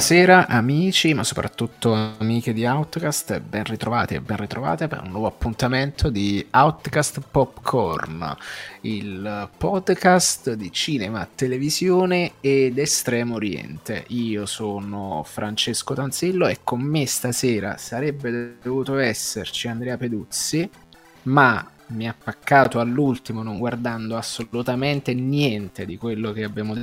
Buonasera amici, ma soprattutto amiche di Outcast, ben ritrovati e ben ritrovate per un nuovo appuntamento di Outcast Popcorn, il podcast di cinema, televisione ed estremo oriente. Io sono Francesco Tanzillo e con me stasera sarebbe dovuto esserci Andrea Peduzzi, ma mi ha paccato all'ultimo non guardando assolutamente niente di quello che abbiamo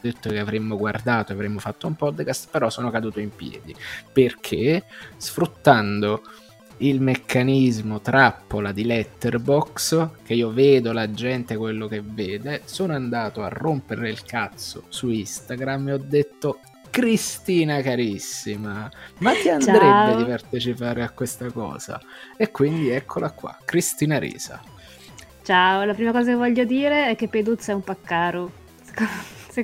detto detto che avremmo guardato, avremmo fatto un podcast, però sono caduto in piedi perché sfruttando il meccanismo trappola di Letterbox, che io vedo la gente quello che vede, sono andato a rompere il cazzo su Instagram e ho detto Cristina carissima, ma ti andrebbe Ciao. di partecipare a questa cosa? E quindi eccola qua, Cristina Risa. Ciao, la prima cosa che voglio dire è che Peduzza è un paccaro.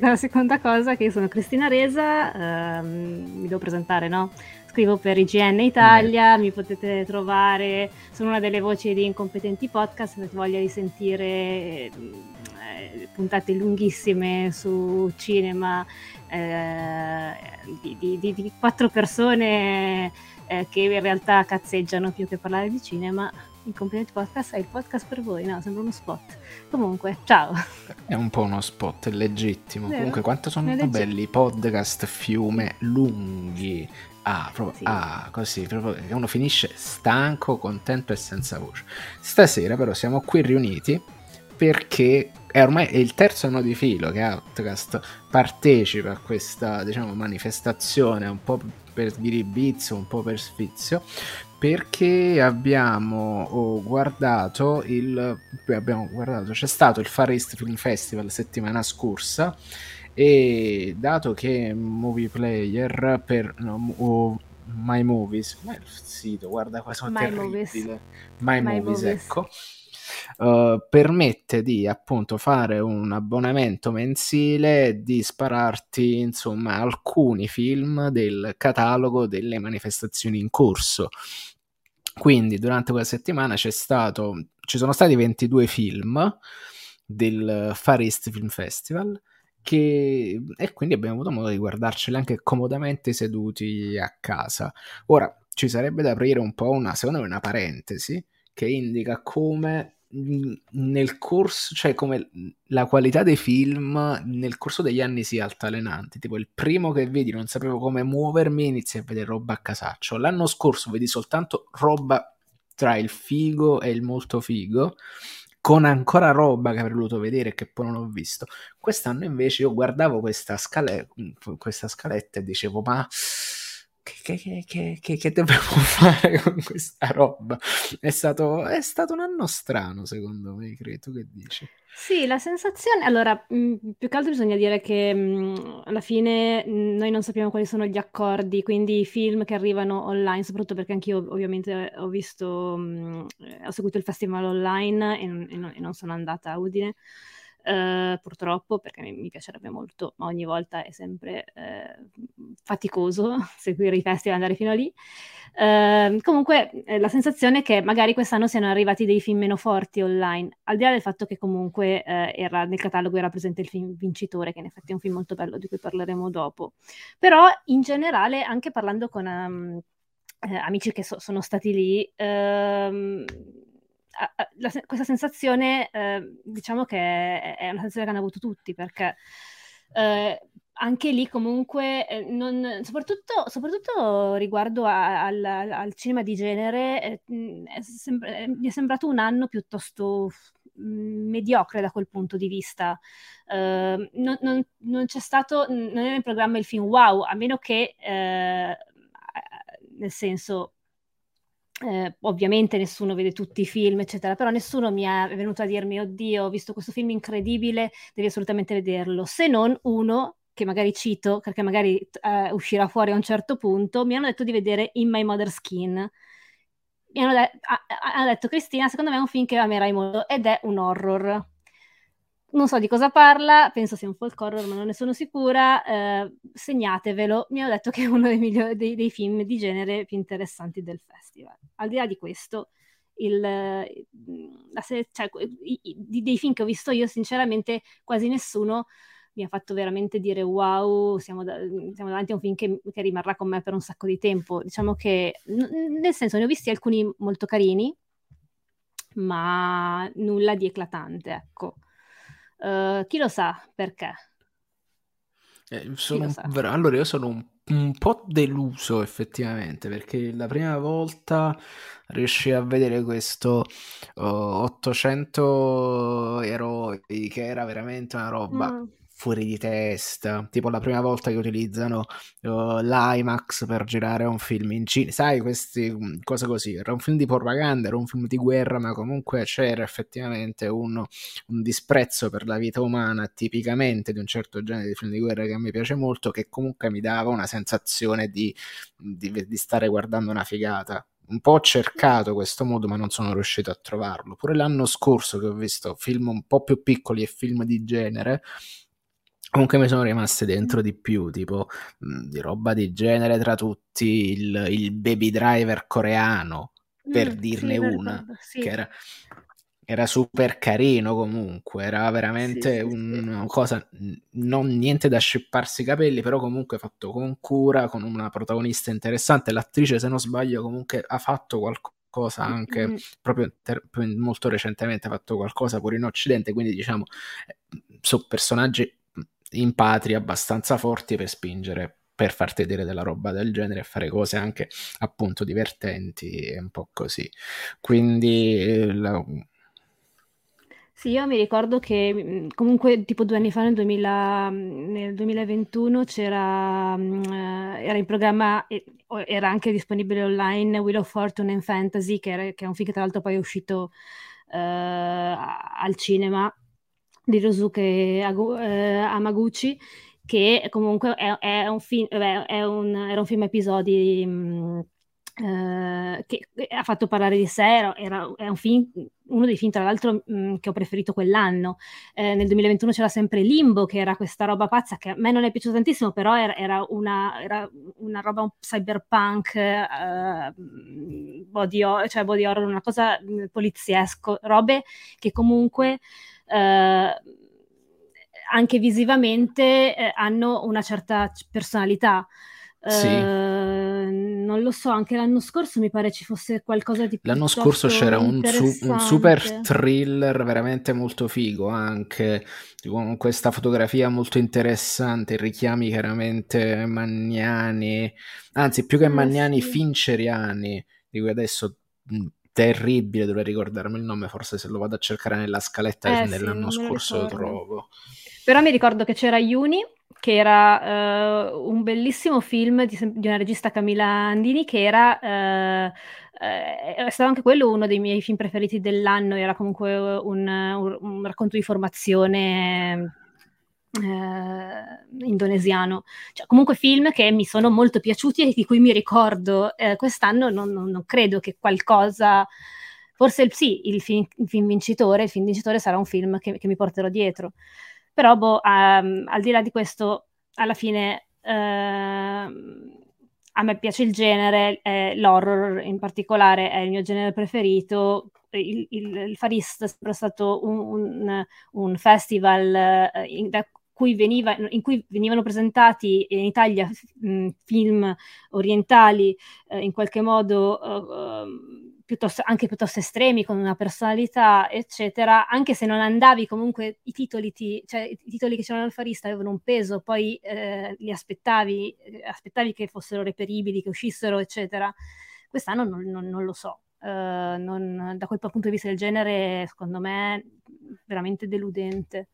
La seconda cosa che io sono Cristina Resa, ehm, mi devo presentare, no? Scrivo per IGN Italia, mi potete trovare, sono una delle voci di Incompetenti Podcast, se avete voglia di sentire eh, puntate lunghissime su cinema eh, di, di, di, di, quattro persone eh, che in realtà cazzeggiano più che parlare di cinema, il Complimenti Podcast è il podcast per voi, no? Sembra uno spot. Comunque, ciao. È un po' uno spot, è legittimo. Vero? Comunque, quanto sono belli i podcast fiume lunghi. Ah, proprio, sì. ah, così, proprio uno finisce stanco, contento e senza voce. Stasera però siamo qui riuniti perché è ormai è il terzo anno di filo che Outcast partecipa a questa diciamo, manifestazione un po' per biribizzo, un po' per sfizio, perché abbiamo oh, guardato il abbiamo guardato c'è stato il Far East Film Festival settimana scorsa e dato che Movie Player per no, oh, My Movies ma il sito guarda qua sono My terribile Movies. My, My Movies, Movies. ecco. Uh, permette di appunto fare un abbonamento mensile e di spararti insomma alcuni film del catalogo delle manifestazioni in corso quindi durante quella settimana stato, ci sono stati 22 film del Far East Film Festival che, e quindi abbiamo avuto modo di guardarceli anche comodamente seduti a casa. Ora ci sarebbe da aprire un po' una, secondo me, una parentesi che indica come nel corso, cioè come la qualità dei film nel corso degli anni sia altalenante. Tipo, il primo che vedi non sapevo come muovermi, inizi a vedere roba a casaccio. L'anno scorso vedi soltanto roba tra il figo e il molto figo, con ancora roba che avrei voluto vedere e che poi non ho visto. Quest'anno invece io guardavo questa, scale- questa scaletta e dicevo, ma che, che, che, che, dobbiamo fare con questa roba? È stato, è stato un anno strano, secondo me, credo. Che dici? Sì, la sensazione, allora, mh, mm, più che altro bisogna dire che mh, mm, alla fine mh, mm, noi non sappiamo quali sono gli accordi, quindi i film che arrivano online, soprattutto perché anch'io ovviamente ho visto, ho seguito il festival online e, e, non, e non sono andata a Udine. Uh, purtroppo perché mi, piacerebbe molto, ma ogni volta è sempre uh, faticoso seguire i festival e andare fino a lì. Comunque eh, la sensazione è che magari quest'anno siano arrivati dei film meno forti online, al di là del fatto che comunque era, nel catalogo era presente il film vincitore, che in effetti è un film molto bello di cui parleremo dopo. Però in generale, anche parlando con um, amici che so- sono stati lì, ehm, la, questa sensazione, eh, diciamo che è, una sensazione che hanno avuto tutti, perché eh, anche lì comunque, eh, non, soprattutto, soprattutto, riguardo a, al, al, cinema di genere, eh, è sem- mi è sembrato un anno piuttosto mm, mediocre da quel punto di vista. Uh, non, non, non, c'è stato, non era in programma il film wow, a meno che, uh, nel senso, eh, ovviamente nessuno vede tutti i film, eccetera, però nessuno mi è venuto a dirmi, oddio, ho visto questo film incredibile, devi assolutamente vederlo, se non uno che magari cito, perché magari eh, uscirà fuori a un certo punto, mi hanno detto di vedere In My Mother's Skin. Mi hanno, de- hanno detto, Cristina, secondo me è un film che amerai molto, ed è un horror non so di cosa parla, penso sia un folk horror, ma non ne sono sicura. Eh, segnatevelo. Mi hanno detto che è uno dei, migliori, dei, dei, film di genere più interessanti del festival. Al di là di questo, il, la, cioè, i, i, dei film che ho visto io, sinceramente, quasi nessuno mi ha fatto veramente dire wow, siamo, da- siamo davanti a un film che, che, rimarrà con me per un sacco di tempo. Diciamo che, n- nel senso, ne ho visti alcuni molto carini, ma nulla di eclatante, ecco. Uh, chi lo sa perché? Eh, sono, allora io sono un un po' deluso effettivamente perché la prima volta riuscì a vedere questo uh, 800 eroi che era veramente una roba mm fuori di testa, tipo la prima volta che utilizzano uh, l'IMAX per girare un film in Cina, sai, queste mm, cose così, era un film di propaganda, era un film di guerra, ma comunque c'era effettivamente un, un disprezzo per la vita umana, tipicamente di un certo genere di film di guerra che a me piace molto, che comunque mi dava una sensazione di, di, di stare guardando una figata. Un po' ho cercato questo modo, ma non sono riuscito a trovarlo. Pure l'anno scorso che ho visto film un po' più piccoli e film di genere, Comunque mi sono rimaste dentro di più, tipo mh, di roba di genere tra tutti, il, il baby driver coreano, per mm, dirne sì, una, sì. che era, era, super carino comunque, era veramente sì, una cosa, non niente da scipparsi i capelli, però comunque fatto con cura, con una protagonista interessante, l'attrice se non sbaglio comunque ha fatto qualcosa anche mm-hmm. proprio ter- molto recentemente ha fatto qualcosa pure in occidente quindi diciamo eh, sono personaggi in patria abbastanza forti per spingere per farti vedere della roba del genere e fare cose anche appunto divertenti e un po' così. Quindi eh, la... Sì, io mi ricordo che mm, comunque tipo due anni fa, nel, 2000, nel 2021, c'era, mm, eh, era in programma, era anche disponibile online Wheel of Fortune and Fantasy, che, era, che è un film che tra l'altro poi è uscito uh, al cinema di Rosuke eh, Amaguchi, che comunque è, è un film, è un, era un film episodi mh, mm, eh, che ha fatto parlare di sé, era, era, è un film, uno dei film tra l'altro mh, mm, che ho preferito quell'anno. Eh, nel 2021 c'era sempre Limbo, che era questa roba pazza che a me non è piaciuta tantissimo, però era, era, una, una, roba un cyberpunk, eh, body, cioè body horror, una cosa mm, poliziesco, robe che comunque eh, anche visivamente eh, hanno una certa personalità. Sì. Uh, non lo so, anche l'anno scorso mi pare ci fosse qualcosa di più. L'anno scorso c'era un, su- un, super thriller veramente molto figo, anche con questa fotografia molto interessante, richiami chiaramente magnani, anzi più che magnani, eh, sì. fincheriani, di cui adesso terribile, dovrei ricordarmi il nome, forse se lo vado a cercare nella scaletta eh, dell'anno sì, scorso lo trovo. Però mi ricordo che c'era Juni, che era uh, un bellissimo film di, di, una regista Camilla Andini, che era... Uh, è stato anche quello uno dei miei film preferiti dell'anno, era comunque un, un, un racconto di formazione eh, indonesiano. Cioè, comunque film che mi sono molto piaciuti e di cui mi ricordo. Eh, quest'anno non, non, non, credo che qualcosa... Forse sì, il film, il film, vincitore, il film vincitore sarà un film che, che mi porterò dietro. Però, boh, um, al di là di questo, alla fine... Uh, a me piace il genere, eh, l'horror in particolare è il mio genere preferito. Il, il, il Farist è sempre stato un, un, un festival eh, in, da cui veniva, in cui venivano presentati in Italia mh, film orientali eh, in qualche modo uh, piuttosto, anche piuttosto estremi, con una personalità, eccetera, anche se non andavi comunque i titoli, ti, cioè, i titoli che c'erano al farista avevano un peso, poi eh, li aspettavi, aspettavi che fossero reperibili, che uscissero, eccetera. Quest'anno non, non, non lo so. Uh, non, da quel punto di vista del genere, secondo me, veramente deludente.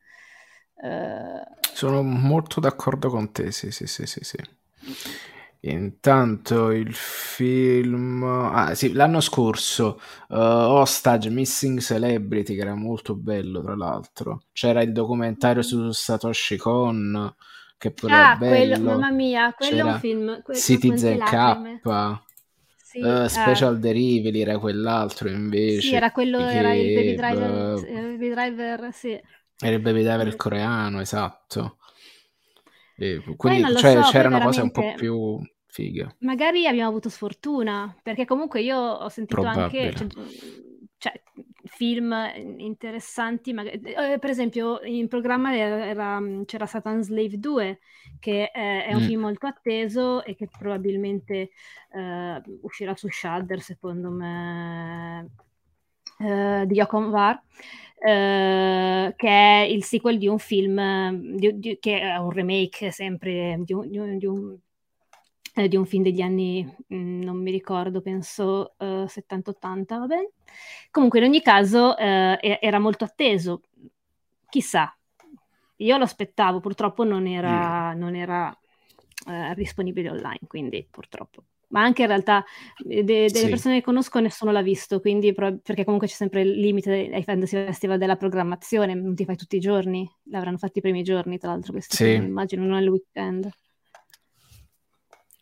Sono molto d'accordo con te, sì, sì, sì, sì, sì. Intanto il film... Ah, sì, l'anno scorso uh, Hostage Missing Celebrity, che era molto bello, tra l'altro. C'era il documentario su Satoshi Kon, che pure ah, è bello. Quello, mamma mia, quello C'era è un film... Que- Citizen K. Sì, uh, Special eh. Derivati era quell'altro invece. Sì, era quello, che, era il Baby Driver, uh, baby driver sì. Era il Baby Driver coreano, esatto. E quindi cioè, so, c'erano cose un po' più fighe. Magari abbiamo avuto sfortuna, perché comunque io ho sentito Probabile. anche... Cioè, cioè, film interessanti, magari, eh, per esempio in programma era, era, c'era Satan Slave 2 che è, è un mm. film molto atteso e che probabilmente eh, uscirà su Shudder secondo me eh, di Yokon Var eh, che è il sequel di un film di, di, che è un remake sempre di un, di un, di un eh, un film degli anni, mh, mm, non mi ricordo, penso uh, 70-80, va bene? Comunque in ogni caso uh, era molto atteso, chissà, io lo aspettavo, purtroppo non era, mm. non era uh, disponibile online, quindi purtroppo. Ma anche in realtà de- delle sì. persone che conosco nessuno l'ha visto, quindi pro- perché comunque c'è sempre il limite ai fantasy festival della programmazione, non ti fai tutti i giorni, l'avranno fatti i primi giorni, tra l'altro, questi sì. film, immagino, non il weekend.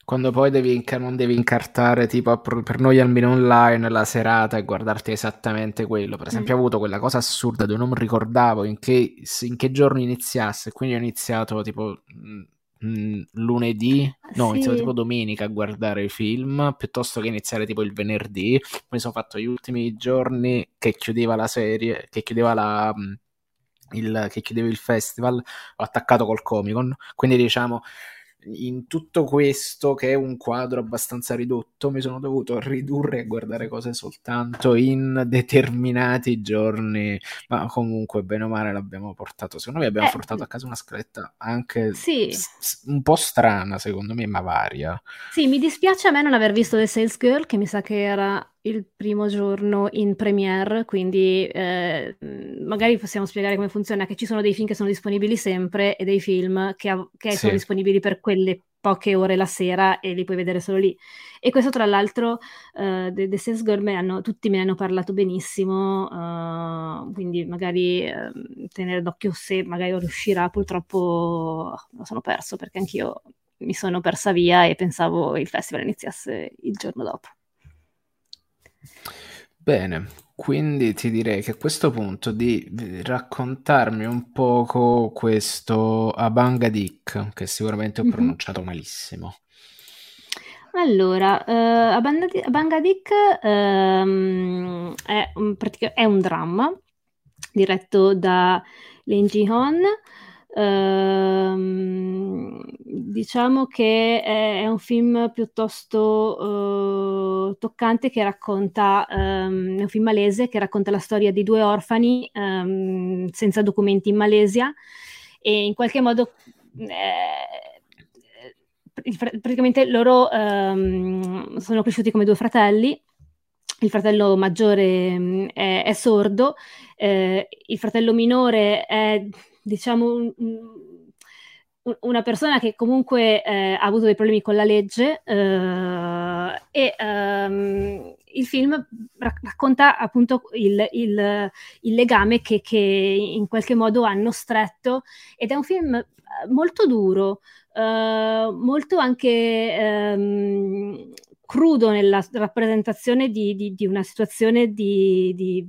Quando poi devi inca- non devi incartare, tipo per noi almeno online, la serata e guardarti esattamente quello. Per esempio, mm. ho avuto quella cosa assurda dove non ricordavo in che, in che giorno iniziasse, quindi ho iniziato tipo mh, mm, mm, lunedì, no, ho iniziato tipo domenica a guardare i film, piuttosto che iniziare tipo il venerdì. Mi sono fatto gli ultimi giorni che chiudeva la serie, che chiudeva la... Il, che chiudeva il festival, ho attaccato col Comic Con, quindi diciamo in tutto questo, che è un quadro abbastanza ridotto, mi sono dovuto ridurre a guardare cose soltanto in determinati giorni, ma comunque bene o male l'abbiamo portato. Secondo me abbiamo eh, portato a casa una scaletta anche sì. s- un po' strana, secondo me, ma varia. Sì, mi dispiace a me non aver visto The Sales Girl, che mi sa che era il primo giorno in premiere, quindi eh, magari possiamo spiegare come funziona, che ci sono dei film che sono disponibili sempre e dei film che, che sì. sono disponibili per quelle poche ore la sera e li puoi vedere solo lì. E questo tra l'altro uh, The, The Sense Girl me hanno, tutti me ne hanno parlato benissimo, uh, quindi magari uh, tenere d'occhio se magari riuscirà, purtroppo lo sono perso perché anch'io mi sono persa via e pensavo il festival iniziasse il giorno dopo. Bene, quindi ti direi che a questo punto di raccontarmi un poco questo Abangadik, che sicuramente ho mm-hmm. pronunciato malissimo. Allora, uh, Abangadik um, è, un, è un dramma diretto da Len Ji-hon Ehm, diciamo che è, è, un film piuttosto uh, toccante che racconta, um, è un film malese che racconta la storia di due orfani um, senza documenti in Malesia e in qualche modo eh, praticamente loro sono cresciuti come due fratelli. Il fratello maggiore è, è sordo, eh, il fratello minore è diciamo, un, un, una persona che comunque eh, ha avuto dei problemi con la legge eh, e um, il film racconta appunto il, il, il legame che, che, in qualche modo hanno stretto ed è un film molto duro, uh, molto anche um, crudo nella rappresentazione di, di, di una situazione di, di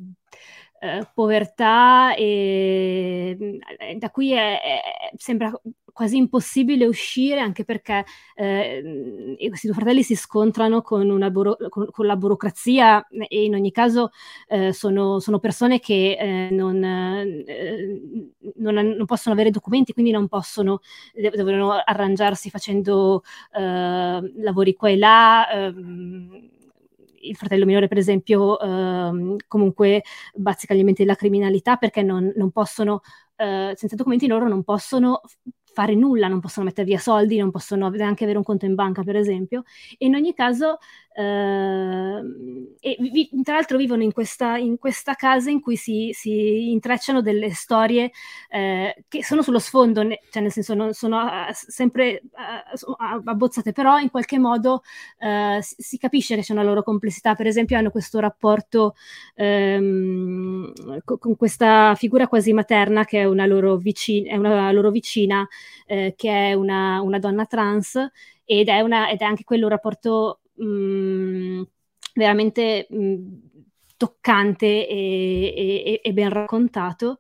eh, povertà e eh, da cui è, è, sembra quasi impossibile uscire anche perché eh, questi due fratelli si scontrano con, buro- con, con, la burocrazia e in ogni caso eh, sono, sono, persone che eh, non, eh, non, non, possono avere documenti, quindi non possono, devono arrangiarsi facendo lavori qua e là ehm, il fratello minore, per esempio, ehm, comunque bazzica gli elementi della criminalità perché non, non possono, eh, senza documenti loro non possono fare nulla, non possono mettere via soldi, non possono neanche avere un conto in banca, per esempio. E in ogni caso e vi, tra l'altro vivono in questa, in questa, casa in cui si, si intrecciano delle storie uh, che sono sullo sfondo, ne, cioè nel senso non sono uh, sempre abbozzate, però in qualche modo si, si, capisce che c'è una loro complessità. Per esempio hanno questo rapporto um, co- con questa figura quasi materna che è una loro, vicina, è una loro vicina, che è una, una donna trans ed è, una, ed è anche quello un rapporto mh, mm, veramente mh, mm, toccante e, e, e, ben raccontato.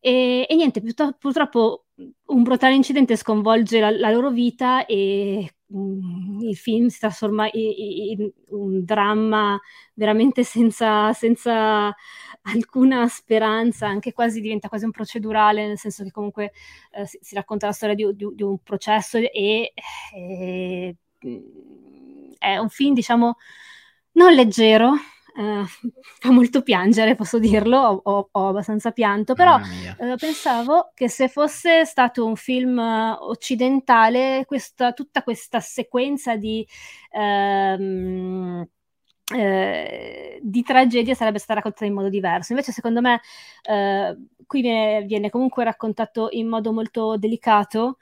E, e niente, purtroppo un brutale incidente sconvolge la, la loro vita e mh, mm, il film si trasforma in, in, un dramma veramente senza, senza alcuna speranza, anche quasi diventa quasi un procedurale, nel senso che comunque eh, si, si, racconta la storia di, di, di un processo e, e, è un film, diciamo, non leggero, eh, fa molto piangere, posso dirlo, ho, ho, ho abbastanza pianto, però eh, pensavo che se fosse stato un film occidentale, questa, tutta questa sequenza di... Ehm, eh, di tragedia sarebbe stata raccontata in modo diverso. Invece, secondo me, eh, qui viene, viene, comunque raccontato in modo molto delicato.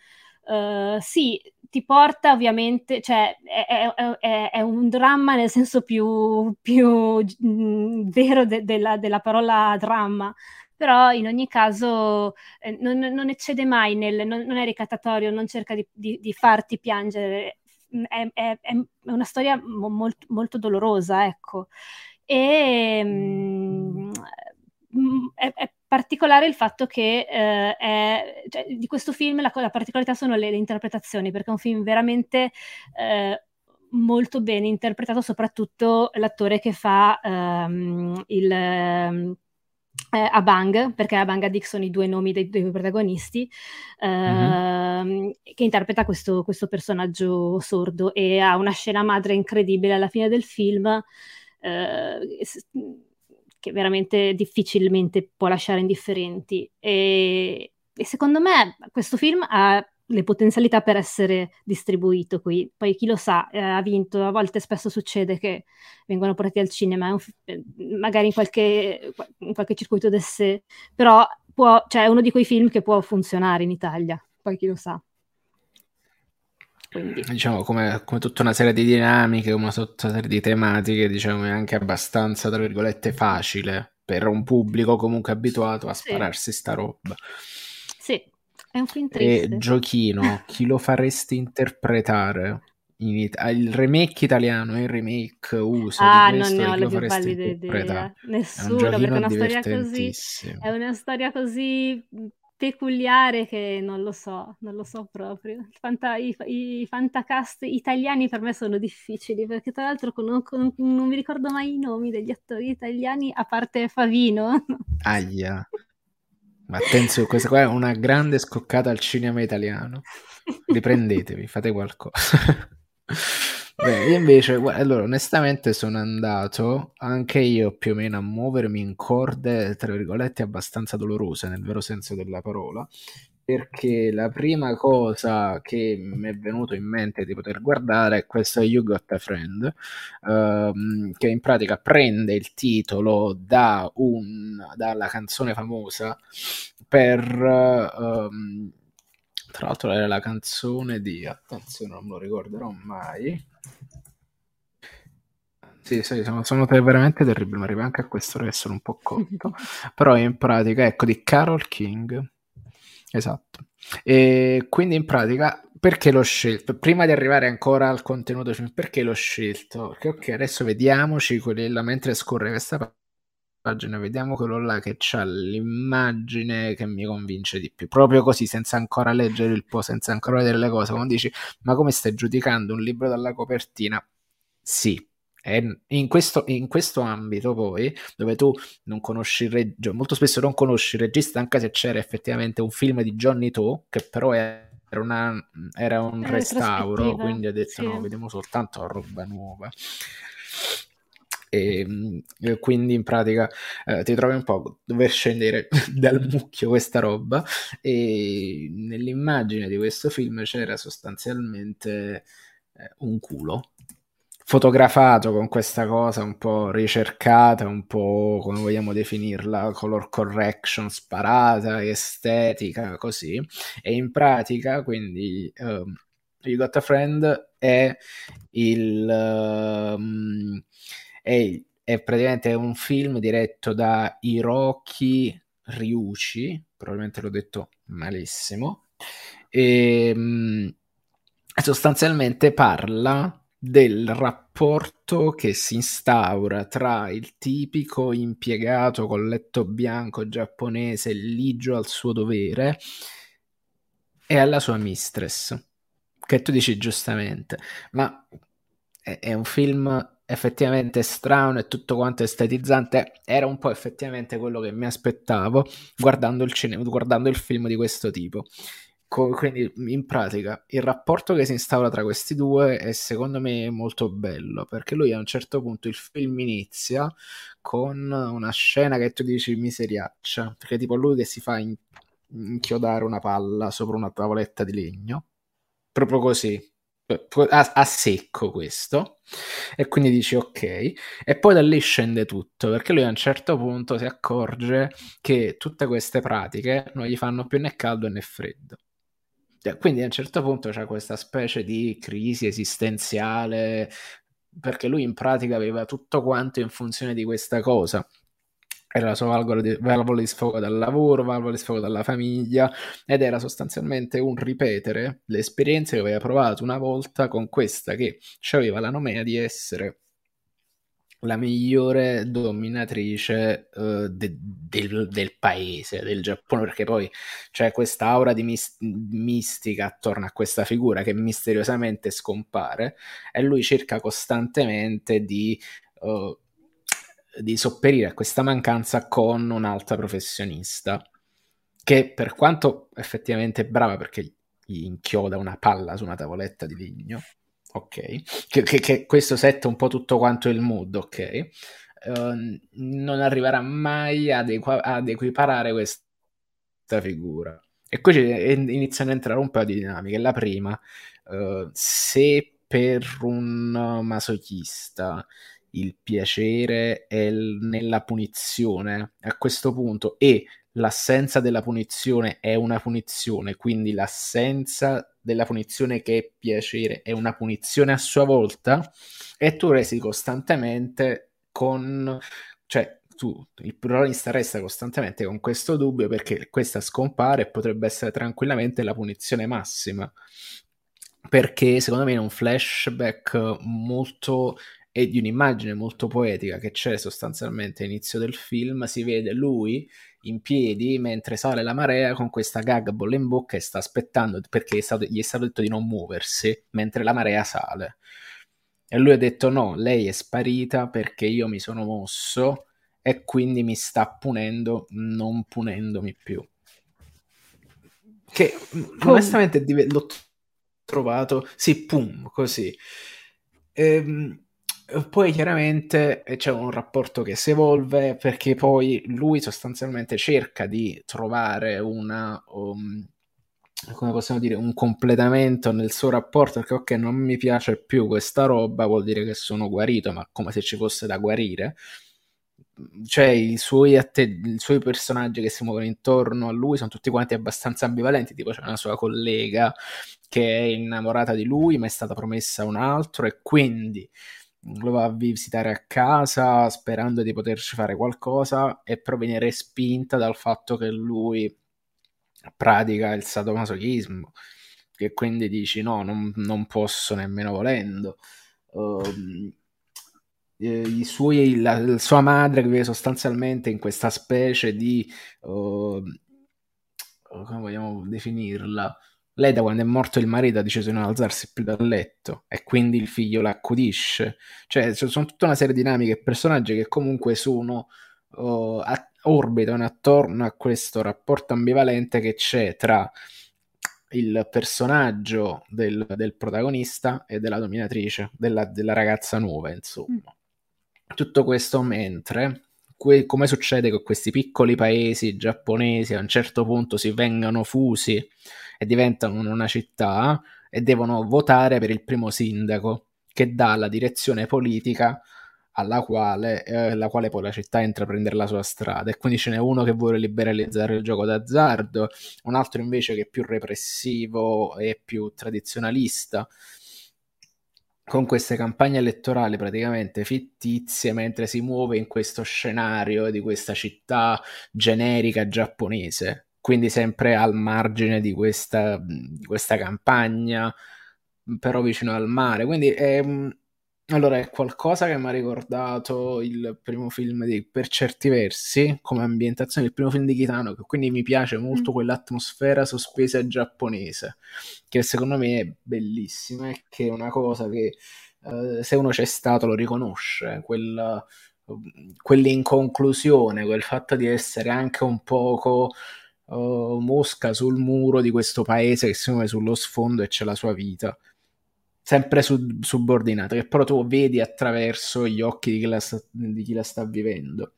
Uh, sì, ti porta ovviamente, cioè è, è, è, è un dramma nel senso più, più mh, mm, vero de, della, della, parola dramma, però in ogni caso eh, non, non, eccede mai, nel, non, non, è ricattatorio, non cerca di, di, di farti piangere, mm, è, una storia molto, molto dolorosa, ecco. E mh, mm, è, particolare il fatto che eh, è, cioè, di questo film la, la particolarità sono le, le, interpretazioni, perché è un film veramente eh, molto bene interpretato, soprattutto l'attore che fa um, il... Um, eh, Abang, perché Abang e Dick sono i due nomi dei due protagonisti, eh, mm-hmm. che interpreta questo, questo, personaggio sordo e ha una scena madre incredibile alla fine del film. Eh, che veramente difficilmente può lasciare indifferenti. E, e secondo me questo film ha le potenzialità per essere distribuito qui. Poi chi lo sa, eh, ha vinto, a volte spesso succede che vengono portati al cinema, un, eh, magari in qualche, in qualche circuito d'esse, però può, cioè, è uno di quei film che può funzionare in Italia, poi chi lo sa. Quindi. Diciamo come, come, tutta una serie di dinamiche, una tutta una serie di tematiche, diciamo è anche abbastanza, tra virgolette, facile per un pubblico comunque abituato a sì. spararsi sta roba. Sì, è un film triste. E Giochino, chi lo faresti interpretare? It- il remake italiano e il remake uso ah, non ne ho la più pallida idea nessuno è perché è una storia così è una storia così peculiare che non lo so, non lo so proprio. Fanta, i, I fantacast italiani per me sono difficili perché tra l'altro non, non mi ricordo mai i nomi degli attori italiani a parte Favino. Aia. Ma attenzione, questa qua è una grande scoccata al cinema italiano. Riprendetevi, fate qualcosa. Beh, io invece, allora, onestamente sono andato anche io più o meno a muovermi in corde, tra virgolette, abbastanza dolorose, nel vero senso della parola, perché la prima cosa che mi è venuto in mente di poter guardare è questo You Got a Friend, ehm, che in pratica prende il titolo da un, dalla canzone famosa per... ehm, tra l'altro era la canzone di... attenzione, non me lo ricorderò mai sì, sì, sono, sono veramente terribili, ma arriva anche a questo che sono un po' cotto. Però in pratica, ecco, di Carol King. Esatto. E quindi in pratica, perché l'ho scelto? Prima di arrivare ancora al contenuto, perché l'ho scelto? Perché ok, adesso vediamoci quella, mentre scorre questa pagina, vediamo quello là che ha l'immagine che mi convince di più. Proprio così, senza ancora leggere il po', senza ancora vedere le cose, quando dici, ma come stai giudicando un libro dalla copertina? Sì, in questo, in questo, ambito poi, dove tu non conosci il regista, molto spesso non conosci il regista, anche se c'era effettivamente un film di Johnny To, che però era, una, era un restauro, quindi ha detto sì. no, vediamo soltanto roba nuova. E, e quindi in pratica eh, ti trovi un po' dover scendere dal mucchio questa roba e nell'immagine di questo film c'era sostanzialmente eh, un culo fotografato con questa cosa un po' ricercata, un po' come vogliamo definirla, color correction sparata, estetica, così. E in pratica, quindi, um, You Got a Friend è il... Um, è, è praticamente un film diretto da Hiroki Ryuchi, probabilmente l'ho detto malissimo, e um, sostanzialmente parla del rapporto che si instaura tra il tipico impiegato con letto bianco giapponese ligio al suo dovere e alla sua mistress, che tu dici giustamente, ma è, è un film effettivamente strano e tutto quanto estetizzante, era un po' effettivamente quello che mi aspettavo guardando il, cinema, guardando il film di questo tipo. Quindi in pratica il rapporto che si instaura tra questi due è secondo me molto bello perché lui a un certo punto il film inizia con una scena che tu dici miseriaccia perché tipo lui che si fa inchiodare una palla sopra una tavoletta di legno proprio così a, a, secco questo. E quindi dici ok. E poi da lì scende tutto perché lui a un certo punto si accorge che tutte queste pratiche non gli fanno più né caldo né freddo. Cioè, quindi a un certo punto c'è questa specie di crisi esistenziale, perché lui in pratica aveva tutto quanto in funzione di questa cosa. Era la sua valvola di, valvola di sfogo dal lavoro, valvola di sfogo dalla famiglia, ed era sostanzialmente un ripetere le esperienze che aveva provato una volta con questa che aveva la nomea di essere la migliore dominatrice uh, de- del, del, paese, del Giappone, perché poi c'è questa aura di mis- mistica attorno a questa figura che misteriosamente scompare e lui cerca costantemente di, uh, di sopperire a questa mancanza con un'altra professionista che per quanto effettivamente brava perché gli inchioda una palla su una tavoletta di legno ok? Che, che, che, questo setta un po' tutto quanto il mood, ok? Uh, non arriverà mai ad, equa- ad, equiparare questa figura. E qui iniziano a entrare un po' di dinamiche. La prima, uh, se per un masochista il piacere è nella punizione a questo punto e l'assenza della punizione è una punizione, quindi l'assenza della punizione che è piacere è una punizione a sua volta, e tu resti costantemente con... cioè tu, il protagonista resta costantemente con questo dubbio perché questa scompare e potrebbe essere tranquillamente la punizione massima. Perché secondo me è un flashback molto e di un'immagine molto poetica che c'è sostanzialmente all'inizio del film, si vede lui in piedi mentre sale la marea con questa gag bolla in bocca e sta aspettando perché è stato, gli è stato detto di non muoversi mentre la marea sale. E lui ha detto no, lei è sparita perché io mi sono mosso e quindi mi sta punendo non punendomi più. Che onestamente l'ho trovato, sì, pum, così. Ehm, poi chiaramente eh, c'è un rapporto che si evolve perché poi lui sostanzialmente cerca di trovare una, um, come possiamo dire, un completamento nel suo rapporto perché ok non mi piace più questa roba vuol dire che sono guarito ma come se ci fosse da guarire. Cioè i suoi, atte- i suoi personaggi che si muovono intorno a lui sono tutti quanti abbastanza ambivalenti tipo c'è una sua collega che è innamorata di lui ma è stata promessa un altro e quindi lo va a visitare a casa sperando di poterci fare qualcosa e però viene respinta dal fatto che lui pratica il sadomasochismo che quindi dici no, non, non posso nemmeno volendo. Uh, suoi, la, la, sua madre che vive sostanzialmente in questa specie di uh, come vogliamo definirla? Lei da quando è morto il marito ha deciso di non alzarsi più dal letto e quindi il figlio la accudisce. Cioè, sono tutta una serie di dinamiche e personaggi che comunque sono uh, a- orbitano attorno a questo rapporto ambivalente che c'è tra il personaggio del, del protagonista e della dominatrice, della, della ragazza nuova, insomma. Mm. Tutto questo mentre que- come succede con questi piccoli paesi giapponesi a un certo punto si vengano fusi e diventano una città e devono votare per il primo sindaco che dà la direzione politica alla quale, eh, la quale poi la città intraprendere la sua strada. E quindi ce n'è uno che vuole liberalizzare il gioco d'azzardo, un altro invece che è più repressivo e più tradizionalista con queste campagne elettorali praticamente fittizie mentre si muove in questo scenario di questa città generica giapponese, quindi sempre al margine di questa, di questa campagna, però vicino al mare. Quindi è, Allora, è qualcosa che mi ha ricordato il primo film di, per certi versi, come ambientazione, il primo film di Kitano, che quindi mi piace molto mm. quell'atmosfera sospesa giapponese, che secondo me è bellissima e che è una cosa che eh, se uno c'è stato lo riconosce, quella, quell'inconclusione, quel fatto di essere anche un poco uh, mosca sul muro di questo paese che si muove sullo sfondo e c'è la sua vita sempre sub- subordinata, che però tu vedi attraverso gli occhi di chi la sta, chi la sta vivendo.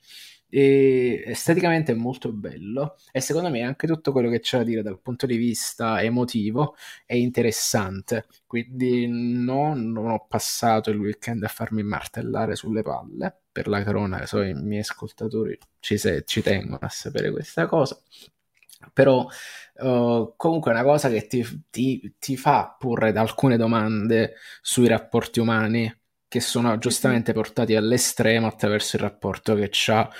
E esteticamente è molto bello e secondo me anche tutto quello che c'è da dire dal punto di vista emotivo è interessante quindi no, non ho passato il weekend a farmi martellare sulle palle per la corona so i miei ascoltatori ci, se- ci tengono a sapere questa cosa però uh, comunque è una cosa che ti, ti, ti fa porre alcune domande sui rapporti umani che sono giustamente portati all'estremo attraverso il rapporto che ha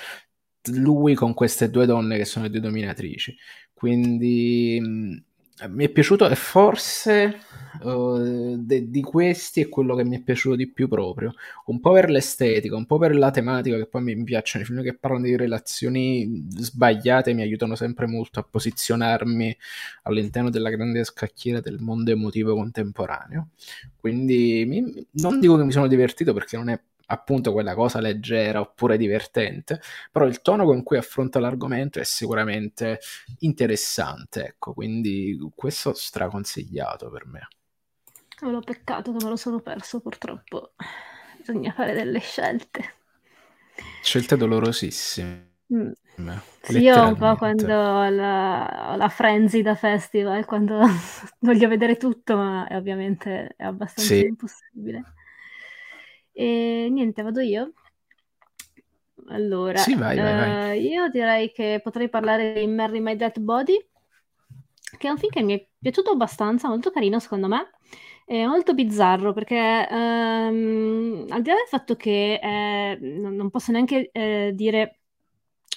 lui con queste due donne che sono due dominatrici. Quindi mi è piaciuto e forse uh, de- di questi è quello che mi è piaciuto di più proprio. Un po' per l'estetica un po' per la tematica che poi mi, mi piacciono i film che parlano di relazioni sbagliate mi aiutano sempre molto a posizionarmi all'interno della grande scacchiera del mondo emotivo contemporaneo. Quindi mi, non dico che mi sono divertito perché non è appunto quella cosa leggera oppure divertente, però il tono con cui affronta l'argomento è sicuramente interessante, ecco, quindi questo straconsigliato per me. L'ho peccato che me lo sono perso purtroppo, bisogna fare delle scelte. Scelte dolorosissime. Mm. Sì, io un po' quando ho la, la Frenzy da festival, quando voglio vedere tutto, ma ovviamente è abbastanza sì. impossibile. E niente, vado io. Allora, Sì, vai, vai, vai. eh, io direi che potrei parlare di Marry My Dead Body, che è un film che mi è piaciuto abbastanza, molto carino secondo me. È molto bizzarro perché ehm, al di là del fatto che eh, non, non posso neanche eh, dire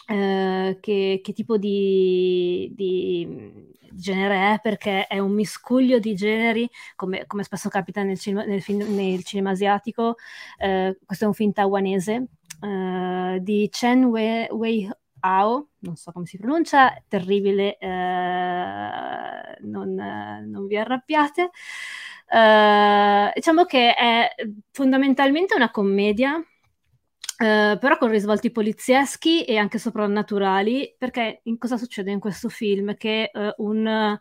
eh, che, che tipo di, di genere è perché è un miscuglio di generi, come, come spesso capita nel cinema, nel, film, nel cinema asiatico. Eh, questo è un film taiwanese eh, di Chen Wei, Wei Ao, non so come si pronuncia, terribile, eh, non, non, vi arrabbiate. Eh, diciamo che è fondamentalmente una commedia Uh, però con risvolti polizieschi e anche soprannaturali, perché in cosa succede in questo film? Che uh, un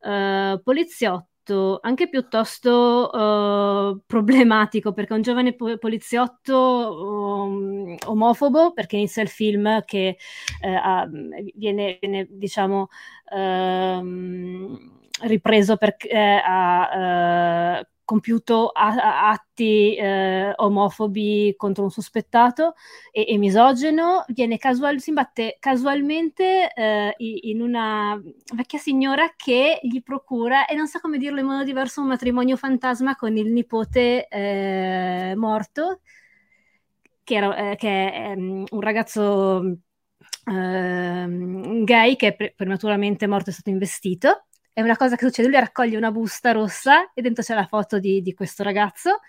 uh, poliziotto, anche piuttosto problematico, perché un giovane po- poliziotto um, omofobo, perché inizia il film che ha, viene, viene, diciamo, ehm, ripreso perché ha compiuto atti eh, omofobi contro un sospettato e, e misogeno, viene casual- si imbatte casualmente eh, in una vecchia signora che gli procura, e non so come dirlo in modo diverso, un matrimonio fantasma con il nipote eh, morto, che, era, eh, che è um, un ragazzo uh, gay che è pre- prematuramente morto è stato investito è una cosa che succede, lui raccoglie una busta rossa e dentro c'è la foto di, di questo ragazzo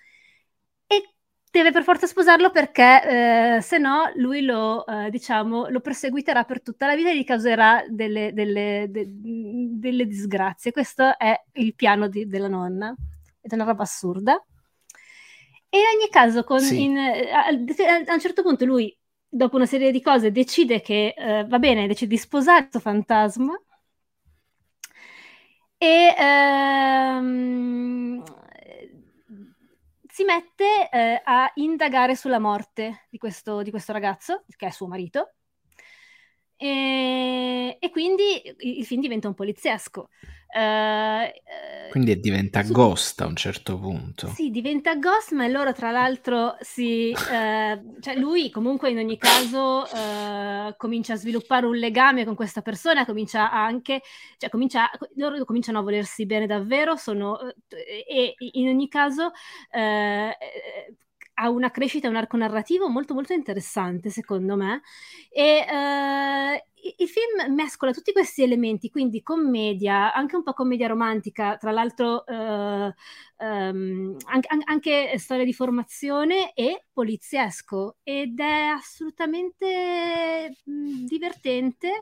e deve per forza sposarlo perché eh, se no lui lo, eh, diciamo, lo perseguiterà per tutta la vita e gli causerà delle, delle, de, delle disgrazie. Questo è il piano di, della nonna ed è una roba assurda. E in ogni caso, con, sì. in, a, a, un certo punto lui, dopo una serie di cose, decide che eh, va bene, decide di sposare questo fantasma e ehm, si mette eh, a indagare sulla morte di questo, di questo ragazzo, che è suo marito, e, e, quindi il film diventa un poliziesco. Uh, quindi diventa su... ghost a un certo punto. Sì, diventa ghost, ma loro tra l'altro si... Uh, cioè lui comunque in ogni caso uh, comincia a sviluppare un legame con questa persona, comincia anche... Cioè comincia, loro cominciano a volersi bene davvero, sono... e in ogni caso ha una crescita, un arco narrativo molto molto interessante secondo me. E uh, il film mescola tutti questi elementi, quindi commedia, anche un po' commedia romantica, tra l'altro eh, ehm, anche, anche, storia di formazione e poliziesco ed è assolutamente mh, divertente,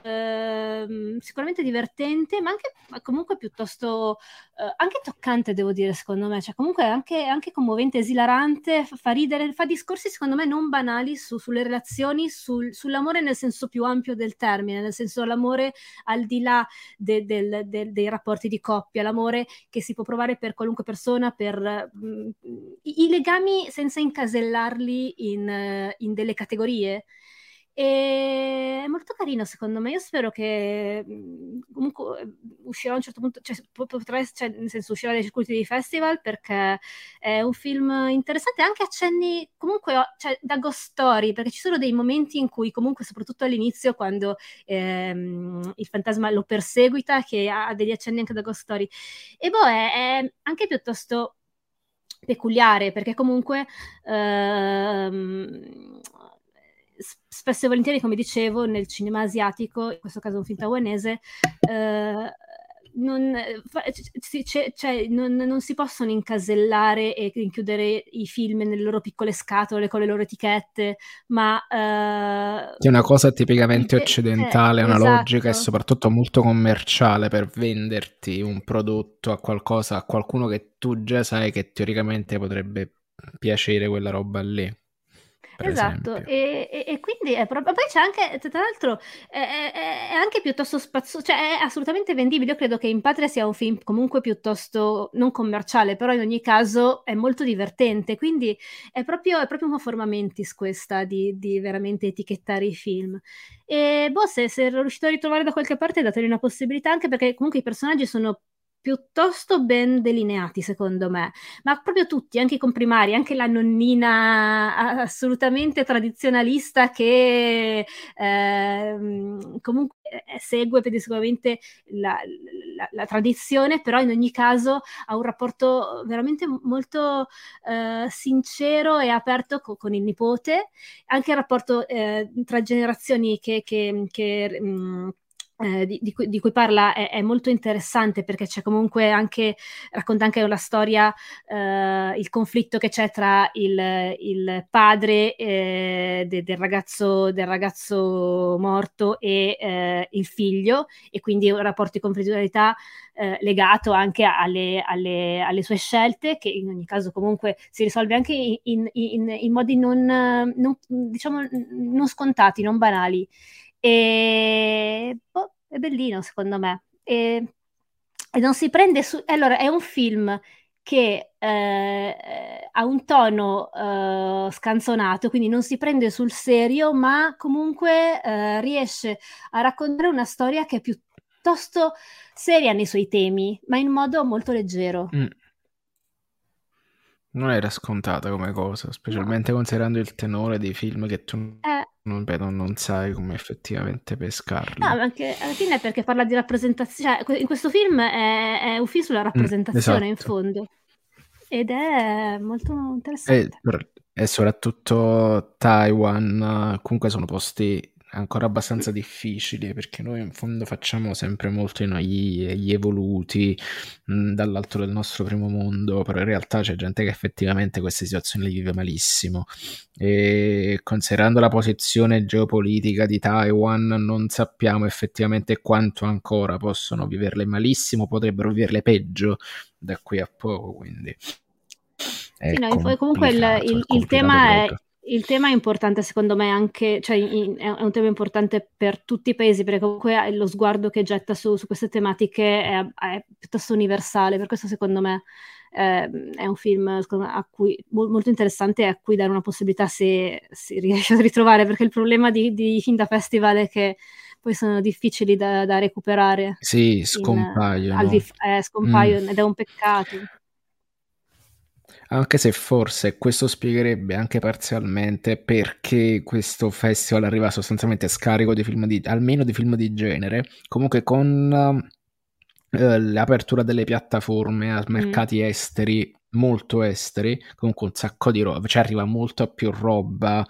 ehm, sicuramente divertente, ma anche comunque piuttosto eh, anche toccante, devo dire, secondo me, cioè comunque anche, anche commovente, esilarante, fa ridere, fa discorsi secondo me non banali su, sulle relazioni, sul, sull'amore nel senso più ampio del termine, nel senso l'amore al di là de, del, de, dei rapporti di coppia, l'amore che si può provare per qualunque persona, per mh, mm, i, legami senza incasellarli in, in delle categorie. E è molto carino secondo me. Io spero che mhmm, comunque ehm, uscirà a un certo punto, cioè, potrà, cioè, nel senso uscirà dai circuiti di festival perché è un film interessante, anche accenni comunque cioè, da ghost story, perché ci sono dei momenti in cui comunque, soprattutto all'inizio, quando ehm, il fantasma lo perseguita, che ha degli accenni anche da ghost story. E boh, è, è anche piuttosto peculiare perché comunque ehm, spesso e volentieri, come dicevo, nel cinema asiatico, in questo caso un film taiwanese, eh, non, cioè, cioè, non, non, si possono incasellare e rinchiudere i film nelle loro piccole scatole con le loro etichette, ma... Uh, è una cosa tipicamente occidentale, eh, una esatto. logica e soprattutto molto commerciale per venderti un prodotto a qualcosa, a qualcuno che tu già sai che teoricamente potrebbe piacere quella roba lì esatto, e, e, e, quindi è proprio. Poi c'è anche, tra l'altro, è, è, è anche piuttosto spazioso, cioè è assolutamente vendibile. Io credo che In Patria sia un film comunque piuttosto non commerciale, però in ogni caso è molto divertente. Quindi è proprio, è proprio una forma mentis questa di, di veramente etichettare i film. E boh, se, se riuscito a ritrovare da qualche parte, dateli una possibilità, anche perché comunque i personaggi sono piuttosto ben delineati, secondo me, ma proprio tutti, anche i comprimari, anche la nonnina assolutamente tradizionalista che eh, comunque segue pedissequamente la, la, la, tradizione, però in ogni caso ha un rapporto veramente molto eh, sincero e aperto co- con il nipote, anche il rapporto eh, tra generazioni che, che, che mh, eh, di, di, cui, di, cui, parla è, è, molto interessante perché c'è comunque anche, racconta anche la storia, eh, il conflitto che c'è tra il, il padre eh, de, del, ragazzo, del, ragazzo, morto e eh, il figlio e quindi un rapporto di conflittualità eh, legato anche alle, alle, alle, sue scelte che in ogni caso comunque si risolve anche in, in, in, in modi non, non, diciamo, non scontati, non banali. E boh, è bellino secondo me. E, e, non si prende su... Allora, è un film che eh, ha un tono eh, scanzonato, quindi non si prende sul serio, ma comunque eh, riesce a raccontare una storia che è piuttosto seria nei suoi temi, ma in modo molto leggero. Mm. Non era scontata come cosa, specialmente no. considerando il tenore dei film che tu eh, non, beh, non, sai come effettivamente pescarli. No, ma anche alla fine è perché parla di rappresentazione. Cioè, in questo film è, è un film sulla mm, rappresentazione mm, esatto. in fondo. Ed è molto interessante. E, e soprattutto Taiwan, comunque sono posti ancora abbastanza difficili perché noi in fondo facciamo sempre molto noi gli evoluti mh, mm, dall'alto del nostro primo mondo, però in realtà c'è gente che effettivamente queste situazioni le vive malissimo. E considerando la posizione geopolitica di Taiwan non sappiamo effettivamente quanto ancora possono viverle malissimo, potrebbero viverle peggio da qui a poco, quindi... Sì, no, comunque il, il, il tema è il tema è importante secondo me anche, cioè in, è un tema importante per tutti i paesi perché comunque lo sguardo che getta su, su queste tematiche è, è, piuttosto universale, per questo secondo me eh, è un film me, a cui, molto interessante e a cui dare una possibilità se si riesce a ritrovare perché il problema di, di film da festival è che poi sono difficili da, da recuperare. Sì, scompaiono. In, dif- eh, scompaiono mm. ed è un peccato. Anche se forse questo spiegherebbe anche parzialmente perché questo festival arriva sostanzialmente scarico di film di, almeno di film di genere, comunque con eh, l'apertura delle piattaforme a mm. mercati mm. esteri, molto esteri, comunque un sacco di roba, ci cioè arriva molto più roba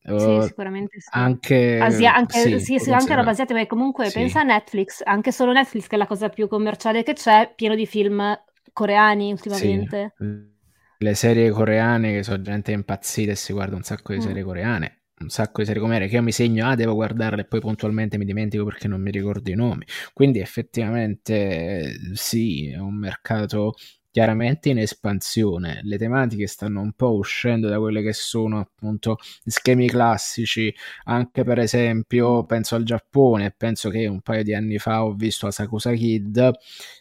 Uh, sì, sicuramente sì. Anche, Asia- anche, sì, sì, sì anche roba asiatica, perché comunque sì. pensa a Netflix, anche solo Netflix che è la cosa più commerciale che c'è, pieno di film coreani ultimamente. Sì. Le serie coreane che sono gente impazzita e si guarda un sacco di mm. serie coreane un sacco di serie coreane che io mi segno, ah, devo guardarle e poi puntualmente mi dimentico perché non mi ricordo i nomi. Quindi effettivamente sì, è un mercato chiaramente in espansione. Le tematiche stanno un po' uscendo da quelle che sono appunto schemi classici, anche per esempio penso al Giappone, penso che un paio di anni fa ho visto Asakusa Kid,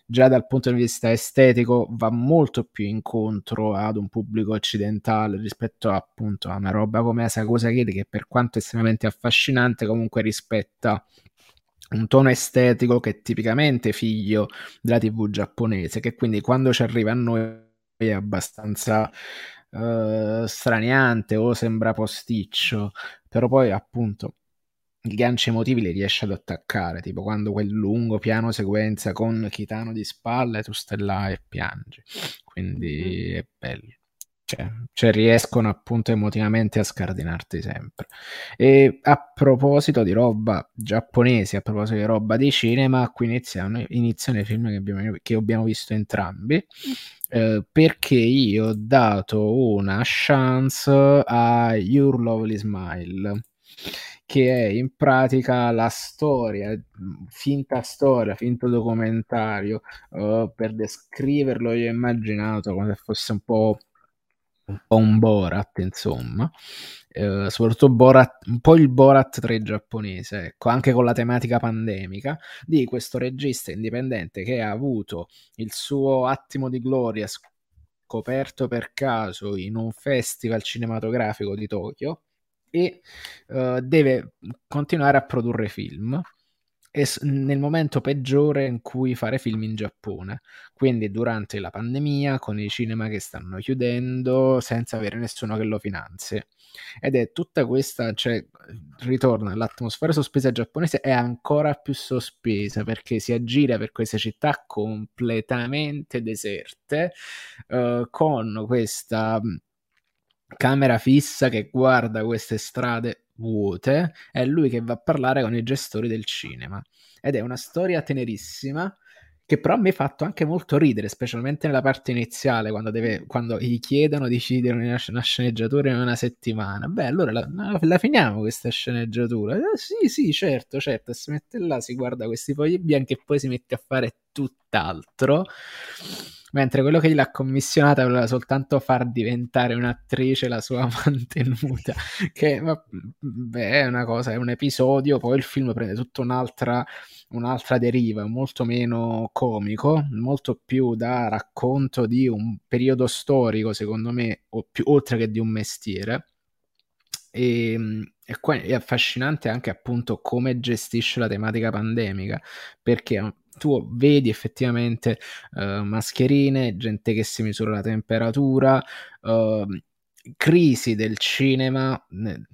già dal punto di vista estetico va molto più incontro ad un pubblico occidentale rispetto appunto a una roba come Asakusa Kid che per quanto estremamente affascinante comunque rispetta un tono estetico che è tipicamente figlio della TV giapponese, che quindi quando ci arriva a noi è abbastanza uh, straniante o sembra posticcio, però poi appunto i ganci emotivi li riesce ad attaccare, tipo quando quel lungo piano sequenza con Kitano di spalle tu stai là e piangi, quindi è bello cioè, cioè, riescono appunto emotivamente a scardinarti sempre. E a proposito di roba giapponese, a proposito di roba di cinema, qui iniziano, iniziano i film che abbiamo, che abbiamo visto entrambi. Eh, perché io ho dato una chance a Your Lovely Smile che è in pratica la storia, finta storia, finto documentario, uh, per descriverlo io ho immaginato come se fosse un po' un po' un Borat, insomma. Eh, soprattutto Borat, un po' il Borat 3 giapponese, ecco, anche con la tematica pandemica, di questo regista indipendente che ha avuto il suo attimo di gloria scoperto per caso in un festival cinematografico di Tokyo e uh, deve continuare a produrre film e nel momento peggiore in cui fare film in Giappone, quindi durante la pandemia, con i cinema che stanno chiudendo, senza avere nessuno che lo finanzi. Ed è tutta questa, cioè, ritorna l'atmosfera sospesa giapponese è ancora più sospesa perché si aggira per queste città completamente deserte, uh, con questa camera fissa che guarda queste strade vuote, è lui che va a parlare con i gestori del cinema. Ed è una storia tenerissima che però mi ha fatto anche molto ridere, specialmente nella parte iniziale, quando, deve, quando gli chiedono di decidere una, una, sceneggiatura in una settimana. Beh, allora la, la finiamo questa sceneggiatura. Eh, sì, sì, certo, certo. Si mette là, si guarda questi fogli bianchi e poi si mette a fare tutt'altro mentre quello che gliel'ha commissionata voleva soltanto far diventare un'attrice la sua mantenuta, che beh, è una cosa, è un episodio, poi il film prende tutta un'altra, un'altra deriva, molto meno comico, molto più da racconto di un periodo storico, secondo me, più, oltre che di un mestiere. E, e è affascinante anche appunto come gestisce la tematica pandemica, perché tu vedi effettivamente uh, mascherine, gente che si misura la temperatura, uh, crisi del cinema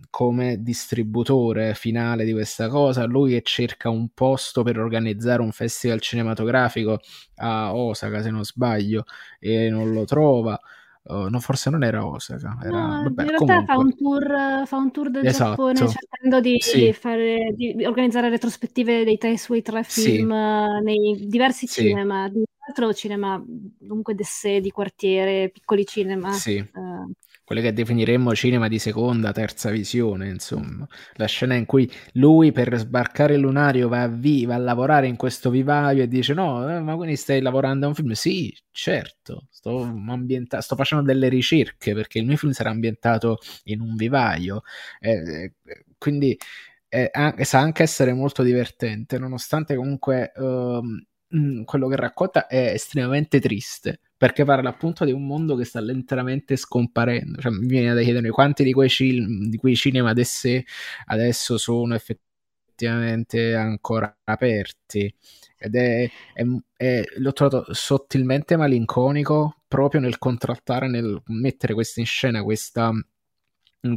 come distributore finale di questa cosa, lui che cerca un posto per organizzare un festival cinematografico a Osaka se non sbaglio e non lo trova. No, forse non era Osaka. Era... No, Vabbè, in realtà comunque... fa, un tour, fa un tour del esatto. Giappone cercando di, sì. fare, di, organizzare retrospettive dei tre suoi tre film sì. nei diversi sì. cinema, di altro cinema comunque d'essè, di quartiere, piccoli cinema. Sì. Uh, quelle che definiremmo cinema di seconda, terza visione, insomma. La scena in cui lui per sbarcare il lunario va a, vi- a lavorare in questo vivaio e dice no, eh, ma quindi stai lavorando a un film? Sì, certo, sto, ambienta- sto facendo delle ricerche perché il mio film sarà ambientato in un vivaio. Eh, quindi eh, sa anche essere molto divertente, nonostante comunque... Uh, quello che racconta è estremamente triste perché parla appunto di un mondo che sta lentamente scomparendo. Cioè, mi viene da chiedermi quanti di quei, cil- di quei cinema adesso, adesso sono effettivamente ancora aperti. Ed è, è, è, l'ho trovato sottilmente malinconico proprio nel contrattare, nel mettere questa in scena, questa,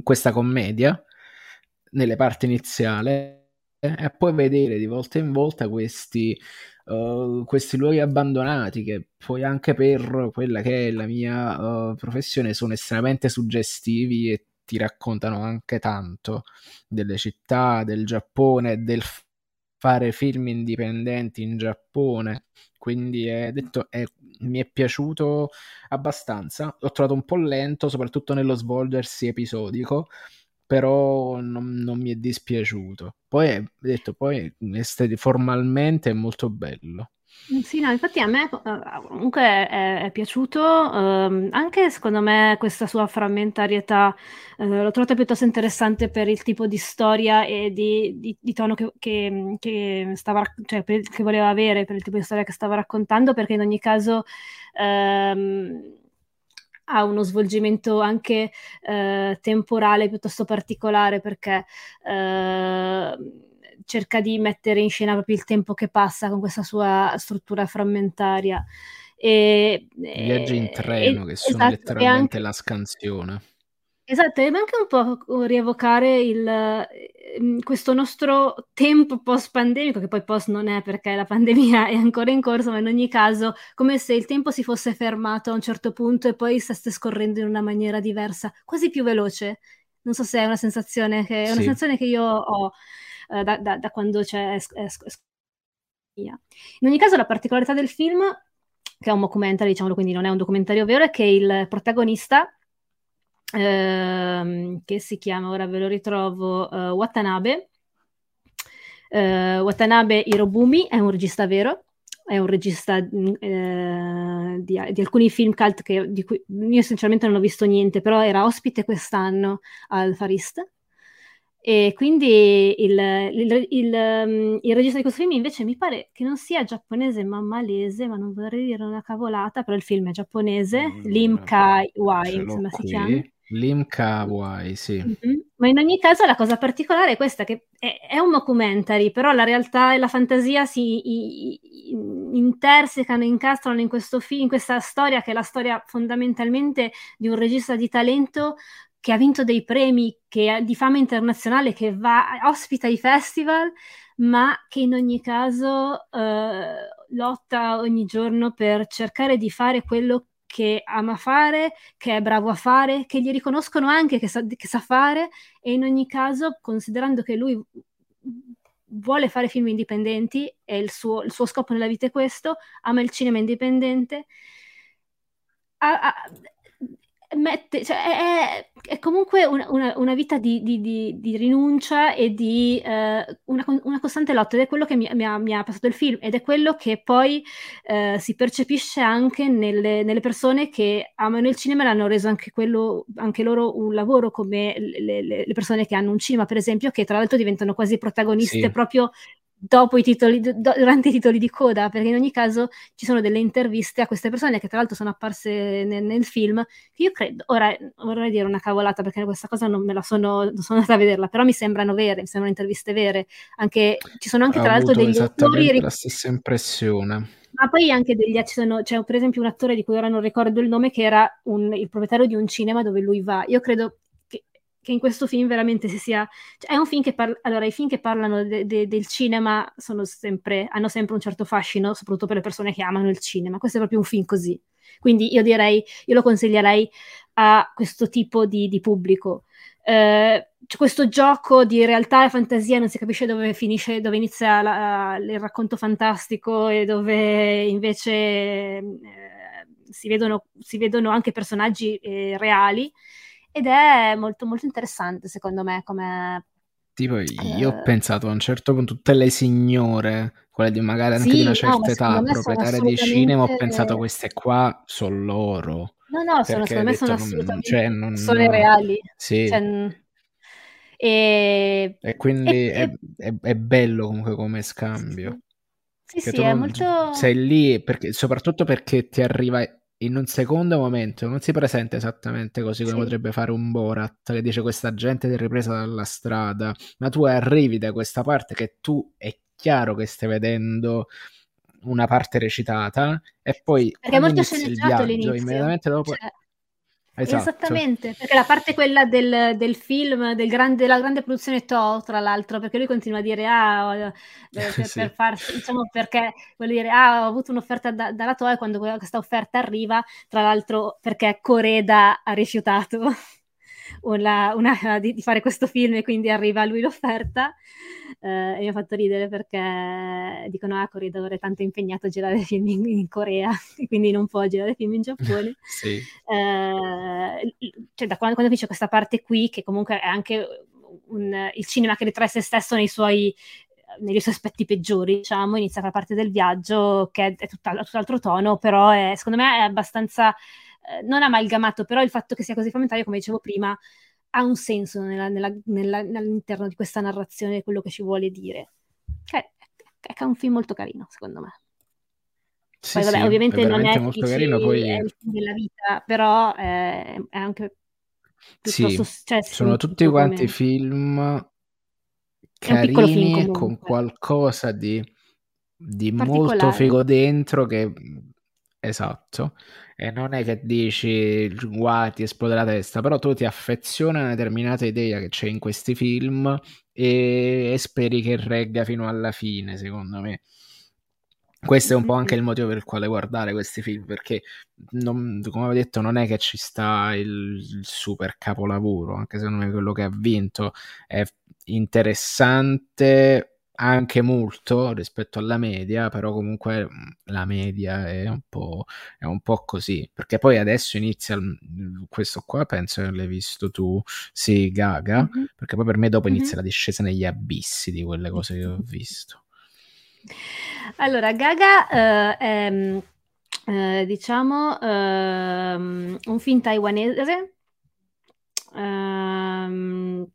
questa commedia nelle parti iniziali e poi vedere di volta in volta questi uh, questi luoghi abbandonati che poi anche per quella che è la mia uh, professione sono estremamente suggestivi e ti raccontano anche tanto delle città, del Giappone, del fare film indipendenti in Giappone. Quindi è detto, è, mi è piaciuto abbastanza. L'ho trovato un po' lento, soprattutto nello svolgersi episodico, però non, non mi è dispiaciuto. Poi, detto, poi formalmente è molto bello. Mm, sì, no, infatti a me uh, comunque è, è piaciuto, uh, anche secondo me questa sua frammentarietà uh, l'ho trovata piuttosto interessante per il tipo di storia e di, di, di tono che, che, che, stava, cioè, per, che, voleva avere, per il tipo di storia che stava raccontando, perché in ogni caso um, ha uno svolgimento anche eh, temporale piuttosto particolare, perché cerca di mettere in scena proprio il tempo che passa con questa sua struttura frammentaria. E, Viaggi in treno, e, che sono esatto, letteralmente anche, la scansione. Esatto, e anche un po' rievocare il, ehm, questo nostro tempo post-pandemico, che poi post non è perché la pandemia è ancora in corso, ma in ogni caso come se il tempo si fosse fermato a un certo punto e poi stesse scorrendo in una maniera diversa, quasi più veloce. Non so se è una sensazione che, è una sensazione che io ho eh, da, da, da, quando c'è in ogni caso la particolarità del film, che è un documentario, diciamolo quindi non è un documentario vero, è che il protagonista, ehm, che si chiama, ora ve lo ritrovo, uh, Watanabe, uh, Watanabe Hirobumi, è un regista vero, è un regista mm, eh, di, di, alcuni film cult che, di cui io sinceramente non ho visto niente, però era ospite quest'anno al Far East. E quindi il, il, il, um, il, regista di questo film invece mi pare che non sia giapponese ma malese, ma non vorrei dire una cavolata, però il film è giapponese, mm, Lim Kai Wai, insomma si chiama. Lim Kawai, sì. Mm-hmm. Ma in ogni caso la cosa particolare è questa, che è, è un documentary, però la realtà e la fantasia si i, i, intersecano, incastrano in questo film, in questa storia che è la storia fondamentalmente di un regista di talento che ha vinto dei premi che, di fama internazionale, che va, ospita i festival, ma che in ogni caso eh, lotta ogni giorno per cercare di fare quello che ama fare, che è bravo a fare, che gli riconoscono anche che sa, che sa fare e in ogni caso, considerando che lui vuole fare film indipendenti e il suo, il suo scopo nella vita è questo, ama il cinema indipendente, ha, ha, mette, cioè è, è, comunque una, una, una vita di, di, di, di, rinuncia e di eh, una, una, costante lotta ed è quello che mi, mi, ha, mi, ha, passato il film ed è quello che poi eh, si percepisce anche nelle, nelle, persone che amano il cinema e l'hanno reso anche, quello, anche loro un lavoro come le, le, le, persone che hanno un cinema per esempio che tra l'altro diventano quasi protagoniste sì. proprio dopo i titoli, do, durante i titoli di coda, perché in ogni caso ci sono delle interviste a queste persone che tra l'altro sono apparse nel, nel film, che io credo, ora vorrei dire una cavolata perché questa cosa non me la sono, non sono andata a vederla, però mi sembrano vere, mi sembrano interviste vere, anche, ci sono anche tra l'altro degli attori... la stessa impressione. Ma poi anche degli sono, c'è per esempio un attore di cui ora non ricordo il nome che era un, il proprietario di un cinema dove lui va. Io credo che in questo film veramente si sia... Cioè, è un film che parla... Allora, i film che parlano de- de- del cinema sempre... hanno sempre un certo fascino, soprattutto per le persone che amano il cinema. Questo è proprio un film così. Quindi io direi, io lo consiglierei a questo tipo di, di pubblico. Eh, questo gioco di realtà e fantasia, non si capisce dove finisce, dove inizia la, il racconto fantastico e dove invece eh, si, vedono, si, vedono, anche personaggi eh, reali ed è molto molto interessante secondo me come... Tipo io ho eh, pensato a un certo punto tutte le signore, quelle di magari anche sì, di una certa no, età, proprietarie di cinema, ho pensato queste qua sono loro. No, no, sono, secondo me sono assolutamente cioè, non, sono reali. Sì. Cioè, e... e, quindi e, è, è, è, bello comunque come scambio. Sì, sì, sì è molto... Sei lì perché, soprattutto perché ti arriva in un secondo momento non si presenta esattamente così come sì. potrebbe fare un Borat che dice questa gente è ripresa dalla strada, ma tu arrivi da questa parte che tu è chiaro che stai vedendo una parte recitata e poi perché è molto sceneggiato il viaggio, immediatamente dopo cioè, Esatto. Esattamente, perché la parte quella del, del film, del grande, della grande produzione To, tra l'altro, perché lui continua a dire, ah, eh, per, sì. per farsi, diciamo, perché vuol dire, ah, ho avuto un'offerta da, dalla To e quando questa offerta arriva, tra l'altro perché Coreda ha rifiutato una, una, di, di, fare questo film e quindi arriva a lui l'offerta. Eh, e mi ha fatto ridere perché dicono ah Corridore è tanto impegnato a girare film in, in, Corea e quindi non può girare film in Giappone. sì. eh, cioè, da quando, quando finisce questa parte qui, che comunque è anche un, il cinema che ritrae se stesso nei suoi negli suoi aspetti peggiori, diciamo, inizia la parte del viaggio che è, è tutt'al- tutt'altro tono, però è, secondo me è abbastanza, eh, non amalgamato, però il fatto che sia così frammentario, come dicevo prima, ha un senso nella, nella, nella, all'interno di questa narrazione, quello che ci vuole dire. Che è, è, è un film molto carino, secondo me. Sì, poi, vabbè, sì, ovviamente non è molto carino, poi... è il film della vita, però è, è anche. Sì, cioè, sono tutti quanti come... film carini con qualcosa di, di molto figo dentro che esatto e non è che dici guarda ti esplode la testa però tu ti affezioni a una determinata idea che c'è in questi film e, e speri che regga fino alla fine secondo me. Questo è un po' anche il motivo per il quale guardare questi film, perché non, come avevo detto non è che ci sta il, il super capolavoro, anche secondo me quello che ha vinto. È interessante anche molto rispetto alla media, però comunque mm, la media è un po', è un po così, perché poi adesso inizia questo qua, penso che l'hai visto tu, sì, Gaga, mm-hmm. perché poi per me dopo mm-hmm. inizia la discesa negli abissi di quelle cose che ho visto. Allora, Gaga eh, è, eh, diciamo, eh, un film taiwanese ehm,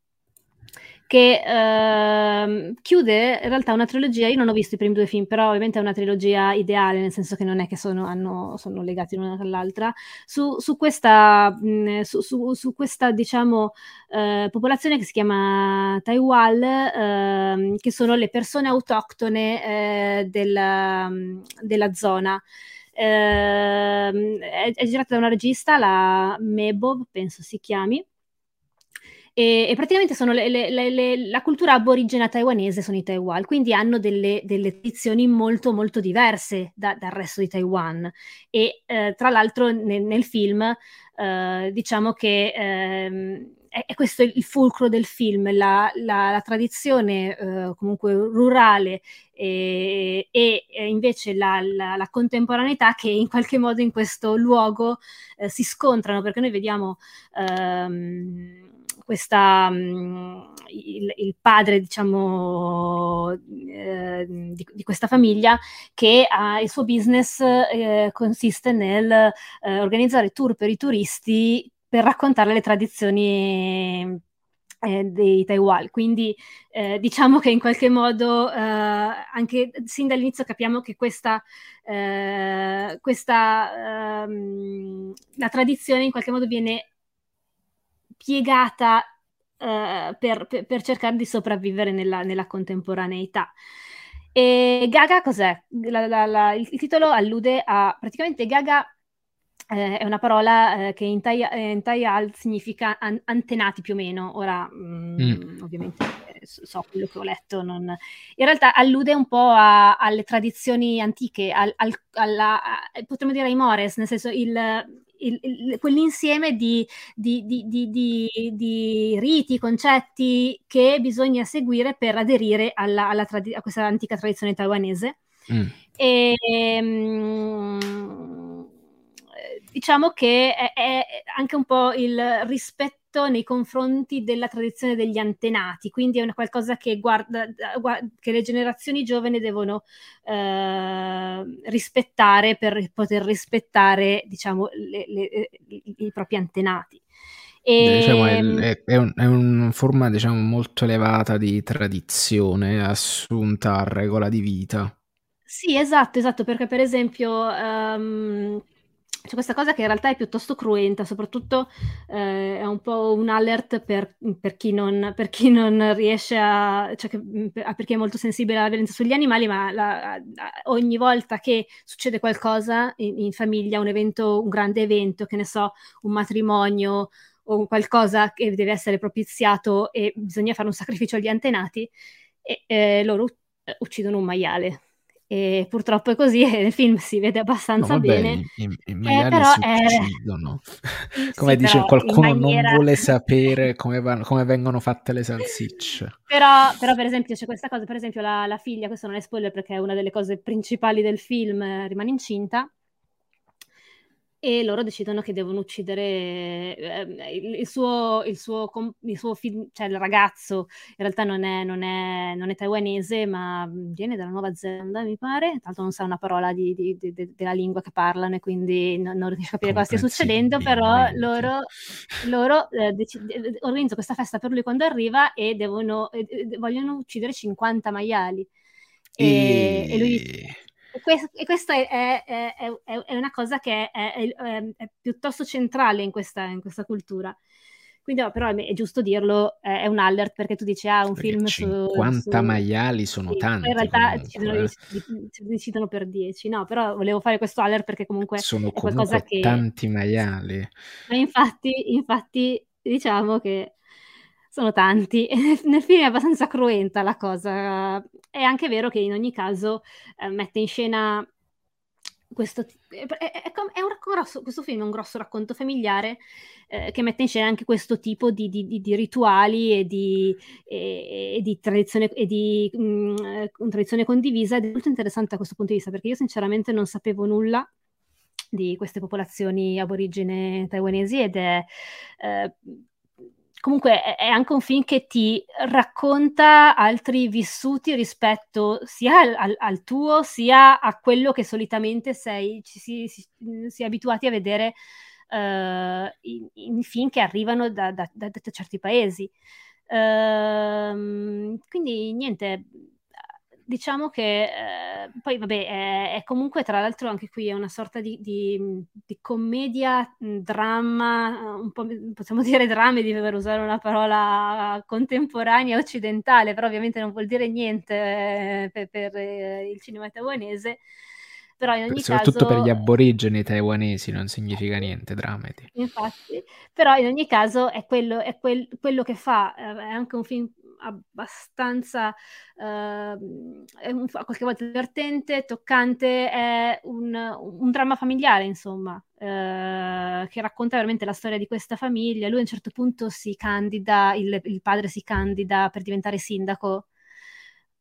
che uh, chiude in realtà una trilogia, io non ho visto i primi due film, però ovviamente è una trilogia ideale, nel senso che non è che sono, hanno, sono legati l'una all'altra, su, su, questa, mh, su, su, questa, diciamo, uh, popolazione che si chiama Taiwan, uh, che sono le persone autoctone eh, della, della zona. Uh, è, è, girata da una regista, la Mebo, penso si chiami, e, e praticamente sono le, le, le, la cultura aborigena taiwanese sono i Taiwan, quindi hanno delle, delle tradizioni molto molto diverse da, dal resto di Taiwan. E eh, tra l'altro nel, nel film eh, diciamo che ehm, è, questo il fulcro del film, la, la, la tradizione eh, comunque rurale e, e, e invece la, la, contemporaneità che in qualche modo in questo luogo eh, si scontrano, perché noi vediamo... Ehm, questa, mm, il, il, padre, diciamo, eh, di, di, questa famiglia che ha il suo business eh, consiste nel eh, organizzare tour per i turisti per raccontare le tradizioni eh, dei Taiwan. Quindi eh, diciamo che in qualche modo eh, anche sin dall'inizio capiamo che questa, eh, questa ehm, la tradizione in qualche modo viene piegata uh, per, per, per, cercare di sopravvivere nella, nella contemporaneità. E Gaga cos'è? La, la, la, il, titolo allude a praticamente Gaga eh, è una parola eh, che in, eh, in Taial significa an, antenati più o meno. Ora, mm, mm. ovviamente eh, so quello che ho letto, non... in realtà allude un po' a, alle tradizioni antiche, al, al, alla, a, potremmo dire ai Mores, nel senso il, il, il, quell'insieme di, di, di, di, riti, concetti che bisogna seguire per aderire alla, alla tradi- a questa antica tradizione taiwanese. Mm. E, um, diciamo che è, è, anche un po' il rispetto nei confronti della tradizione degli antenati, quindi è una qualcosa che, guarda, guarda, che le generazioni giovani devono eh, rispettare per poter rispettare diciamo, le, le, i, propri antenati. E... Diciamo, è, è, è, un, è, una forma diciamo, molto elevata di tradizione assunta a regola di vita. Sì, esatto, esatto, perché per esempio um, c'è questa cosa che in realtà è piuttosto cruenta, soprattutto eh, è un po' un alert per, per, chi, non, per chi, non, riesce a, cioè che, mm, per chi è molto sensibile alla violenza sugli animali, ma la, ogni volta che succede qualcosa in, in, famiglia, un evento, un grande evento, che ne so, un matrimonio o qualcosa che deve essere propiziato e bisogna fare un sacrificio agli antenati, e, eh, loro uccidono un maiale e purtroppo è così e nel film si vede abbastanza no, vabbè, bene. I, i, i maiali eh, però si uccidono. È... come sì, dice qualcuno maniera... non vuole sapere come, vanno, come, vengono fatte le salsicce. Però, però, per esempio c'è questa cosa, per esempio la, la, figlia, questo non è spoiler perché è una delle cose principali del film, eh, rimane incinta e loro decidono che devono uccidere eh, il, il, suo, il, suo, il suo film, cioè il ragazzo in realtà non è, non, è, non è, taiwanese ma viene dalla Nuova Zelanda mi pare, tanto non sa una parola di, di, di, della lingua che parlano e quindi non, non riesce a capire cosa stia succedendo, però loro, loro eh, dec- organizzano questa festa per lui quando arriva e devono, eh, vogliono uccidere 50 maiali. E, e... e lui questo, e questa è, è, è, è, una cosa che è, piuttosto centrale in questa, in questa cultura. Quindi, no, però è giusto dirlo, è un alert perché tu dici, ah, un perché film 50 su... 50 maiali sono sì, tanti. In realtà eh. decidono, per 10, no, però volevo fare questo alert perché comunque sono è qualcosa che... tanti maiali. Ma infatti, infatti, diciamo che sono tanti. Nel film è abbastanza cruenta la cosa. È anche vero che in ogni caso eh, mette in scena questo è, è, è un grosso, questo film è un grosso racconto familiare eh, che mette in scena anche questo tipo di, di, di rituali e di, e, e di tradizione, e di, mh, mm, tradizione condivisa ed è molto interessante da questo punto di vista perché io sinceramente non sapevo nulla di queste popolazioni aborigene taiwanesi ed è eh, comunque è anche un film che ti racconta altri vissuti rispetto sia al, al tuo sia a quello che solitamente sei, ci si, si, si è abituati a vedere uh, in, in, film che arrivano da, da, da, da certi paesi. Uh, quindi niente, diciamo che eh, poi vabbè è, è, comunque tra l'altro anche qui è una sorta di, di, di commedia dramma un po' possiamo dire dramedy per usare una parola contemporanea occidentale però ovviamente non vuol dire niente eh, per, per eh, il cinema taiwanese. Però in ogni soprattutto caso... per gli aborigeni taiwanesi non significa niente dramedy infatti però in ogni caso è quello, è quel, quello che fa eh, è anche un film abbastanza eh, un, qualche volta divertente, toccante, è un, un dramma familiare, insomma, eh, che racconta veramente la storia di questa famiglia. Lui a un certo punto si candida, il, il padre si candida per diventare sindaco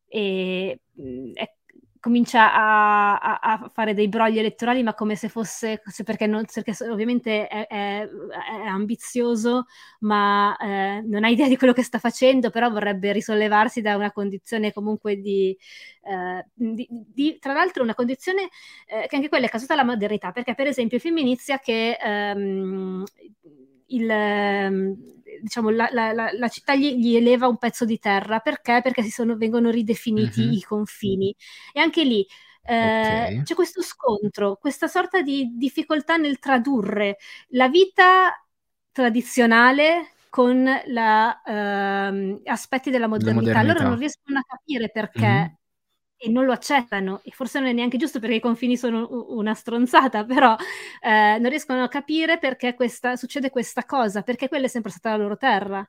e mh, è comincia a, a, a, fare dei brogli elettorali, ma come se fosse, perché, non, perché ovviamente è, è, è, ambizioso, ma eh, non ha idea di quello che sta facendo, però vorrebbe risollevarsi da una condizione comunque di, eh, di, di tra l'altro una condizione eh, che anche quella è causata dalla modernità, perché per esempio il film inizia che ehm, il, ehm, diciamo, la, la, la, città gli, gli, eleva un pezzo di terra perché? Perché sono, vengono ridefiniti mm-hmm. i confini. E anche lì eh, okay. c'è questo scontro, questa sorta di difficoltà nel tradurre la vita tradizionale con la, ehm, aspetti della modernità. modernità. Loro non riescono a capire perché mm-hmm e non lo accettano, e forse non è neanche giusto perché i confini sono una stronzata, però eh, non riescono a capire perché questa, succede questa cosa, perché quella è sempre stata la loro terra.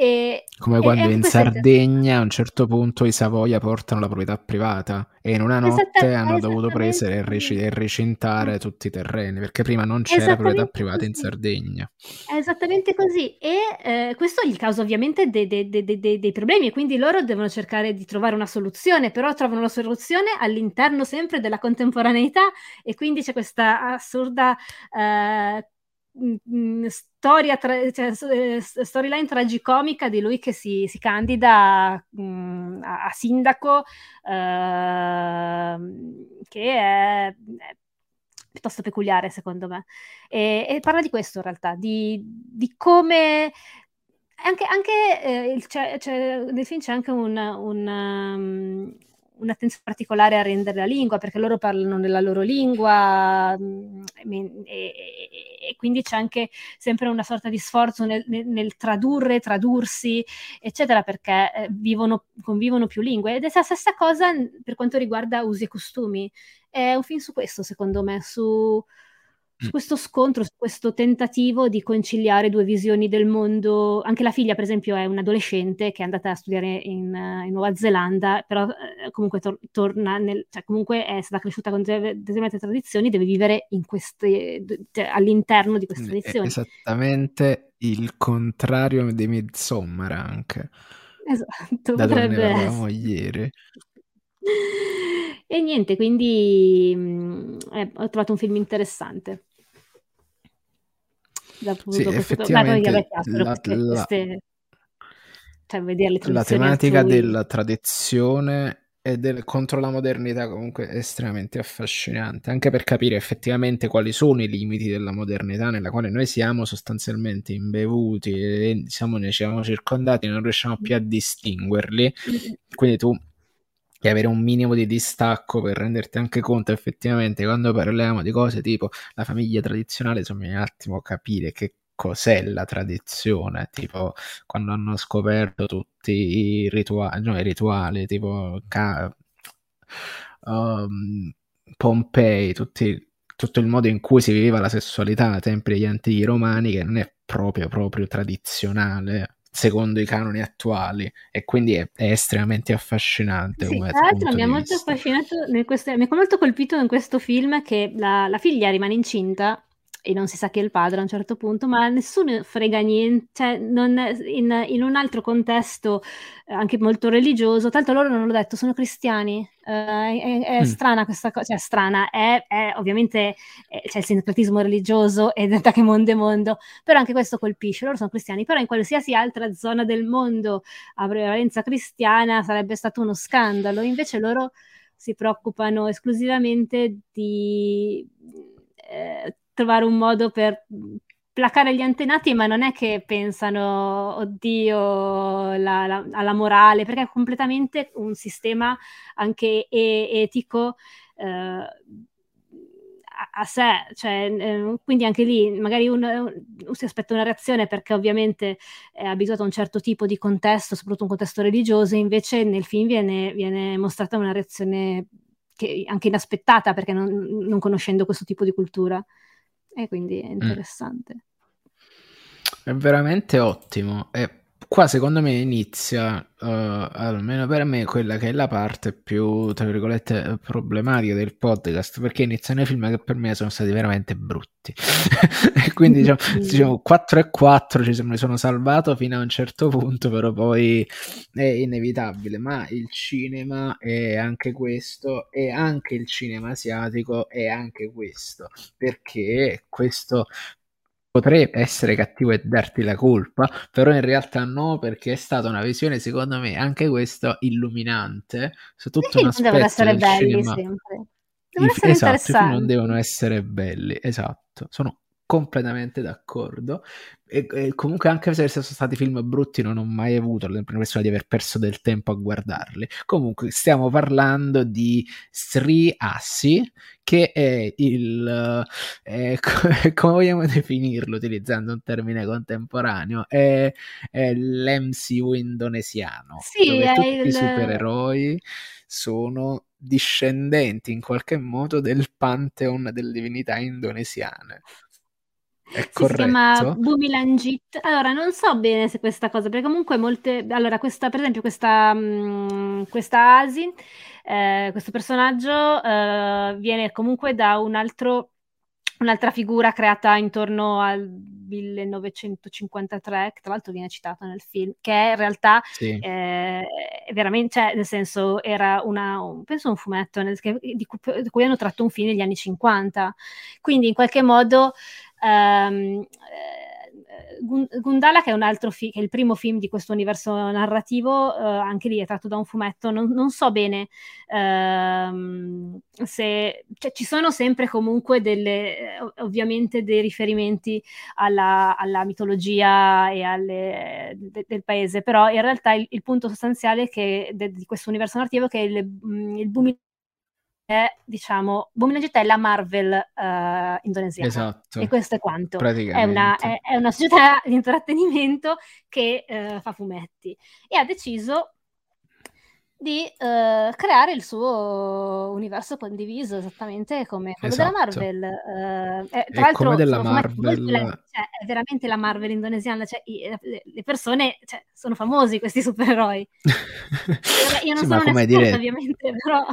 E, Come quando e in Sardegna a un certo punto i Savoia portano la proprietà privata e in una notte hanno dovuto prendere e, rec- e, recintare tutti i terreni perché prima non c'era proprietà privata in Sardegna. È esattamente così. E eh, questo gli causa ovviamente dei, dei, dei, dei, problemi e quindi loro devono cercare di trovare una soluzione, però trovano una soluzione all'interno sempre della contemporaneità e quindi c'è questa assurda... Eh, storia, tra- cioè, eh, storyline tragicomica di lui che si, si candida mh, a, a, sindaco, uh, che è, è, piuttosto peculiare secondo me. E, e, parla di questo in realtà, di, di come... Anche, anche eh, il, c'è, c'è, nel film c'è anche un, un um, un'attenzione particolare a rendere la lingua, perché loro parlano nella loro lingua mm, e, e, quindi c'è anche sempre una sorta di sforzo nel, nel, nel tradurre, tradursi, eccetera, perché eh, vivono, convivono più lingue. Ed è la stessa cosa per quanto riguarda usi e costumi. È un film su questo, secondo me, su su mm. questo scontro, su questo tentativo di conciliare due visioni del mondo. Anche la figlia, per esempio, è un'adolescente che è andata a studiare in, in Nuova Zelanda, però eh, comunque tor- torna nel, cioè comunque è stata cresciuta con determinate tradizioni, deve vivere queste, cioè, all'interno di queste tradizioni. Esattamente il contrario di Midsommar anche. Esatto, da potrebbe essere. ieri. E niente, quindi mh, eh, ho trovato un film interessante. Da sì, effettivamente la, la, queste, cioè, la tematica altrui. della tradizione e del, contro la modernità comunque è estremamente affascinante, anche per capire effettivamente quali sono i limiti della modernità nella quale noi siamo sostanzialmente imbevuti e siamo, ne siamo circondati, non riusciamo più a distinguerli. Quindi tu devi avere un minimo di distacco per renderti anche conto effettivamente quando parliamo di cose tipo la famiglia tradizionale, insomma, un attimo capire che cos'è la tradizione, tipo quando hanno scoperto tutti i rituali, no, i rituali tipo ca- um, Pompei, tutti, tutto il modo in cui si viveva la sessualità ai tempi degli antichi romani, che non è proprio, proprio tradizionale secondo i canoni attuali e quindi è, è estremamente affascinante. Sì, tra l'altro mi ha molto affascinato, questo, mi ha molto colpito in questo film che la, la figlia rimane incinta e non si sa chi è il padre a un certo punto, ma nessuno frega niente, cioè non, in, in, un altro contesto eh, anche molto religioso, tanto loro non l'ho detto, sono cristiani, uh, è, è mm. strana questa cosa, cioè strana, è, è ovviamente c'è il sincretismo religioso e da che mondo è mondo, però anche questo colpisce, loro sono cristiani, però in qualsiasi altra zona del mondo a prevalenza cristiana sarebbe stato uno scandalo, invece loro si preoccupano esclusivamente di... Eh, trovare un modo per placare gli antenati, ma non è che pensano, oddio, la, la, alla morale, perché è completamente un sistema anche e- etico eh, a, sé, cioè, eh, quindi anche lì magari uno, uno si aspetta una reazione perché ovviamente è abituato a un certo tipo di contesto, soprattutto un contesto religioso, invece nel film viene, viene mostrata una reazione che, anche inaspettata perché non, non conoscendo questo tipo di cultura e quindi è mm. interessante. È veramente ottimo. E qua secondo me inizia, uh, almeno per me, quella che è la parte più, tra virgolette, problematica del podcast, perché iniziano i film che per me sono stati veramente brutti. e quindi diciamo, diciamo 4 e 4 ci sono, mi sono salvato fino a un certo punto, però poi è inevitabile. Ma il cinema è anche questo, e anche il cinema asiatico è anche questo, perché questo potrei essere cattivo e darti la colpa, però in realtà no, perché è stata una visione, secondo me, anche questo illuminante su tutto un aspetto devono essere belli cinema. sempre. Devono essere esatto, i film non devono essere belli, esatto. Sono completamente d'accordo. E, e, comunque, anche se sono stati film brutti, non ho mai avuto l'impressione di aver perso del tempo a guardarli. Comunque, stiamo parlando di Sri Assi, che è il è, come vogliamo definirlo utilizzando un termine contemporaneo? È, è l'MCU indonesiano. Sì, dove tutti il... i supereroi sono discendenti in qualche modo del pantheon delle divinità indonesiane. È si chiama Bumilanjit. Allora, non so bene se questa cosa, perché comunque molte... Allora, questa, per esempio, questa, mh, mm, questa Asi, eh, questo personaggio eh, viene comunque da un altro un'altra figura creata intorno al 1953, che tra l'altro viene citata nel film, che in realtà sì. eh, veramente, cioè, nel senso, era una, un, penso un fumetto nel, che, di, cui, di, cui, hanno tratto un film negli anni 50. Quindi in qualche modo Um, Gundala, che è un altro film, che è il primo film di questo universo narrativo, uh, anche lì è tratto da un fumetto. Non, non so bene uh, se cioè, ci sono sempre comunque delle, ovviamente dei riferimenti alla, alla mitologia e alle, de, del paese, però in realtà il, il punto sostanziale che, de, di questo universo narrativo è che il, il boom è, diciamo, Bumilangit è la Marvel uh, indonesiana. Esatto. E questo è quanto. È una, è, è una, società di intrattenimento che uh, fa fumetti. E ha deciso di uh, creare il suo universo condiviso esattamente come quello esatto. della Marvel. Uh, eh, tra l'altro, della Marvel... Cioè, è veramente la Marvel indonesiana, cioè, i, le persone cioè, sono famosi questi supereroi. Io non sì, sono un'esperta dire... ovviamente, però...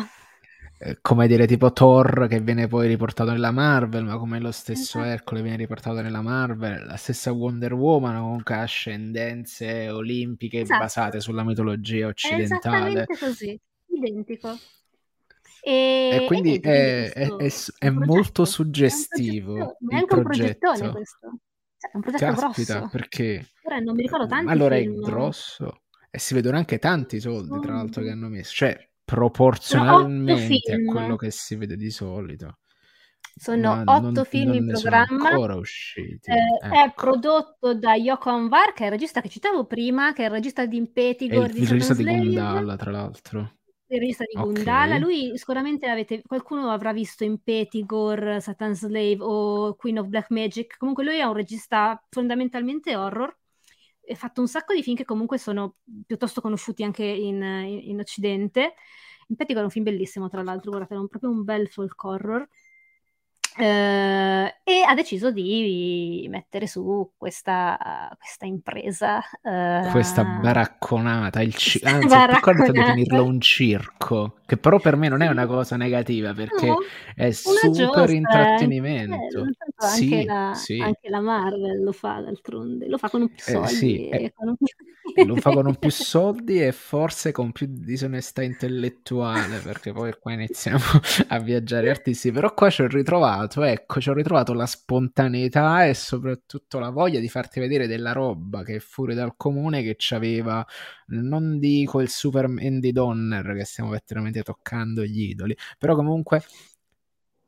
Eh, come dire tipo Thor che viene poi riportato nella Marvel, ma come lo stesso esatto. Ercole viene riportato nella Marvel, la stessa Wonder Woman comunque ha ascendenze olimpiche esatto. basate sulla mitologia occidentale. È esattamente così, identico. E, e quindi e è, è, è molto suggestivo. È, anche un progettone questo. Cioè, è un progetto Caspita, grosso. perché? Ora non mi ricordo tanti Allora film. è grosso. E si vedono anche tanti soldi, tra l'altro, che hanno messo. Cioè, proporzionalmente a quello che si vede di solito. Sono Ma otto non, film non in programma. ancora usciti. Eh, ecco. È prodotto da Yoko Anwar, che è il regista che citavo prima, che è il regista di Impetigore. Il, il regista di Gundala, tra l'altro. Il regista di okay. Gundala. Lui sicuramente avete, qualcuno avrà visto Impetigore, Satan Slave o Queen of Black Magic. Comunque lui è un regista fondamentalmente horror fatto un sacco di film che comunque sono piuttosto conosciuti anche in, in, in Occidente. In Pettico è un film bellissimo, tra l'altro, guardate, è proprio un bel folk horror. Uh, e ha deciso di mettere su questa, questa impresa. Uh, questa baracconata, il ci- anzi, baracconata. di definirlo un circo, che però per me non è una cosa negativa perché no, è super giostra, intrattenimento. Eh, sì, anche, la, sì. anche, la, Marvel lo fa d'altronde, lo fa con più soldi. Eh, sì, eh, con lo fa con più soldi e forse con più disonestà intellettuale perché poi qua iniziamo a viaggiare artisti, però qua ci ho ritrovato ecco, ci ho ritrovato la spontaneità e soprattutto la voglia di farti vedere della roba che è fuori dal comune che c'aveva, non dico il super Andy Donner che stiamo letteralmente toccando gli idoli, però comunque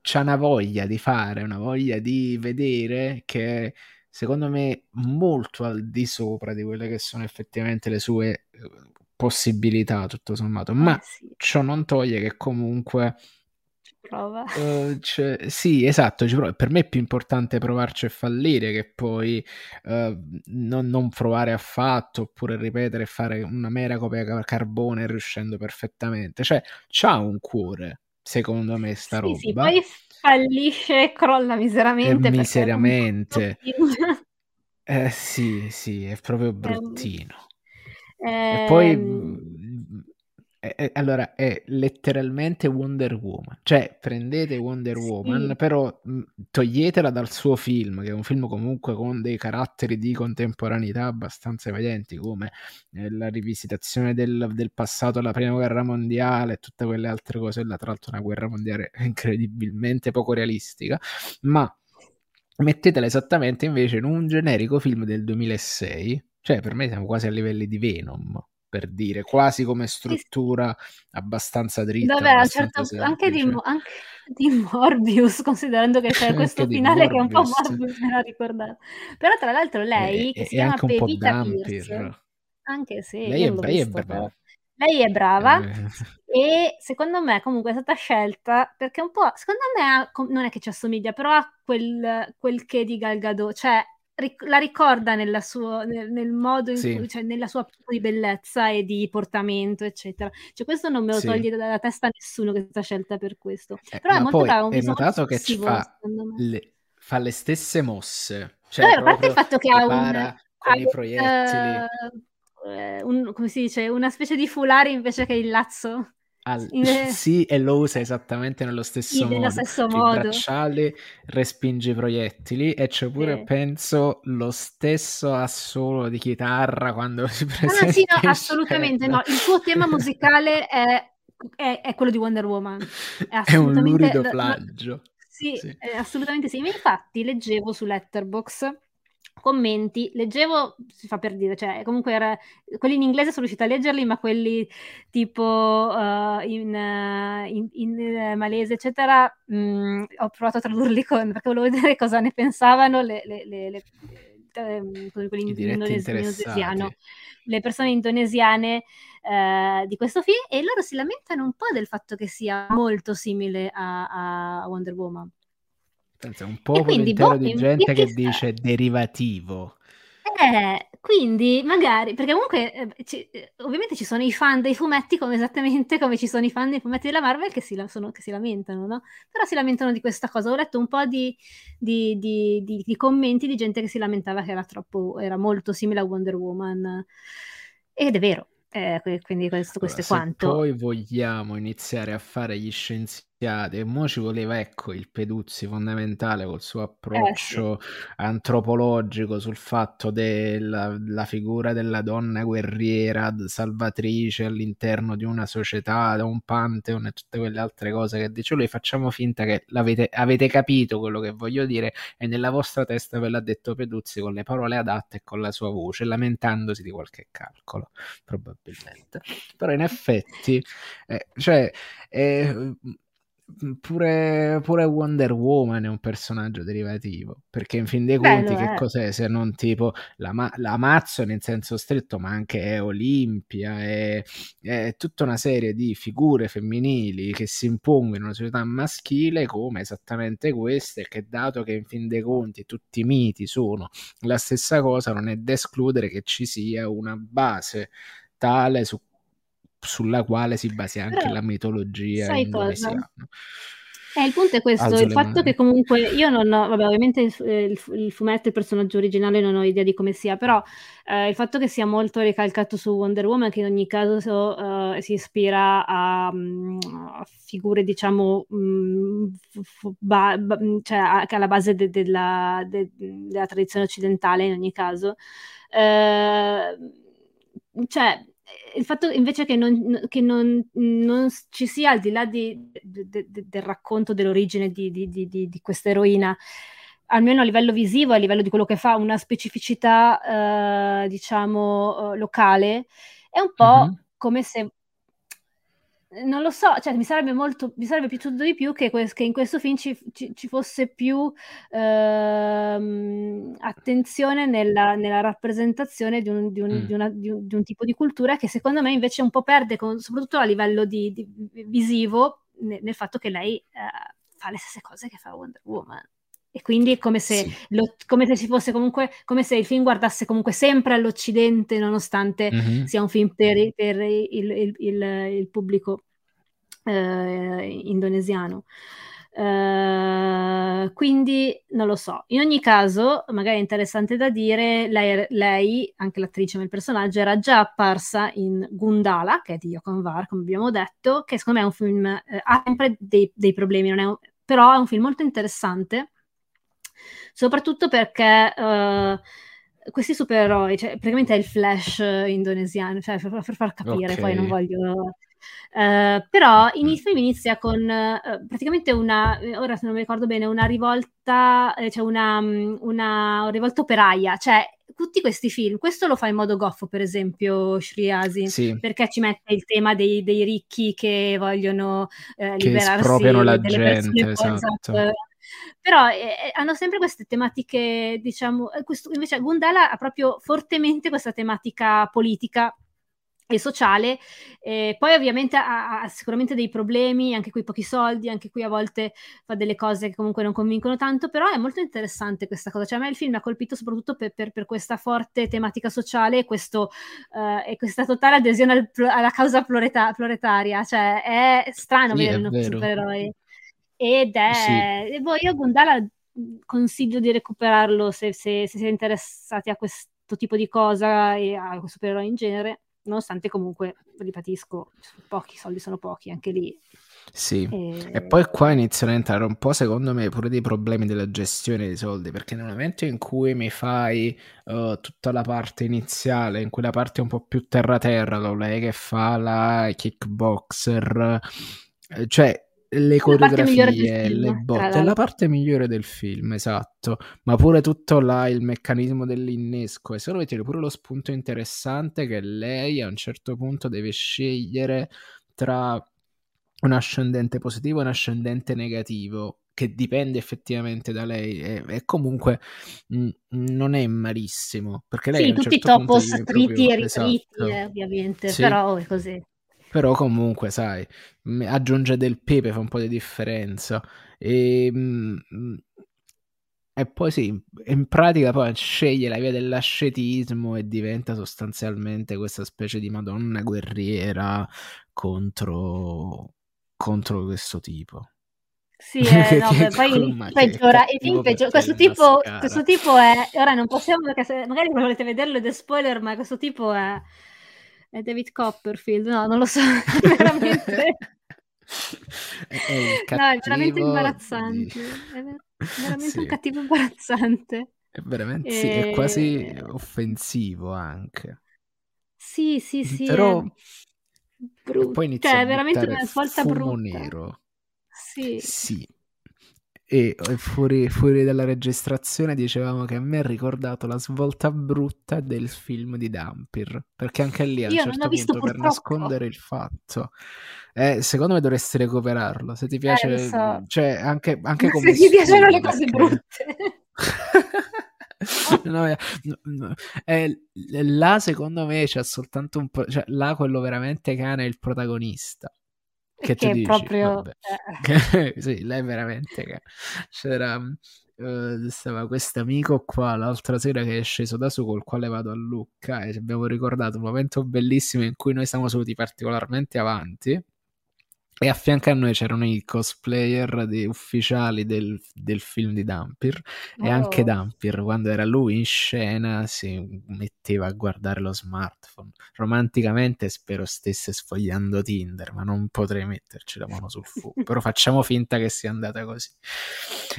c'è una voglia di fare, una voglia di vedere che secondo me molto al di sopra di quelle che sono effettivamente le sue eh, possibilità tutto sommato, ma eh sì. ciò non toglie che comunque prova. Uh, cioè, sì, esatto, per me è più importante provarci e fallire che poi uh, non, non, provare affatto oppure ripetere e fare una mera copia carbone riuscendo perfettamente. Cioè, c'ha un cuore, secondo me, sta sì, roba. Sì, poi fallisce e crolla miseramente. E miseramente. Eh sì, sì, è proprio bruttino. Eh, e poi ehm, è, allora è letteralmente Wonder Woman, cioè prendete Wonder sì. Woman, però mh, toglietela dal suo film, che è un film comunque con dei caratteri di contemporaneità abbastanza evidenti, come eh, la rivisitazione del, del, passato alla prima guerra mondiale e tutte quelle altre cose, là, tra l'altro una guerra mondiale incredibilmente poco realistica, ma mettetela esattamente invece in un generico film del 2006, cioè per me siamo quasi a livelli di Venom per dire, quasi come struttura abbastanza dritta. Vabbè, abbastanza certo, anche, di, anche, di, Morbius, considerando che c'è questo finale che è un po' Morbius, me l'ha ricordato. Però tra l'altro lei, e, che si chiama Pevita Pierce, anche se lei, è, lei visto, è brava. Lei è brava eh. e secondo me comunque è stata scelta perché un po', secondo me non è che ci assomiglia, però ha quel, quel che di Galgado, cioè la ricorda nella sua, nel, nel, modo in sì. cui, cioè nella sua di bellezza e di portamento, eccetera. Cioè, questo non me lo sì. toglie dalla testa nessuno questa scelta per questo. Eh, Però è molto bravo. Hai notato che ci fa le, fa le stesse mosse. Cioè, Vabbè, a parte il fatto che ha un con i proiettili. Uh, un, come si dice, una specie di fulare invece che il lazzo. Al... Sì, e lo usa esattamente nello stesso sì, modo. Stesso modo. bracciali respinge i proiettili e c'è pure, sì. penso, lo stesso assolo di chitarra quando si presenta. Ah, sì, no, assolutamente no. Il suo tema musicale è, è, è quello di Wonder Woman. È, è un lurido plagio. Sì, sì. assolutamente sì. Ma infatti leggevo su Letterboxd commenti, leggevo, si fa per dire, cioè comunque era, quelli in inglese sono riuscita a leggerli, ma quelli tipo uh, in, uh, in, in uh, malese, eccetera, mh, mm, ho provato a tradurli con, perché volevo vedere cosa ne pensavano le, le, le, le ehm, quelli in indonesiano, le persone indonesiane eh, di questo film e loro si lamentano un po' del fatto che sia molto simile a, a Wonder Woman. Pensa, un po' intero boh, di gente che dice derivativo. Eh, quindi magari, perché comunque eh, ci, eh, ovviamente ci sono i fan dei fumetti come esattamente come ci sono i fan dei fumetti della Marvel che si, la, sono, che si lamentano, no? Però si lamentano di questa cosa. Ho letto un po' di, di, di, di, commenti di gente che si lamentava che era troppo, era molto simile a Wonder Woman. Ed è vero, eh, quindi questo, questo allora, è quanto. poi vogliamo iniziare a fare gli scienziati e mo ci voleva ecco il Peduzzi fondamentale col suo approccio eh, sì. antropologico sul fatto della figura della donna guerriera salvatrice all'interno di una società, da un pantheon e tutte quelle altre cose che dice lui facciamo finta che avete capito quello che voglio dire e nella vostra testa ve l'ha detto Peduzzi con le parole adatte e con la sua voce lamentandosi di qualche calcolo probabilmente però in effetti eh, cioè eh, Pure, pure, Wonder Woman è un personaggio derivativo perché in fin dei conti Bello, che eh. cos'è se non tipo la, ma- l'Amazon in senso stretto ma anche è Olimpia è, è, tutta una serie di figure femminili che si impongono in una società maschile come esattamente queste che dato che in fin dei conti tutti i miti sono la stessa cosa non è da escludere che ci sia una base tale su sulla quale si basa anche Però, la mitologia indonesiana. Eh, il punto è questo, Alzo il fatto mani. che comunque io non ho, vabbè, ovviamente il, il, il, fumetto, il personaggio originale non ho idea di come sia, però eh, il fatto che sia molto ricalcato su Wonder Woman, che in ogni caso eh, si ispira a, mm, a figure, diciamo, mh, mm, ba, ba, cioè a, alla base de, de la, de, della tradizione occidentale in ogni caso, eh, cioè il fatto invece che, non, che non, non, ci sia al di là di, de, de, de, del racconto dell'origine di, di, di, questa eroina, almeno a livello visivo, a livello di quello che fa, una specificità, eh, diciamo, eh, locale, è un po' mm-hmm. come se non lo so, cioè mi sarebbe molto, mi sarebbe piaciuto di più che, que- che in questo film ci, ci, ci fosse più ehm, attenzione nella, nella, rappresentazione di un, di, un, mm. di, una, di, un, di un, tipo di cultura che secondo me invece un po' perde, con, soprattutto a livello visivo, ne, nel fatto che lei eh, fa le stesse cose che fa Wonder Woman. E quindi è come se, sì. lo, come se si fosse comunque, come se il film guardasse comunque sempre all'Occidente, nonostante mm-hmm. sia un film per, per il, il, il, il, pubblico eh, indonesiano. Uh, quindi non lo so. In ogni caso, magari è interessante da dire, lei, lei, anche l'attrice del personaggio, era già apparsa in Gundala, che è di Yokon Var, come abbiamo detto, che secondo me è un film, eh, ha sempre dei, dei problemi, un, però è un film molto interessante soprattutto perché uh, questi supereroi, cioè, praticamente è il flash indonesiano, cioè, per, per far capire, okay. poi non voglio... Uh, però il film inizia con uh, praticamente una, ora se non mi ricordo bene, una rivolta, eh, cioè una, una, rivolta operaia, cioè tutti questi film, questo lo fa in modo goffo, per esempio, Shriasi, sì. perché ci mette il tema dei, dei ricchi che vogliono eh, liberarsi la gente, esatto. Però eh, hanno sempre queste tematiche, diciamo, eh, questo, invece Gundala ha proprio fortemente questa tematica politica e sociale. Eh, poi ovviamente ha, ha, sicuramente dei problemi, anche qui pochi soldi, anche qui a volte fa delle cose che comunque non convincono tanto, però è molto interessante questa cosa. Cioè a me il film ha colpito soprattutto per, per, per questa forte tematica sociale e, questo, uh, e questa totale adesione al, alla causa floreta, floretaria. Cioè è strano sì, vedere un supereroe. Ed è... Sì. Boh, io Gundala consiglio di recuperarlo se, se, se siete interessati a questo tipo di cosa e a supereroi in genere nonostante comunque, ripetisco, pochi soldi sono pochi, anche lì. Sì, e... e poi qua iniziano a entrare un po', secondo me, pure dei problemi della gestione dei soldi, perché nel momento in cui mi fai uh, tutta la parte iniziale, in cui la parte un po' più terra-terra, lei che fa la kickboxer, eh, cioè le coreografie, le botte, è la parte migliore del film, esatto, ma pure tutto là il meccanismo dell'innesco e solo vedete pure lo spunto interessante che lei a un certo punto deve scegliere tra un ascendente positivo e un ascendente negativo che dipende effettivamente da lei e, e comunque mh, non è malissimo perché lei sì, tutti certo i topos triti e ritriti esatto. eh, ovviamente sì. però è così però comunque, sai, aggiunge del pepe, fa un po' di differenza. E, ehm, e poi sì, in pratica poi sceglie la via dell'ascetismo e diventa sostanzialmente questa specie di madonna guerriera contro, contro questo tipo. Sì, eh, no, beh, poi peggiora, il film peggiora. Questo tipo, questo tipo è, ora non possiamo, perché se, magari volete vederlo ed è spoiler, ma questo tipo è, è David Copperfield, no, non lo so, veramente... è, no, è veramente imbarazzante. Di... È veramente sì. un cattivo imbarazzante. È veramente, e... sì, è quasi offensivo anche. Sì, sì, sì. Però... Brutto. Poi inizia cioè, è veramente una svolta brutta. nero. Sì. Sì. E fuori, fuori dalla registrazione dicevamo che a me ha ricordato la svolta brutta del film di Dampir, perché anche lì a un certo punto per nascondere il fatto, eh, secondo me dovresti recuperarlo, se ti Eh, piace, so. cioè anche, anche Se come ti piacciono le cose perché... brutte. No, eh, no, no, eh, là secondo me c'è soltanto un po', cioè là quello veramente cane è il protagonista. Che tu Che dici, proprio... eh. sì, lei veramente. C'era, eh, stava questo amico qua l'altra sera che è sceso da su col quale vado a Lucca e ci abbiamo ricordato un momento bellissimo in cui noi siamo seduti particolarmente avanti e a fianco a noi c'erano i cosplayer di- ufficiali del, del film di Dampir. E anche Oh. Dampir quando era lui in scena si metteva a guardare lo smartphone. Romanticamente spero stesse sfogliando Tinder ma non potrei metterci la mano sul fuoco però facciamo finta che sia andata così.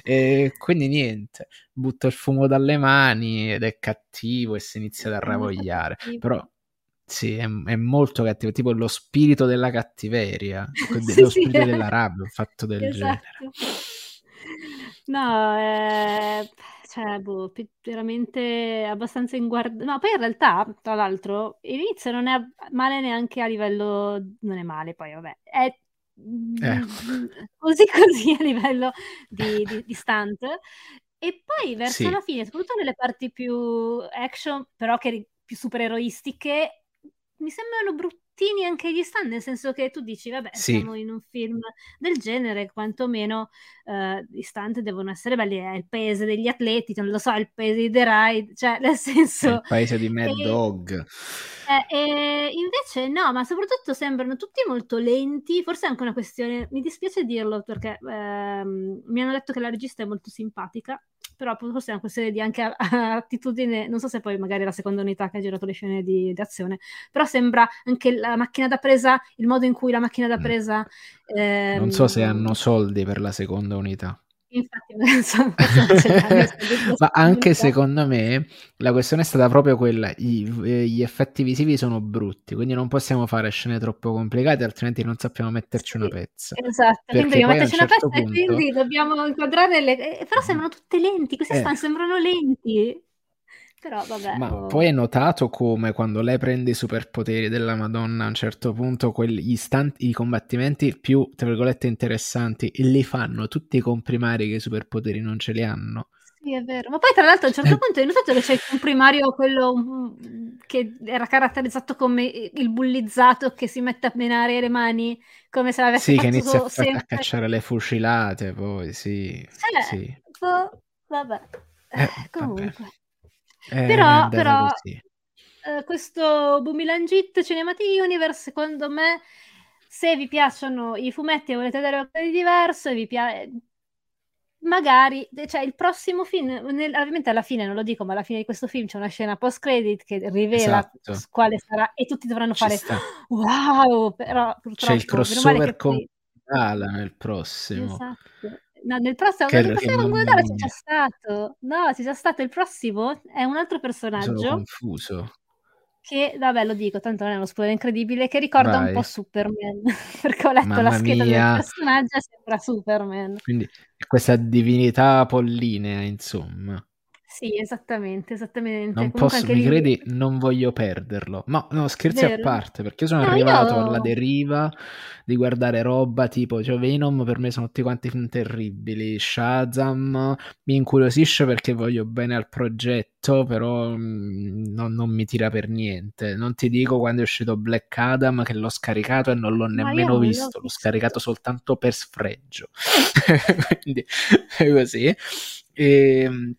E quindi niente butta il fumo dalle mani ed è cattivo e si inizia ad arravogliare. però sì, è, è molto cattivo, tipo lo spirito della cattiveria, Sì, lo sì, spirito eh. della rabbia, un fatto del genere. Esatto. No, eh, cioè, boh, veramente abbastanza inguardabile. No, poi in realtà, tra l'altro, l'inizio non è male neanche a livello... Non è male, poi vabbè. È Eh, mm, così così a livello di, di, di stunt. E poi verso sì, la fine, soprattutto nelle parti più action, però che più supereroistiche, mi sembrano bruttini anche gli stunt, nel senso che tu dici, vabbè, sì, siamo in un film del genere, quantomeno eh, gli stunt devono essere belli, è il paese degli atleti, non lo so, è il paese di The Ride, cioè nel è il senso... paese di Mad E, Dog. eh, e invece no, ma soprattutto sembrano tutti molto lenti, forse è anche una questione, mi dispiace dirlo perché ehm, mi hanno detto che la regista è molto simpatica, però forse è una questione di anche attitudine, non so se poi magari è la seconda unità che ha girato le scene di, di azione, però sembra anche la macchina da presa, il modo in cui la macchina da Mm. presa... Non so se ehm, hanno soldi per la seconda unità. infatti, non so, forse non ce l'hanno i soldi per la Ma anche secondo me la questione è stata proprio quella, i- eh, gli effetti visivi sono brutti, quindi non possiamo fare scene troppo complicate, altrimenti non sappiamo metterci una Sì, pezza. esatto, quindi Perché dobbiamo poi a un metterci una certo pezza e punto... quindi dobbiamo inquadrare le... eh, Però sembrano tutte lenti, questi Eh, stanno, sembrano lenti. Però vabbè, Ma oh. poi hai notato come quando lei prende i superpoteri della Madonna a un certo punto quelli, stunt, i combattimenti più, tra virgolette, interessanti li fanno tutti i comprimari che i superpoteri non ce li hanno. Sì, è vero. Ma poi tra l'altro a un certo Eh, punto hai notato che c'è il comprimario, quello mm, che era caratterizzato come il bullizzato che si mette a menare le mani come se l'avesse sì, che fatto inizia so- a, fa- a sempre. cacciare le fucilate, poi sì, Cioè, sì. boh, vabbè. Eh, Eh, vabbè, è Però, però eh, questo Bumilangit Cinematic Universe, secondo me, se vi piacciono i fumetti e volete vedere qualcosa di diverso, vi piace... Magari, cioè il prossimo film, nel- ovviamente alla fine non lo dico, ma alla fine di questo film c'è una scena post-credit che rivela Esatto, quale sarà e tutti dovranno ci fare sta. wow, però C'è il purtroppo, meno male crossover con. Gala nel prossimo. Esatto. No, nel prossimo, nel prossimo mamma Guadala c'è già stato. No, c'è già stato. Il prossimo è un altro mi sono personaggio confuso. che, vabbè, lo dico, tanto non è uno spoiler incredibile, che ricorda un po' Vai. Superman, perché ho letto la Mamma scheda del mia. personaggio e sembra Superman. Quindi questa divinità apollinea, insomma. Sì, esattamente, esattamente. Non Comunque posso, mi lì, credi, non voglio perderlo. No, no, scherzi a vero? parte, perché io sono No, arrivato alla io... deriva di guardare roba tipo, cioè Venom per me sono tutti quanti film terribili, Shazam mi incuriosisce perché voglio bene al progetto, però mm, non, non mi tira per niente. Non ti dico quando è uscito Black Adam che l'ho scaricato e non l'ho nemmeno non l'ho visto, l'ho visto. scaricato soltanto per sfregio. Quindi è così. E, ehm,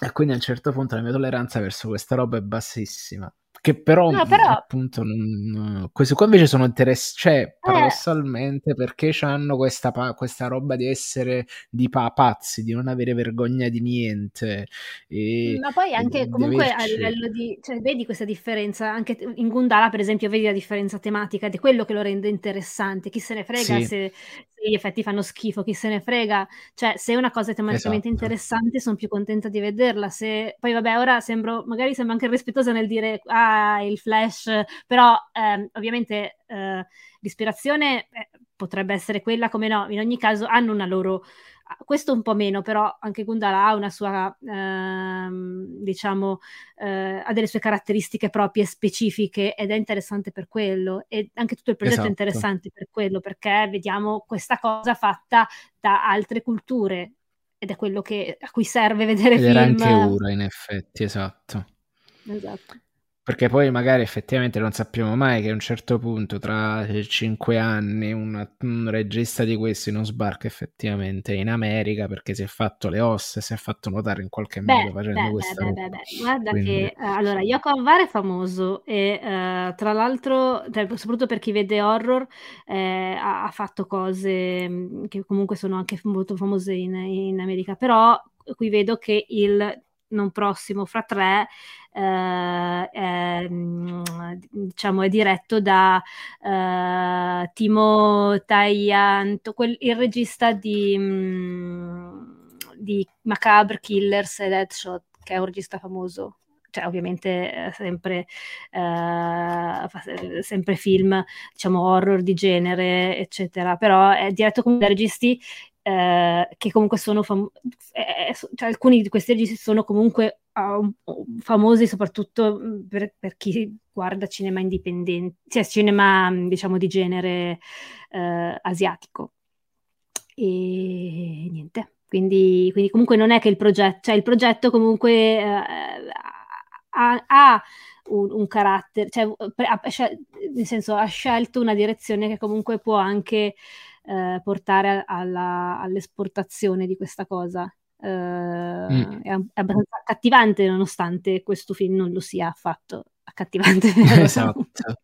e quindi a un certo punto la mia tolleranza verso questa roba è bassissima. Che però, no, però... appunto, non... questi qua invece sono interessanti, cioè, eh. paradossalmente, perché hanno questa, pa- questa roba di essere di pa- pazzi, di non avere vergogna di niente. E, Ma poi anche comunque averci... a livello di, cioè, vedi questa differenza, anche in Gundala, per esempio, vedi la differenza tematica è quello che lo rende interessante. Chi se ne frega sì. se, se, gli effetti fanno schifo, chi se ne frega, cioè, se una cosa è tematicamente esatto. interessante, sono più contenta di vederla. Se... Poi, vabbè, ora sembro, magari sembra anche rispettosa nel dire, ah, il flash, però ehm, ovviamente eh, l'ispirazione eh, potrebbe essere quella, come no, in ogni caso hanno una loro, questo un po' meno, però anche Gundala ha una sua, ehm, diciamo, eh, ha delle sue caratteristiche proprie specifiche ed è interessante per quello e anche tutto il progetto esatto. è interessante per quello perché vediamo questa cosa fatta da altre culture ed è quello che, a cui serve vedere ed film. Era anche ora in effetti, esatto. Esatto. Perché poi magari effettivamente non sappiamo mai che a un certo punto, tra cinque anni, una, un regista di questi non sbarca effettivamente in America perché si è fatto le ossa, si è fatto notare in qualche beh, modo facendo beh, questa beh, beh, beh, Guarda Quindi... che, uh, allora, Yoko Avar è famoso e uh, tra l'altro, cioè, soprattutto per chi vede horror, eh, ha, ha, fatto cose mm, che comunque sono anche molto famose in, in America, però qui vedo che il non prossimo fra tre eh, è, diciamo, è diretto da eh, Timo Tayanto, quel, il regista di, mm, di Macabre Killers e Deadshot, che è un regista famoso. Cioè ovviamente eh, sempre, eh, sempre film, diciamo horror di genere, eccetera, però è diretto da registi eh, che comunque sono fam- eh, eh cioè, alcuni di questi registi sono comunque famosi soprattutto mm, per, per, chi guarda cinema indipendente, cioè cinema mm, diciamo di genere uh, asiatico. E niente, quindi, quindi, comunque non è che il progetto, cioè il progetto comunque uh, ha, ha un, un, carattere, cioè, ha, nel senso ha scelto una direzione che comunque può anche eh, portare alla, all'esportazione di questa cosa. Eh, mm. è, è, abbastanza accattivante nonostante questo film non lo sia affatto accattivante. esatto.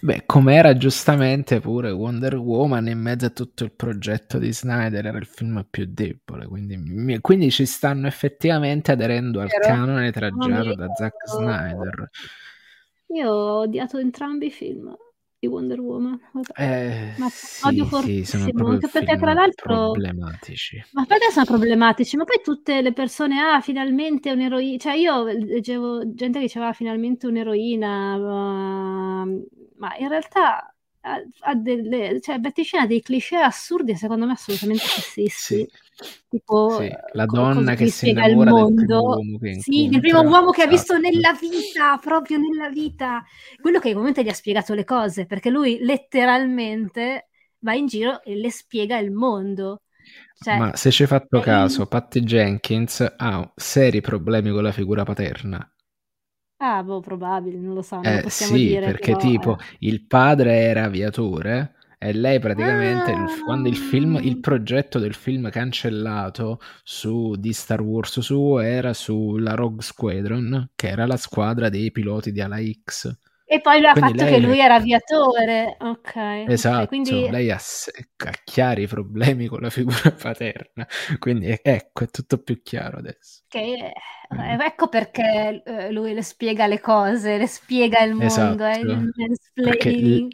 Beh, com'era giustamente pure Wonder Woman in mezzo a tutto il progetto di Snyder, era il film più debole, quindi, quindi ci stanno effettivamente aderendo al Vero? canone traggiato da Zack Snyder. Io ho odiato entrambi i film di Wonder Woman. Eh, ma odio sì, fortissimo, sì, anche perché tra l'altro problematici. Ma perché sono problematici? Ma poi tutte le persone, ah, finalmente un'eroina, cioè io leggevo gente che diceva ah, finalmente un'eroina, uh, ma in realtà ha, ha delle, cioè Betty Scena ha dei cliché assurdi secondo me assolutamente sessisti. Sì. Tipo sì, la donna che si innamora del primo uomo che Sì, del primo uomo che ha visto esatto. nella vita, proprio nella vita. Quello che comunque gli ha spiegato le cose, perché lui letteralmente va in giro e le spiega il mondo. Cioè, Ma se ci hai fatto caso, in... Patty Jenkins ha seri problemi con la figura paterna. Ah, boh, probabile, non lo so, non Eh sì, dire, perché però tipo eh. il padre era aviatore e lei praticamente il- quando il film, il Ah! progetto del film cancellato su, di Star Wars suo era sulla Rogue Squadron, che era la squadra dei piloti di Ala X. E poi lui ha Quindi fatto che lui era aviatore. Ok, esatto, quindi lei ha, ha chiari problemi con la figura paterna, quindi ecco, è tutto più chiaro adesso. che, Mm. eh, ecco perché eh, lui le spiega le cose, le spiega il mondo, è il Esatto, perché l- mansplaining.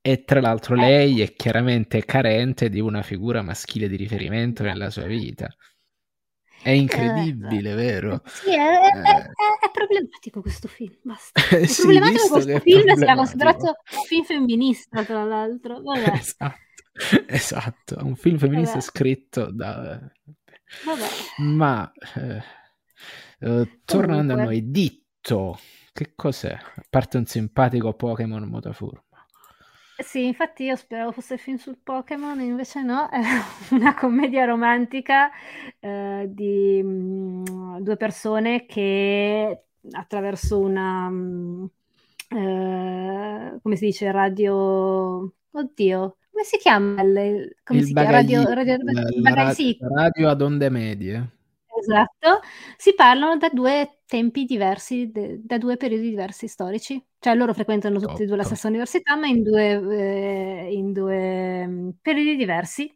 E tra l'altro Eh. lei è chiaramente carente di una figura maschile di riferimento nella sua vita. È Eh, incredibile, vero? sì, è, è- è- Eh, è problematico questo film, basta. È sì, problematico questo film sia problematico. considerato un film femminista, tra l'altro. Vabbè, Esatto, esatto, un film femminista vabbè, scritto da... vabbè. Ma eh, eh, tornando a Comunque, noi, Ditto, che cos'è? A parte un simpatico Pokémon mutafurbo. Sì, infatti io speravo fosse il film sul Pokémon, invece no, è una commedia romantica eh, di mm, due persone che attraverso una, mm, eh, come si dice, radio, oddio, come si chiama? Il, come il si chiama? Radio, radio, la, la, la, radio ad onde medie. Esatto, si parlano da due tempi diversi, de, da due periodi diversi storici. Cioè loro frequentano tutti e due la stessa università, ma in due, eh, in due um, periodi diversi.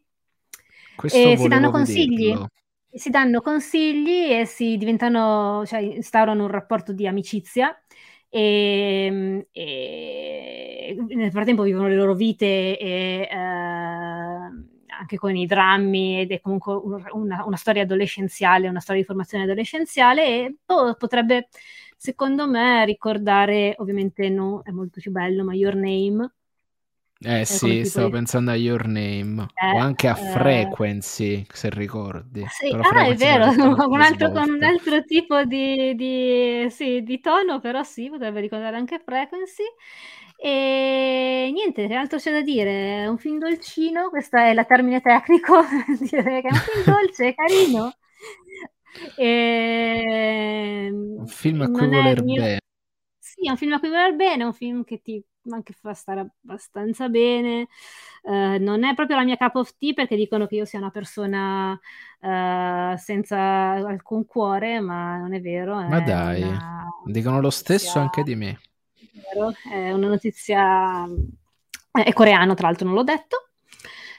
Questo e si danno consigli. Vederlo. Si danno consigli e si diventano, cioè instaurano un rapporto di amicizia e, ehm, e nel frattempo vivono le loro vite e eh, anche con i drammi ed è comunque una, una, storia adolescenziale, una storia di formazione adolescenziale e oh, potrebbe secondo me ricordare, ovviamente no, è molto più bello, ma Your Name eh sì, stavo di... pensando a Your Name eh, o anche a eh... Frequency, se ricordi. Sì. ah, è vero, un, altro, con un altro tipo di, di, sì, di, tono, però sì, potrebbe ricordare anche Frequency. E niente, altro c'è da dire? È un film dolcino, questo è il termine tecnico, dire che è un film dolce, carino. E... Un film a cui voler mio... bene. Sì, è un film a cui voler bene, è un film che ti anche fa stare abbastanza bene. Uh, non è proprio la mia cup of tea perché dicono che io sia una persona uh, senza alcun cuore, ma non è vero. Ma dai, una... dicono lo stesso anche di me. È, una notizia, è coreano tra l'altro, non l'ho detto.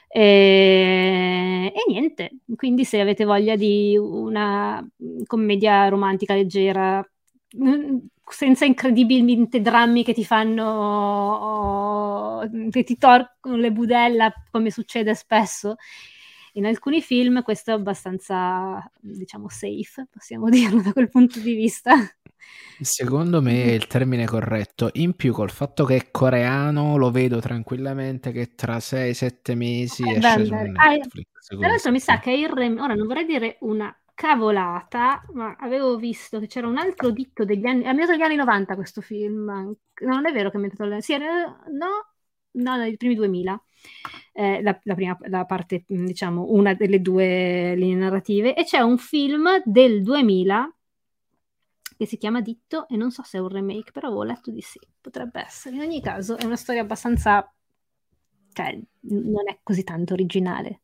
E... e, niente, quindi se avete voglia di una commedia romantica leggera senza incredibilmente drammi che ti fanno, che ti torcono le budella come succede spesso. In alcuni film questo è abbastanza, diciamo, safe, possiamo dirlo da quel punto di vista. Secondo me è il termine corretto. In più, col fatto che è coreano, lo vedo tranquillamente che tra 6-7 mesi eh, esce beh, su Netflix. Ah, tra l'altro mi sa che il rem- ora non vorrei dire una cavolata, ma avevo visto che c'era un altro ditto degli anni, è ambientato negli anni 90 questo film, no, non è vero che è ambientato, sì, era, no, no, nei primi 2000, eh, la, la, prima, la parte, diciamo, una delle due linee narrative, e c'è un film del 2000 che si chiama Ditto e non so se è un remake, però avevo letto di sì, potrebbe essere. In ogni caso è una storia abbastanza, cioè, non è così tanto originale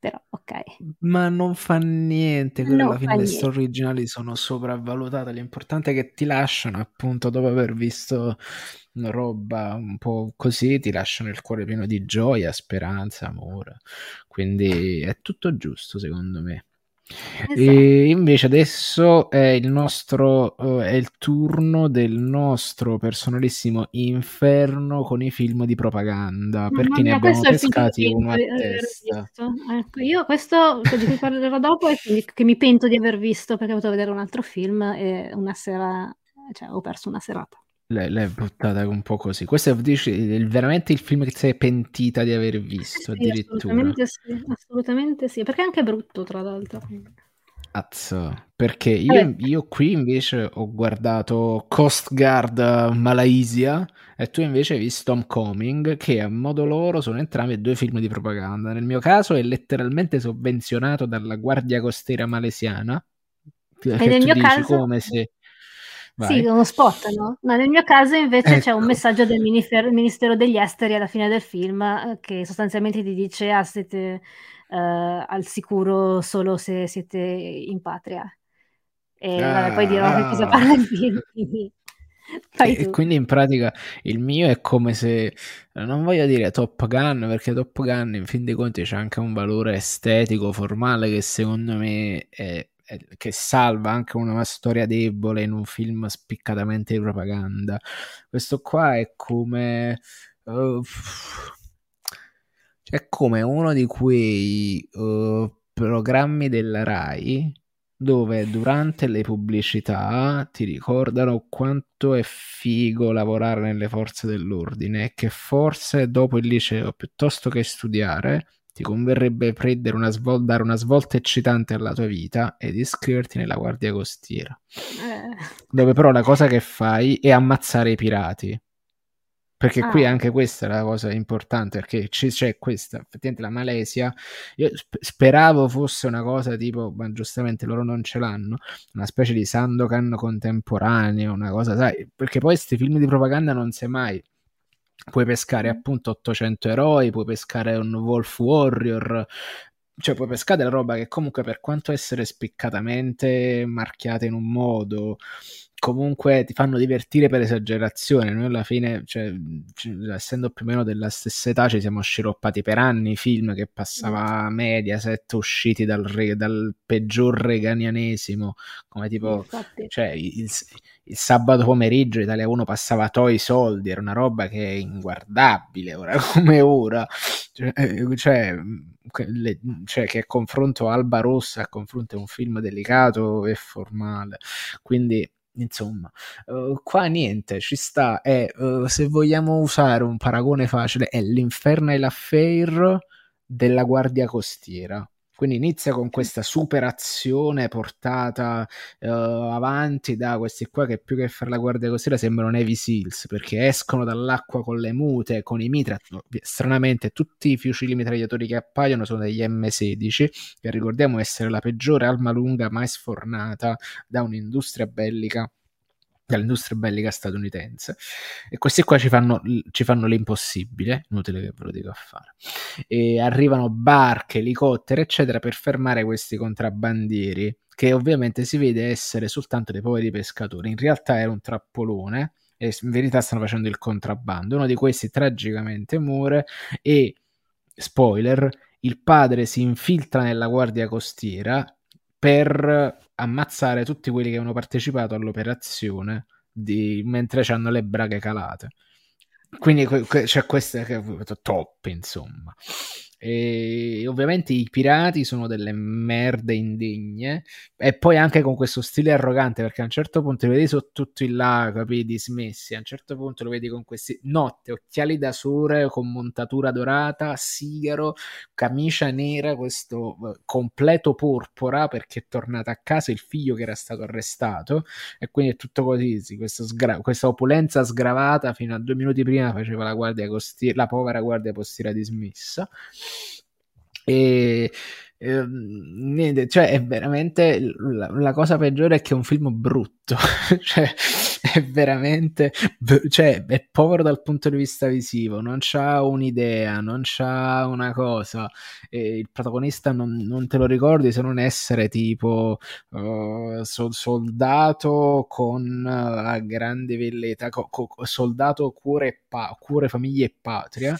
però ok. Ma non fa niente, quello alla fine le storie originali sono sopravvalutate, l'importante è che ti lasciano appunto dopo aver visto una roba un po' così, ti lasciano il cuore pieno di gioia, speranza, amore, quindi è tutto giusto secondo me. Esatto. E invece adesso è il nostro uh, è il turno del nostro personalissimo inferno con i film di propaganda Mamma perché mia, ne abbiamo pescati uno a testa. Ecco, io questo di cui parlerò dopo è che mi pento di aver visto perché ho voluto vedere un altro film e una sera cioè ho perso una serata. L'hai, buttata un po' così. Questo è dici, è veramente il film che sei pentita di aver visto, sì, addirittura. Assolutamente sì, assolutamente sì, perché è anche brutto, tra l'altro. Azzo, perché io, io, qui invece ho guardato Coast Guard Malaysia e tu invece hai visto Homecoming, che a modo loro sono entrambi due film di propaganda. Nel mio caso è letteralmente sovvenzionato dalla Guardia Costiera Malesiana. E nel mio caso... come se Vai. Sì, uno spot, no? Ma nel mio caso invece ecco. c'è un ecco. messaggio del Ministero, Ministero degli Esteri alla fine del film eh, che sostanzialmente ti dice ah, siete uh, al sicuro solo se siete in patria. E ah, vabbè, poi dirò che cosa parla il film. E, e, quindi in pratica il mio è come se non voglio dire Top Gun perché Top Gun in fin dei conti c'è anche un valore estetico formale che secondo me è che salva anche una storia debole in un film spiccatamente di propaganda. Questo qua è come... Uh, è come uno di quei uh, programmi della RAI dove durante le pubblicità ti ricordano quanto è figo lavorare nelle forze dell'ordine e che forse dopo il liceo piuttosto che studiare ti converrebbe prendere una svol- dare una svolta eccitante alla tua vita ed iscriverti nella guardia costiera. Eh. Dove però la cosa che fai è ammazzare i pirati. Perché ah. qui anche questa è la cosa importante, perché c- c'è questa, effettivamente la Malesia, io speravo fosse una cosa tipo, ma giustamente loro non ce l'hanno, una specie di Sandokan contemporaneo, una cosa, sai, perché poi questi film di propaganda non sai mai puoi pescare appunto 800 eroi, puoi pescare un Wolf Warrior, cioè puoi pescare della roba che comunque per quanto essere spiccatamente marchiata in un modo comunque ti fanno divertire per esagerazione. Noi alla fine, cioè, essendo più o meno della stessa età, ci siamo sciroppati per anni film che passava a Mediaset usciti dal, re, dal peggior reganianesimo, come tipo, cioè, il, il, sabato pomeriggio Italia 1 passava Toy Soldi, era una roba che è inguardabile ora come ora. Cioè, eh, cioè, le, cioè, che confronto Alba Rossa, a confronto è un film delicato e formale. Quindi insomma, uh, qua niente, ci sta, è, uh, se vogliamo usare un paragone facile, è l'inferno e l'affair della guardia costiera. Quindi inizia con questa super azione portata uh, avanti da questi qua che più che fare la guardia costiera sembrano Navy Seals perché escono dall'acqua con le mute, con i mitra. Stranamente tutti i fucili mitragliatori che appaiono sono degli M16 che ricordiamo essere la peggiore arma lunga mai sfornata da un'industria bellica dall'industria bellica statunitense e questi qua ci fanno, ci fanno l'impossibile, inutile che ve lo dico a fare. E arrivano barche, elicotteri, eccetera, per fermare questi contrabbandieri, che ovviamente si vede essere soltanto dei poveri pescatori. In realtà era un trappolone e in verità stanno facendo il contrabbando. Uno di questi tragicamente muore e, spoiler, il padre si infiltra nella guardia costiera per ammazzare tutti quelli che hanno partecipato all'operazione di... mentre hanno le braghe calate. Quindi c'è cioè, questa che top, insomma. E ovviamente i pirati sono delle merde indegne e poi anche con questo stile arrogante perché a un certo punto li vedi tutto il lago, capi, dismessi, a un certo punto lo vedi con questi notte, occhiali da sole con montatura dorata, sigaro, camicia nera, questo eh, completo porpora perché è tornato a casa il figlio che era stato arrestato. E quindi è tutto così, sì, sgra- questa opulenza sgravata fino a due minuti prima faceva la guardia costiera, la povera guardia costiera dismessa e eh, niente, cioè è veramente la, la, cosa peggiore è che è un film brutto, cioè è veramente, cioè è povero dal punto di vista visivo, non c'ha un'idea, non c'ha una cosa, e il protagonista non, non, te lo ricordi se non essere tipo uh, soldato con uh, grande velleità, co- co- soldato cuore, pa- cuore, famiglia e patria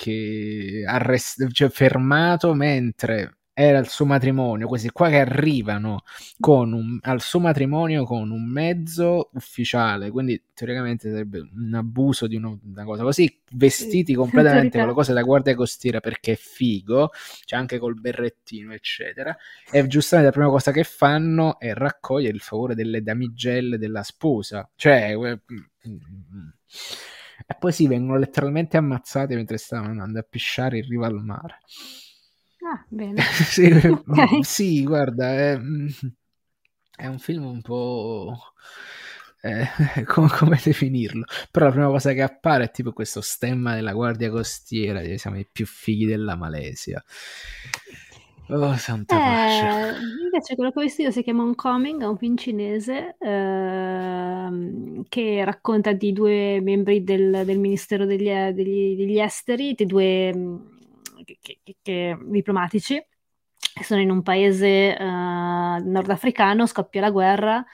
che arrest- cioè fermato mentre era il suo matrimonio, questi qua che arrivano un, al suo matrimonio con un mezzo ufficiale, quindi teoricamente sarebbe un abuso di uno, una cosa così, vestiti completamente con le cose da guardia costiera perché è figo, cioè anche col berrettino, eccetera, e giustamente la prima cosa che fanno è raccogliere il favore delle damigelle della sposa, cioè... Mm, mm, e poi si vengono letteralmente ammazzati mentre stavano andando a pisciare in riva al mare. Ah, bene. sì, okay. sì, guarda, è, è, un film un po'... Eh, come, come, definirlo? Però la prima cosa che appare è tipo questo stemma della guardia costiera, siamo i più fighi della Malesia. Oh, santa eh, invece quello che ho visto io si chiama Homecoming, è un film cinese ehm, che racconta di due membri del, del Ministero degli, degli, degli, Esteri, di due mm, che, che, che, diplomatici, che sono in un paese eh, nordafricano, scoppia la guerra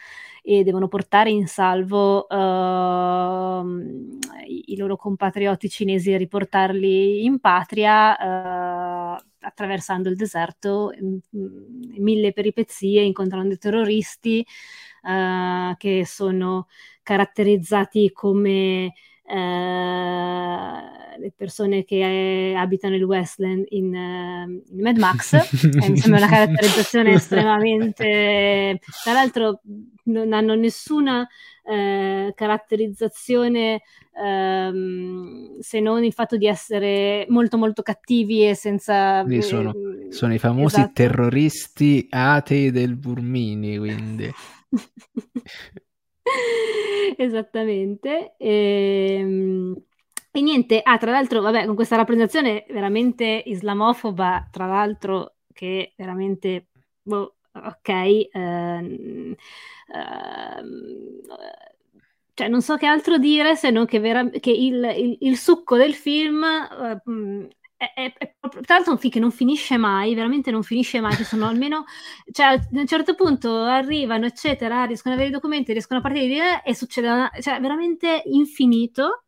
e devono portare in salvo uh, i, i, loro compatrioti cinesi e riportarli in patria uh, attraversando il deserto, in, in mille peripezie, incontrando dei terroristi uh, che sono caratterizzati come Uh, le persone che eh, abitano il Westland in, uh, in Mad Max, eh, mi sembra una caratterizzazione estremamente... Tra l'altro non hanno nessuna eh, caratterizzazione ehm, se non il fatto di essere molto molto cattivi e senza... Sono, eh, sono, i famosi esatto. terroristi atei del Burmini, quindi... Esattamente. E, ehm, e, niente, ah, tra l'altro, vabbè, con questa rappresentazione veramente islamofoba, tra l'altro, che veramente, boh, ok, ehm, ehm, cioè, non so che altro dire se non che, vera- che il, il, il, succo del film uh, è, è, è, tra l'altro un film che non finisce mai, veramente non finisce mai, ci sono almeno, cioè a un certo punto arrivano, eccetera, riescono ad avere i documenti, riescono a partire e succede, una, cioè veramente infinito,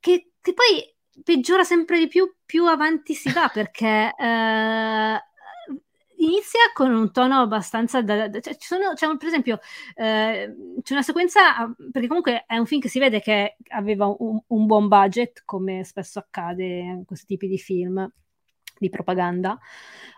che, che, poi peggiora sempre di più più avanti si va, perché eh, inizia con un tono abbastanza da, da, cioè, sono, un, per esempio eh, c'è una sequenza perché comunque è un film che si vede che aveva un, un buon budget come spesso accade in questi tipi di film di propaganda.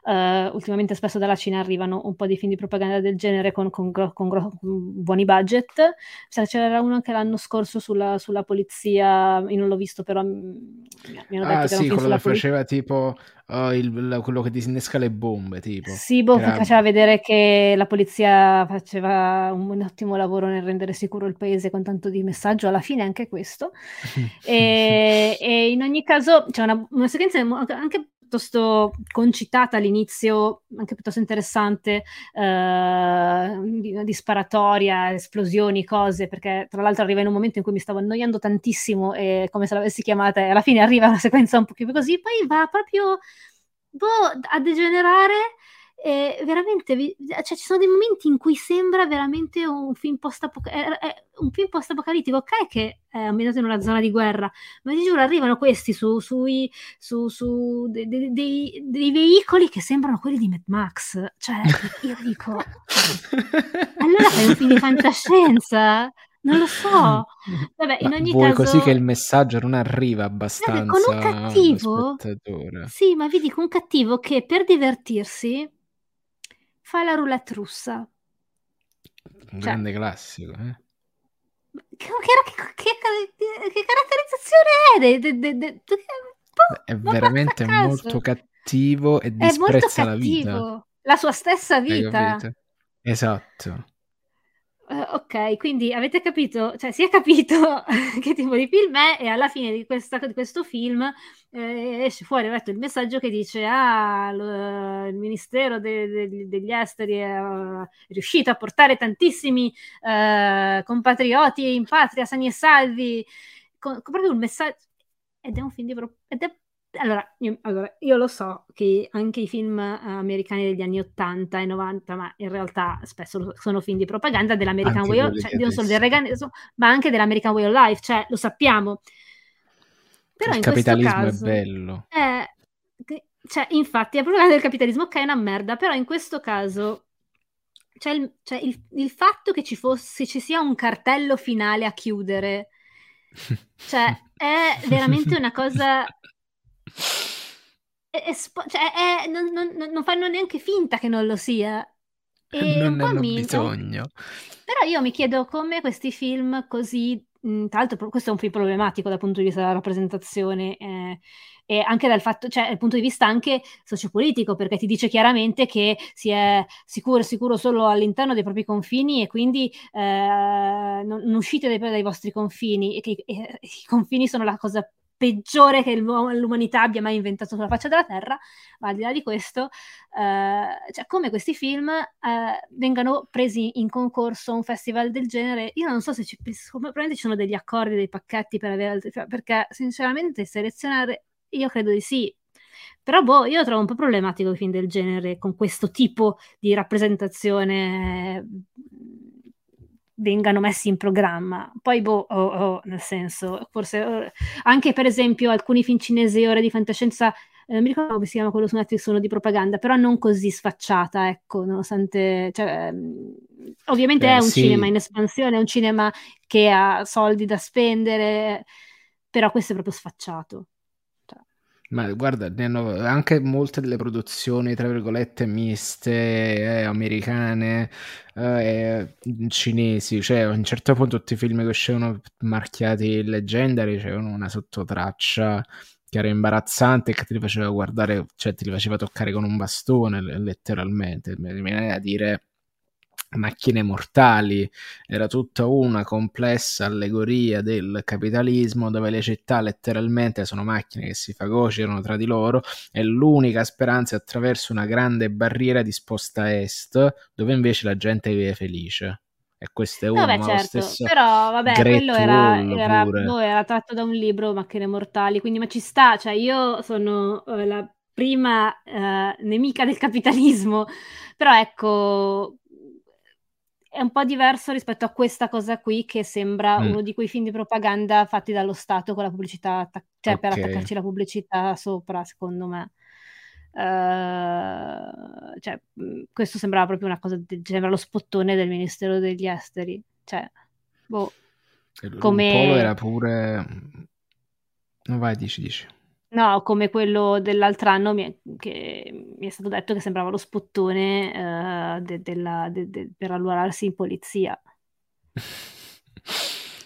Uh, ultimamente spesso dalla Cina arrivano un po' di film di propaganda del genere con, con, con, con buoni budget. C'era uno anche l'anno scorso sulla, sulla, polizia, io non l'ho visto però mi hanno detto ah, che sì, quello che faceva tipo oh, il, quello che disinnesca le bombe tipo. Sì, boh, Era... faceva vedere che la polizia faceva un, un ottimo lavoro nel rendere sicuro il paese con tanto di messaggio, alla fine anche questo. e, e, in ogni caso c'è una, una sequenza anche piuttosto concitata all'inizio, anche piuttosto interessante, eh, di, sparatoria, esplosioni, cose, perché tra l'altro arriva in un momento in cui mi stavo annoiando tantissimo e come se l'avessi chiamata e alla fine arriva una sequenza un po' più così, poi va proprio boh, a degenerare e veramente, cioè, ci sono dei momenti in cui sembra veramente un film post-apocalittico. Ok, che è ambientato in una zona di guerra, ma ti giuro, arrivano questi su, sui, su, su dei, dei, dei, dei, veicoli che sembrano quelli di Mad Max. Cioè, io dico, allora fai un film di fantascienza? Non lo so. Vabbè, in ogni vuoi caso... così che il messaggio non arriva abbastanza con un cattivo... Sì, ma vedi, con un cattivo che per divertirsi fa la roulette russa. Un cioè, grande classico, eh? Che, che, che, che caratterizzazione è? De, de, de, boh, è veramente molto cattivo e disprezza la vita. La sua stessa vita. Esatto. Uh, ok, quindi avete capito, cioè si è capito che tipo di film è e alla fine di, questa, di questo film eh, esce fuori detto, il messaggio che dice ah, lo, il Ministero de, de, degli Esteri è uh, riuscito a portare tantissimi uh, compatrioti in patria sani e salvi, con, con proprio un messaggio ed è un film di... ed è allora io, allora, io, lo so che anche i film uh, americani degli anni 80 e 90, ma in realtà spesso sono film di propaganda dell'American Way of cioè, non solo del Reagan, ma anche dell'American Way of Life, cioè lo sappiamo. Però il in capitalismo caso, è bello. È, cioè, infatti, è propaganda del capitalismo che è una merda, però in questo caso c'è il, c'è il, il fatto che ci, fosse, ci sia un cartello finale a chiudere, cioè è veramente una cosa è, è spo- cioè, è, non, non, non, fanno neanche finta che non lo sia. E non hanno mi... bisogno. Però io mi chiedo come questi film così, mh, tra l'altro questo è un film problematico dal punto di vista della rappresentazione eh, e anche dal fatto, cioè dal punto di vista anche sociopolitico, perché ti dice chiaramente che si è sicuro, sicuro solo all'interno dei propri confini e quindi eh, non, non, uscite dai, dai, vostri confini e che e, i confini sono la cosa peggiore che l'umanità abbia mai inventato sulla faccia della Terra, ma al di là di questo, eh, cioè come questi film eh, vengano presi in concorso a un festival del genere, io non so se ci, probabilmente ci sono degli accordi, dei pacchetti per avere altri, perché sinceramente selezionare, io credo di sì, però boh, io trovo un po' problematico i film del genere con questo tipo di rappresentazione vengano messi in programma. Poi, boh, oh, oh, nel senso, forse oh, anche per esempio alcuni film cinesi ore di fantascienza, eh, non mi ricordo come si chiama quello su Netflix, sono di propaganda, però non così sfacciata, ecco, nonostante, cioè, ehm, ovviamente Beh, è un sì. cinema in espansione, è un cinema che ha soldi da spendere, però questo è proprio sfacciato. Ma guarda, anche molte delle produzioni, tra virgolette, miste, eh, americane, eh, cinesi, cioè a un certo punto tutti i film che uscivano marchiati Legendary c'erano una sottotraccia che era imbarazzante e che ti faceva guardare, cioè ti faceva toccare con un bastone, letteralmente. Mi viene a dire macchine mortali, era tutta una complessa allegoria del capitalismo dove le città letteralmente sono macchine che si fagocitano tra di loro e l'unica speranza è attraverso una grande barriera disposta a est dove invece la gente vive felice. e questo è uno, no, beh, certo. però vabbè, Great quello era, era, no, era, tratto da un libro, Macchine Mortali, quindi ma ci sta, cioè io sono uh, la prima uh, nemica del capitalismo, però ecco, è un po' diverso rispetto a questa cosa qui che sembra mm. uno di quei film di propaganda fatti dallo Stato con la pubblicità, cioè okay. per attaccarci la pubblicità sopra, secondo me. Uh, cioè, mm, questo sembrava proprio una cosa, sembra lo spottone del Ministero degli Esteri. Cioè, boh, come... Polo era pure... Non vai, dici, dici. No, come quello dell'altro anno mi è, che mi è stato detto che sembrava lo spottone uh, de, della, de, de, per allurarsi in polizia.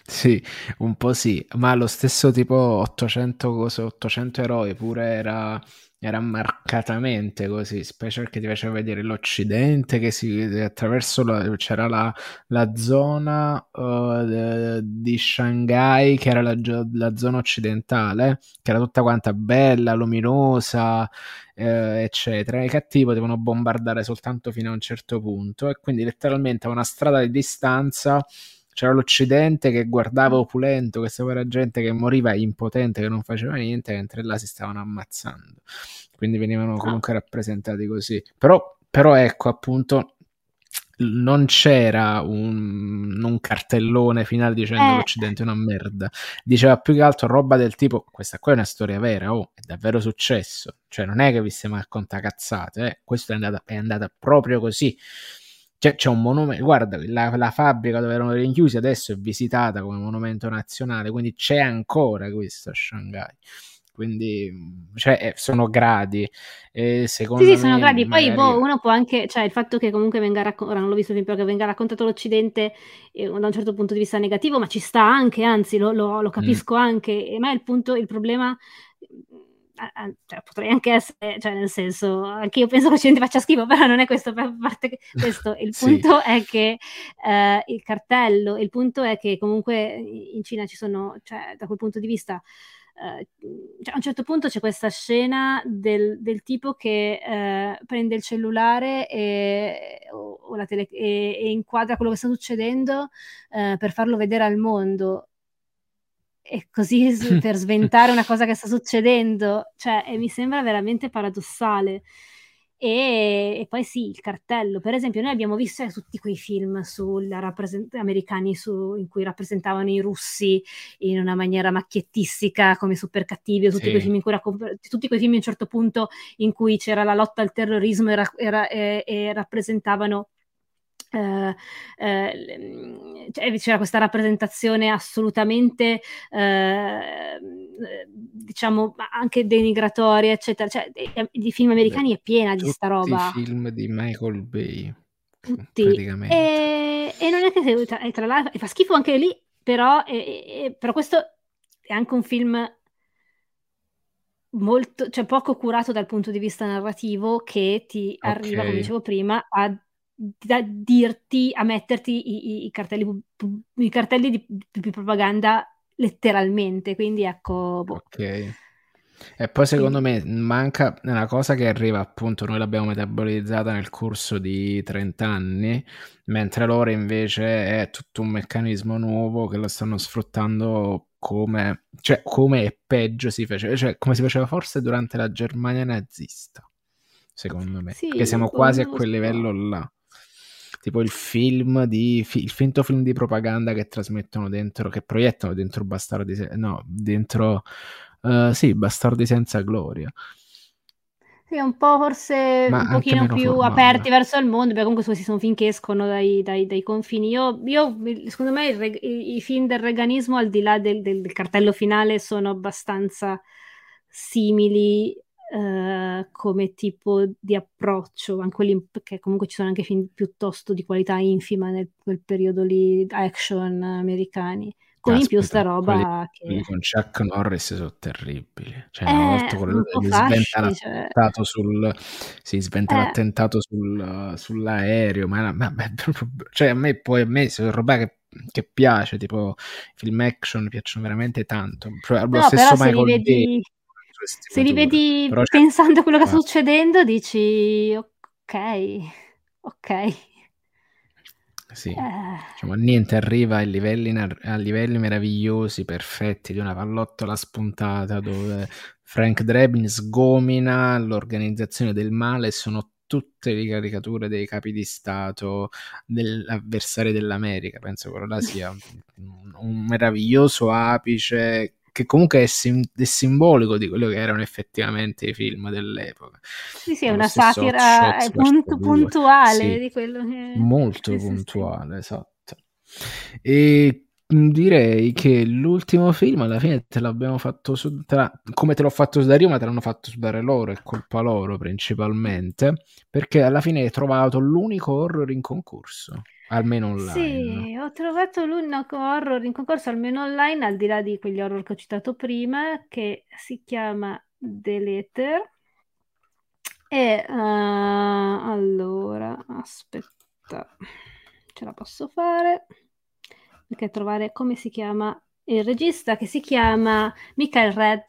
sì, un po' sì, ma lo stesso tipo 800 cose, 800 eroi pure era era marcatamente così, specie perché ti faceva vedere l'Occidente che si attraverso la, c'era la, la zona uh, di Shanghai che era la, la, zona occidentale, che era tutta quanta bella, luminosa, eh, eccetera. I cattivi potevano bombardare soltanto fino a un certo punto e quindi letteralmente a una strada di distanza c'era l'Occidente che guardava opulento, questa povera gente che moriva impotente, che non faceva niente, mentre là si stavano ammazzando. Quindi venivano ah. comunque rappresentati così. Però, però ecco, appunto, non c'era un, un, cartellone finale dicendo eh. l'Occidente è una merda. Diceva più che altro roba del tipo: Questa qua è una storia vera, oh, è davvero successo. Cioè, non è che vi stiamo a raccontare cazzate, eh. questo è andata, è andata proprio così. C'è, c'è un monumento, guarda, la, la, fabbrica dove erano rinchiusi adesso è visitata come monumento nazionale, quindi c'è ancora questo a Shanghai. Quindi cioè, eh, sono gradi. E secondo sì, sì, sono gradi. Poi boh, uno può anche, cioè il fatto che comunque venga raccontato, non l'ho visto però che venga raccontato l'Occidente eh, da un certo punto di vista negativo, ma ci sta anche, anzi lo, lo, lo mm. capisco mm. anche. Ma il punto, il problema cioè, potrei anche essere, cioè nel senso, anche io penso che l'Occidente faccia schifo, però non è questo parte questo. Il punto sì. è che eh, il cartello, il punto è che comunque in Cina ci sono, cioè da quel punto di vista, eh, cioè, a un certo punto c'è questa scena del, del tipo che eh, prende il cellulare e, o, o tele, e, e, inquadra quello che sta succedendo eh, per farlo vedere al mondo e così per sventare una cosa che sta succedendo, cioè, e mi sembra veramente paradossale. E, e, poi sì, il cartello. Per esempio, noi abbiamo visto eh, tutti quei film rappresent- americani su, in cui rappresentavano i russi in una maniera macchiettistica come super cattivi, o tutti, sì. quei film in cui raccom- tutti quei film a un certo punto in cui c'era la lotta al terrorismo e, ra- era, e, e rappresentavano eh, cioè, c'era questa rappresentazione assolutamente eh, diciamo anche denigratoria eccetera. Cioè, di film americani è piena di sta roba i film di Michael Bay tutti. e, e, non è che tra, tra l'altro fa schifo anche lì però, e, però questo è anche un film molto, cioè poco curato dal punto di vista narrativo che ti arriva, come dicevo prima, a da dirti, a metterti i, i, cartelli, i cartelli di, di, propaganda letteralmente, quindi ecco... Boh. Ok. E poi secondo me manca una cosa che arriva appunto, noi l'abbiamo metabolizzata nel corso di 30 anni, mentre loro invece è tutto un meccanismo nuovo che lo stanno sfruttando come, cioè come è peggio si faceva, cioè come si faceva forse durante la Germania nazista, secondo me, sì, perché siamo quasi a quel livello là tipo il film di il finto film di propaganda che trasmettono dentro che proiettano dentro Bastardi no dentro uh, sì Bastardi senza gloria sì, un po' forse Ma un pochino più formale. aperti verso il mondo, perché comunque questi sono film che escono dai, dai, dai confini. Io, io, secondo me, reg- i, i, film del reganismo, al di là del, del, del cartello finale, sono abbastanza simili Uh, come tipo di approccio, anche quelli che comunque ci sono anche film piuttosto di qualità infima nel quel periodo lì action americani. Con Aspetta, in più sta roba quelli, che... con Chuck Norris sono terribili. Cioè, una volta eh, quello che sventa cioè... sul... Si sventa eh. l'attentato sul, sull'aereo, ma, ma, ma cioè, a me poi a me sono roba che che piace, tipo film action piacciono veramente tanto. Cioè, lo no, stesso Michael vedi... Se li vedi Però pensando a quello che sta succedendo, dici ok, ok. Sì, eh. diciamo, niente arriva a livelli, a livelli meravigliosi, perfetti, di una pallottola spuntata dove Frank Drebin sgomina l'organizzazione del male sono tutte le caricature dei capi di Stato, dell'avversario dell'America. Penso che là sia un, un meraviglioso apice che comunque è, sim- è, simbolico di quello che erano effettivamente i film dell'epoca. Sì, sì, è una satira punt- puntuale sì, di quello che... Molto sì, puntuale, esatto. E direi che l'ultimo film alla fine te l'abbiamo fatto su, te come te l'ho fatto sudare io ma te l'hanno fatto sudare loro è colpa loro principalmente perché alla fine hai trovato l'unico horror in concorso almeno online sì ho trovato l'unico horror in concorso almeno online al di là di quegli horror che ho citato prima che si chiama The Letter. E uh, allora aspetta ce la posso fare. Perché trovare come si chiama il regista che si chiama Michael Red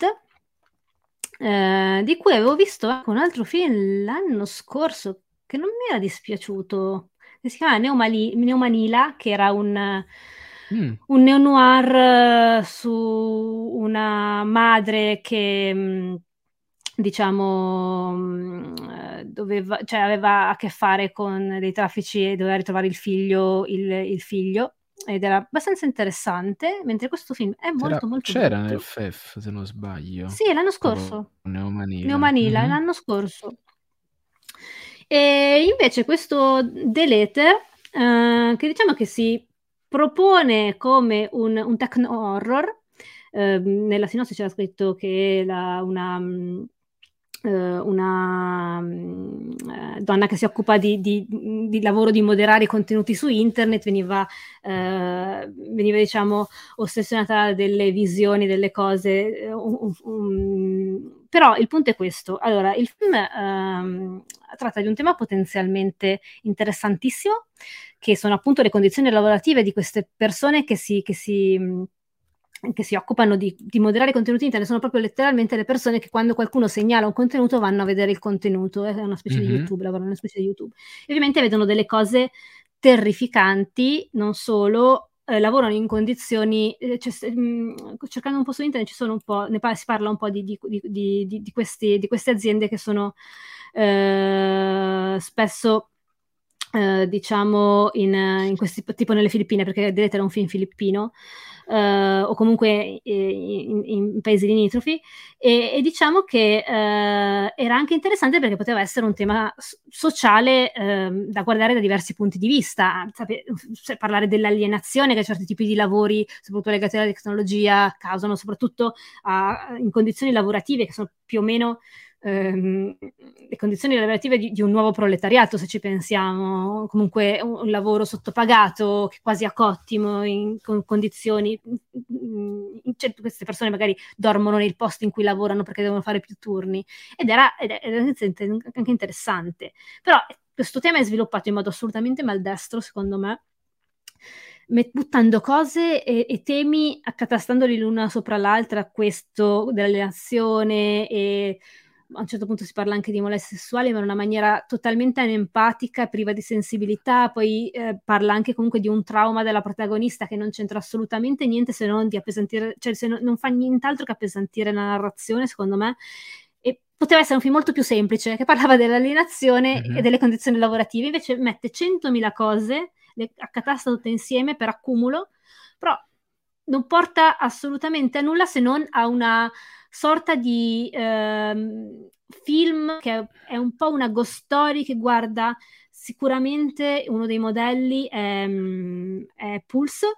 eh, di cui avevo visto anche un altro film l'anno scorso che non mi era dispiaciuto che si chiama Neomali- Neomanila che era un Mm. un neo-noir uh, su una madre che mm, diciamo mm, eh, doveva, cioè aveva a che fare con dei traffici e doveva ritrovare il figlio, il, il figlio ed era abbastanza interessante, mentre questo film è molto c'era, molto C'era nel FEF, se non sbaglio. Sì, l'anno scorso. Neomanila. Neomanila, mm-hmm. l'anno scorso. E invece questo Deleter, eh, che diciamo che si propone come un, un techno horror, eh, nella sinossi c'era scritto che la, una mm, eh, una mm, eh, donna che si occupa di, di, di, lavoro di moderare i contenuti su internet, veniva, eh, veniva diciamo, ossessionata delle visioni, delle cose. Um, um, però il punto è questo. Allora, il film um, tratta di un tema potenzialmente interessantissimo, che sono appunto le condizioni lavorative di queste persone che si, che si che si occupano di, di, moderare i contenuti internet sono proprio letteralmente le persone che quando qualcuno segnala un contenuto vanno a vedere il contenuto, è una specie mm-hmm. di YouTube, lavorano in una specie di YouTube. E ovviamente vedono delle cose terrificanti, non solo, eh, lavorano in condizioni, eh, cioè, mh, mm, cercando un po' su internet ci sono un po', ne pa- si parla un po' di, di, di questi, di queste aziende che sono eh, spesso eh, diciamo in, in, questi tipo nelle Filippine perché vedete era un film filippino eh, o comunque in, in, paesi limitrofi. E, e diciamo che eh, era anche interessante perché poteva essere un tema sociale ehm, da guardare da diversi punti di vista, Sape- parlare dell'alienazione che certi tipi di lavori, soprattutto legati alla tecnologia, causano soprattutto a, in condizioni lavorative che sono più o meno ehm, le condizioni lavorative di, di, un nuovo proletariato, se ci pensiamo, comunque un, un lavoro sottopagato, quasi a cottimo, in, con condizioni... In, in, cioè, queste persone magari dormono nei posti in cui lavorano perché devono fare più turni ed era, ed era anche interessante. Però questo tema è sviluppato in modo assolutamente maldestro, secondo me, buttando cose e, e, temi, accatastandoli l'una sopra l'altra, questo dell'alienazione e a un certo punto si parla anche di molestie sessuali, ma in una maniera totalmente anempatica, priva di sensibilità, poi eh, parla anche comunque di un trauma della protagonista che non c'entra assolutamente niente se non di appesantire, cioè se no, non fa nient'altro che appesantire la narrazione, secondo me. E poteva essere un film molto più semplice, che parlava dell'alienazione mm-hmm. e delle condizioni lavorative, invece mette 100.000 cose, le accatasta tutte insieme per accumulo, non porta assolutamente a nulla se non a una sorta di ehm, film che è un po' una ghost story che guarda sicuramente uno dei modelli è, è Pulse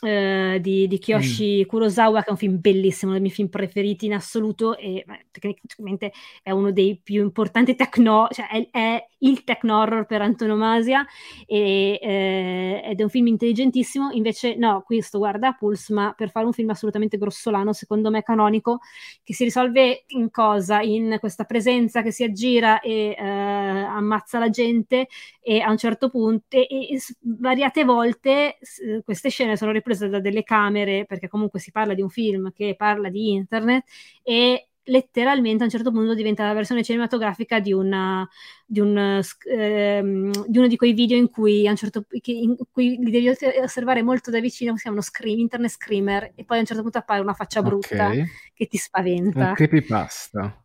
eh, di, di, Kiyoshi mm. Kurosawa, che è un film bellissimo, uno dei miei film preferiti in assoluto e beh, tecnicamente è uno dei più importanti techno, cioè è, è il techno horror per antonomasia e, eh, ed è un film intelligentissimo, invece no, questo guarda Pulse, ma per fare un film assolutamente grossolano, secondo me canonico, che si risolve in cosa? In questa presenza che si aggira e eh, ammazza la gente e a un certo punto, e, e svariate volte queste scene sono riprese da delle camere, perché comunque si parla di un film che parla di internet, e letteralmente a un certo punto diventa la versione cinematografica di, una, di, un, ehm, di uno di quei video in cui, a un certo, in cui li devi osservare molto da vicino, che si chiamano scream, internet screamer, e poi a un certo punto appare una faccia brutta okay. che ti spaventa. Un creepypasta.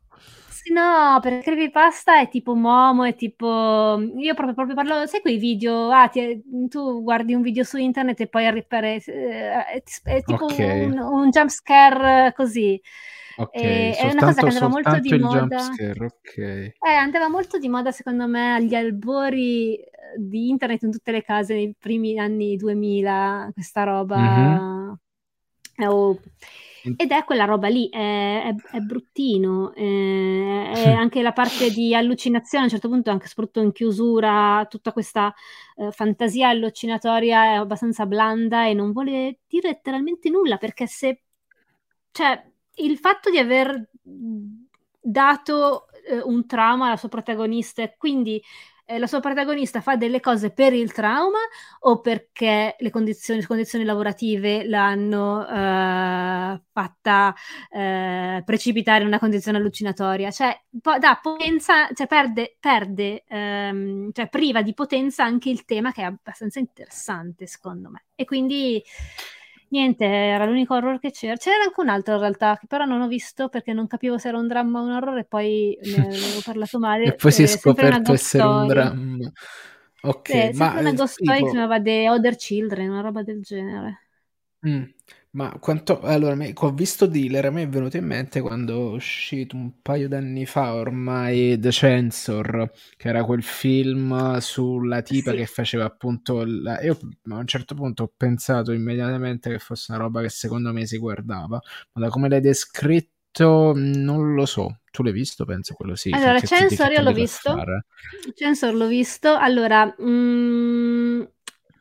No, perché creepypasta è tipo Momo, è tipo... Io proprio, proprio parlo... Sai quei video... Ah, ti, tu guardi un video su internet e poi arrivare... Eh, è, è, tipo okay. un, un jump scare così. Ok, e, è una cosa che andava molto di moda. Scare, okay. Eh, andava molto di moda secondo me agli albori eh, di internet in tutte le case nei primi anni 2000, questa roba. Mm-hmm. Oh. Ed è quella roba lì, è, è, è bruttino, è, è, anche la parte di allucinazione, a un certo punto anche soprattutto in chiusura, tutta questa eh, fantasia allucinatoria è abbastanza blanda e non vuole dire letteralmente nulla, perché se... Cioè, il fatto di aver dato eh, un trauma alla sua protagonista e quindi eh, la sua protagonista fa delle cose per il trauma o perché le condizioni, le condizioni lavorative l'hanno eh, fatta eh, precipitare in una condizione allucinatoria? Cioè, po- da potenza, cioè perde, perde ehm, cioè priva di potenza anche il tema che è abbastanza interessante secondo me. E quindi Niente, era l'unico horror che c'era. C'era anche un altro in realtà, che però non ho visto perché non capivo se era un dramma o un horror e poi ne avevo parlato male. e poi si è scoperto essere un dramma. Ok, sì, ma una ghost tipo... story che si chiamava The Other Children, una roba del genere. Mm. Ma quanto allora me ho visto Dealer, a me è venuto in mente quando è uscito un paio d'anni fa ormai The Censor, che era quel film sulla tipa Sì. che faceva appunto la... Io a un certo punto ho pensato immediatamente che fosse una roba che secondo me si guardava, ma da come l'hai descritto non lo so. Tu l'hai visto? Penso quello sì. Allora, Censor io l'ho visto. Censor l'ho visto. Allora, mm,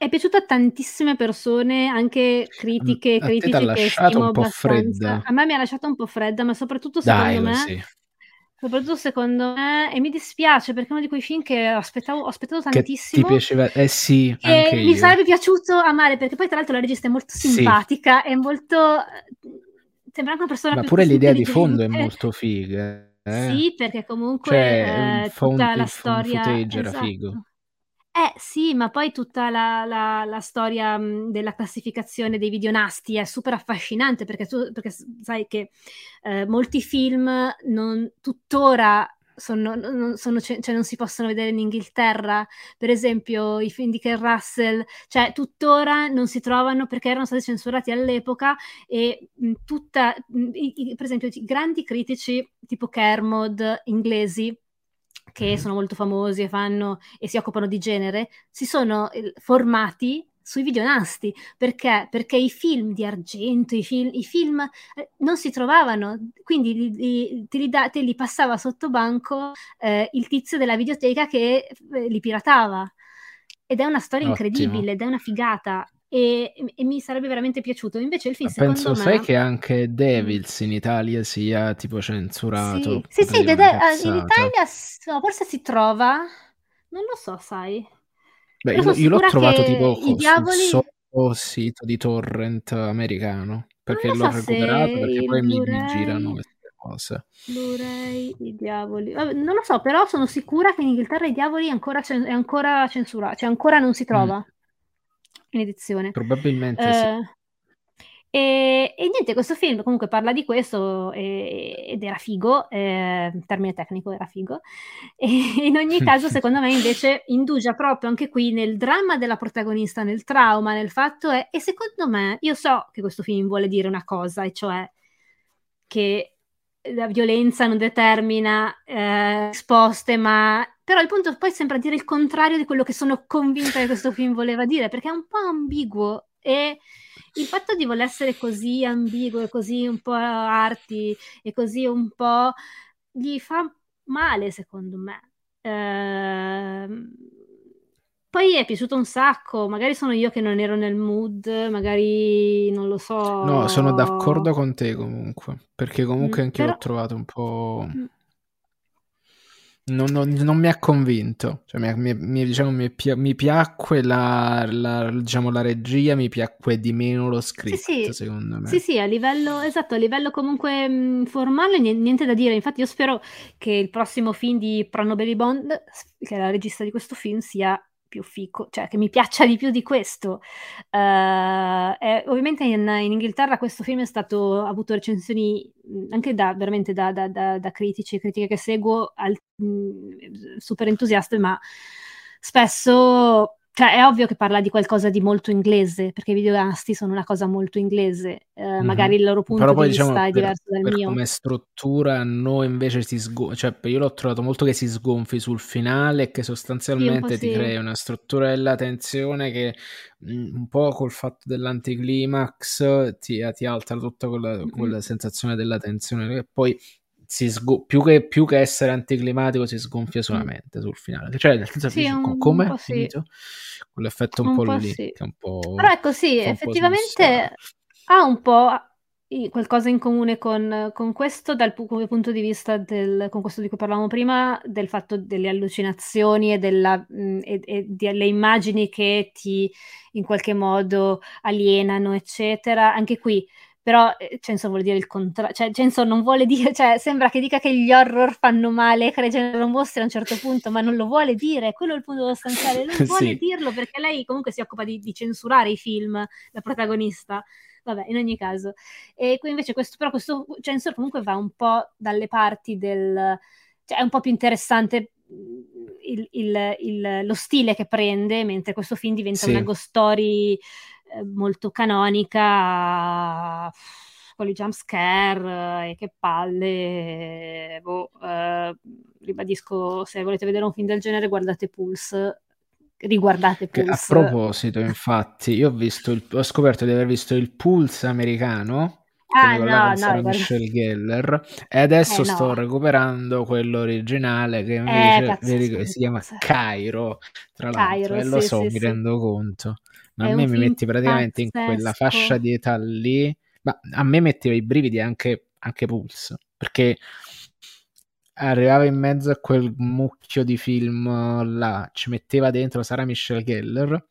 è piaciuto a tantissime persone, anche critiche, a critici che stimo un po' fredda. A me mi ha lasciato un po' fredda, ma soprattutto secondo Dai, me... Sì. Soprattutto secondo me, e mi dispiace perché è uno di quei film che aspettavo, ho aspettato tantissimo. Che ti piaceva, eh sì, anche mi io. sarebbe piaciuto amare perché poi, tra l'altro, la regista è molto simpatica, sì. è molto. Sembra anche una persona Ma pure l'idea di fondo è molto figa. Eh? Sì, perché comunque cioè, eh, tutta la storia. footage esatto. era figo. Eh sì, ma poi tutta la, la, la storia mh, della classificazione dei videonasti è super affascinante perché tu perché sai che eh, molti film non, tuttora sono, non, sono, cioè non si possono vedere in Inghilterra, per esempio i film di Ken Russell, cioè tuttora non si trovano perché erano stati censurati all'epoca e mh, tutta, mh, i, per esempio i grandi critici tipo Kermod inglesi che sono molto famosi e fanno e si occupano di genere, si sono formati sui videonasti perché? Perché i film di argento, i film, i film eh, non si trovavano, quindi li, li, te, li da, te, li passava sotto banco eh, il tizio della videoteca che eh, li piratava. Ed è una storia Ottimo. incredibile, ed è una figata e, e, mi sarebbe veramente piaciuto. Invece il film, Penso, me... sai che anche mm. Devils in Italia sia tipo censurato. Sì, sì, sì de- de- in Italia forse si trova, non lo so, sai. Beh, io, io l'ho trovato tipo i diavoli... sul sito di torrent americano, perché l'ho so recuperato, perché poi mi, mi girano queste cose. Blu-ray, i diavoli. Vabbè, non lo so, però sono sicura che in Inghilterra i diavoli è ancora, cen- è ancora censurato, cioè ancora non si mm. trova. Mm in edizione. Probabilmente eh, sì. E, e, niente, questo film comunque parla di questo e, ed era figo, eh, termine tecnico era figo, e in ogni caso secondo me invece indugia proprio anche qui nel dramma della protagonista, nel trauma, nel fatto è, e secondo me, io so che questo film vuole dire una cosa, e cioè che la violenza non determina eh, risposte, ma però il punto poi sembra dire il contrario di quello che sono convinta che questo film voleva dire, perché è un po' ambiguo e il fatto di voler essere così ambiguo e così un po' arti e così un po' gli fa male, secondo me. Ehm, poi è piaciuto un sacco, magari sono io che non ero nel mood, magari non lo so. No, sono d'accordo con te comunque, perché comunque mm, anche io però... l'ho trovato un po'... Mm non, non, non, mi ha convinto. Cioè, mi, mi, diciamo, mi, mi piacque la, la, diciamo, la, regia, mi piacque di meno lo scritto, sì, sì. secondo me. Sì, sì, a livello, esatto, a livello comunque mh, formale niente da dire. Infatti io spero che il prossimo film di Prano Belly Bond, che è la regista di questo film, sia più fico, cioè che mi piaccia di più di questo. Uh, e ovviamente in, in, Inghilterra questo film è stato, ha avuto recensioni anche da, veramente da, da, da critici e critiche che seguo, al, mh, super entusiaste, ma spesso cioè è ovvio che parla di qualcosa di molto inglese, perché i videoasti sono una cosa molto inglese, eh, mm-hmm. magari il loro punto poi, di diciamo, vista è per, diverso dal per mio. Come struttura, noi invece si sgonfi, cioè io l'ho trovato molto che si sgonfi sul finale e che sostanzialmente sì, ti sì. crea una struttura della tensione che mh, un po' col fatto dell'anticlimax ti, ti alza tutta quella, mm-hmm. sensazione della tensione che poi sgo- più, che, più, che, essere anticlimatico si sgonfia mm. solamente sul finale. Cioè, nel senso, sì, un, come un? Sì. Quell'effetto un, un po', po', lì. Sì. Po', Però ecco, sì, effettivamente ha un po' qualcosa in comune con, con questo dal pu- punto di vista del, con questo di cui parlavamo prima, del fatto delle allucinazioni e, della, mh, mm, e, e delle immagini che ti in qualche modo alienano, eccetera. Anche qui però eh, Censo vuole dire il contrario, cioè Censo non vuole dire, cioè sembra che dica che gli horror fanno male, che generano mostri a un certo punto, ma non lo vuole dire, quello è il punto sostanziale, non vuole sì. dirlo perché lei comunque si occupa di, di, censurare i film, la protagonista, vabbè, in ogni caso. E qui invece questo, però questo Censo comunque va un po' dalle parti del, cioè è un po' più interessante il, il, il, lo stile che prende, mentre questo film diventa sì. una ghost story eh, molto canonica con i jump scare e che palle boh, eh, ribadisco se volete vedere un film del genere guardate Pulse riguardate Pulse a proposito infatti io ho, visto il, ho scoperto di aver visto il Pulse americano Ah, no, no, Michelle Geller e adesso eh, sto no. recuperando quello originale che invece eh, si chiama Cairo tra l'altro Cairo, e lo sì, so sì, mi sì. rendo conto ma a me mi metti praticamente pazzesco. in quella fascia di età lì, ma a me metteva i brividi anche, anche Pulse, perché arrivava in mezzo a quel mucchio di film là, ci metteva dentro Sara Michelle Geller,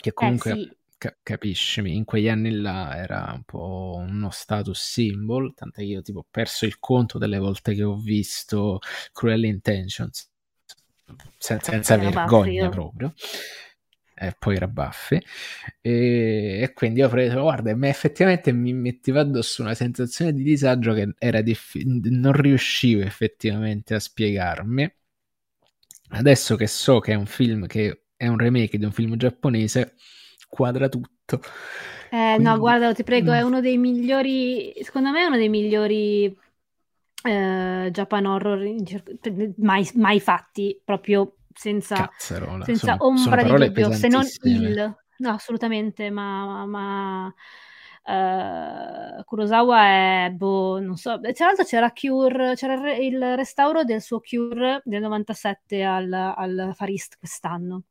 che eh, comunque... Eh, sì. ca- capiscimi, in quegli anni là era un po' uno status symbol, tant'è che io tipo ho perso il conto delle volte che ho visto Cruel Intentions, senza, senza vergogna proprio e poi era baffe. E, e, quindi ho preso guarda e effettivamente mi metteva addosso una sensazione di disagio che era diffi- non riuscivo effettivamente a spiegarmi. Adesso che so che è un film che è un remake di un film giapponese quadra tutto. Eh, quindi... no guarda ti prego è mm. uno dei migliori secondo me è uno dei migliori eh, Japan horror mai, mai fatti proprio senza, Cazzarola, senza sono, ombra sono di dubbio, se non il, no, assolutamente, ma, ma uh, Kurosawa è, boh, non so, tra l'altro c'era Cure, c'era il restauro del suo Cure del 97 al, al Far East quest'anno.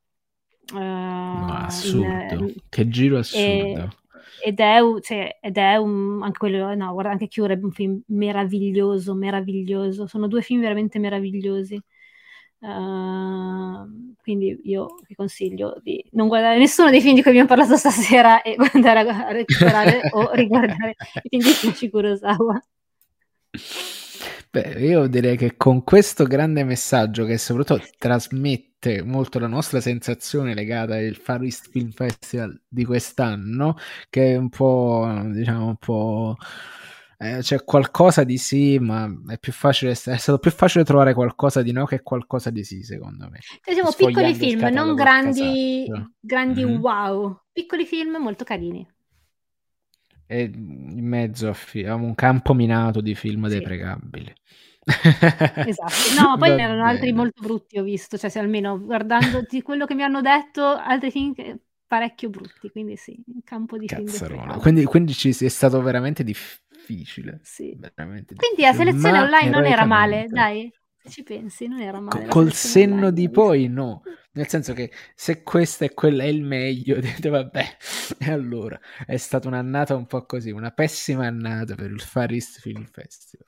Uh, no, assurdo, in, che giro assurdo. E, ed è, cioè, ed è un, anche quello, no, guarda, anche Cure è un film meraviglioso, meraviglioso. Sono due film veramente meravigliosi. Uh, quindi io vi consiglio di non guardare nessuno dei film di cui abbiamo parlato stasera e andare a recuperare o riguardare i film di Kichi Kurosawa. Beh, io direi che con questo grande messaggio che soprattutto trasmette molto la nostra sensazione legata al Far East Film Festival di quest'anno, che è un po', diciamo, un po' eh, c'è qualcosa di sì, ma è più facile, è stato più facile trovare qualcosa di no che qualcosa di sì, secondo me. Diciamo piccoli film, non grandi, grandi mm-hmm. wow, piccoli film molto carini. E in mezzo a, fi- a un campo minato di film sì. deprecabili. esatto, no, poi ne erano altri molto brutti, ho visto, cioè se almeno guardando quello che mi hanno detto, altri film parecchio brutti, quindi sì, un campo di Cazzarola. film. Quindi, quindi ci è stato veramente difficile difficile. Sì. Veramente Quindi la selezione online non era male, dai. Se ci pensi, non era male. Col senno online, di poi, no. Nel senso che se questa è quella è il meglio, dite vabbè. E allora è stata un'annata un po' così, una pessima annata per il Far East Film Festival.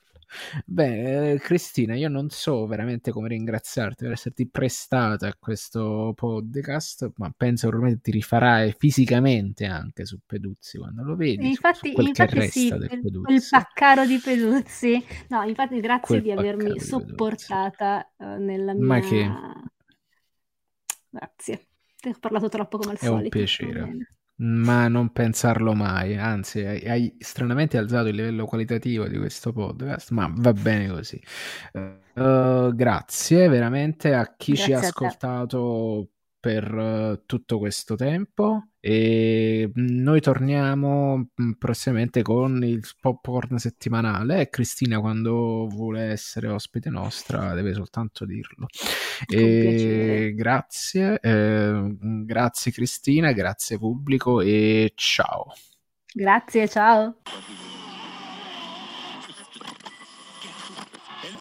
Beh, Cristina, io non so veramente come ringraziarti per esserti prestata a questo podcast, ma penso che ti rifarai fisicamente anche su Peduzzi quando lo vedi. Infatti, infatti sì, il, il paccaro di Peduzzi. No, infatti grazie quel di avermi sopportata uh, nella mia... Ma che... Grazie, ti ho parlato troppo come al È solito. È un piacere ma non pensarlo mai, anzi hai, hai, stranamente alzato il livello qualitativo di questo podcast, ma va bene così. Uh, grazie veramente a chi grazie ci ha ascoltato per uh, tutto questo tempo e noi torniamo mm, prossimamente con il popcorn settimanale e Cristina quando vuole essere ospite nostra deve soltanto dirlo. E grazie, eh, grazie Cristina, grazie pubblico e ciao. Grazie, ciao.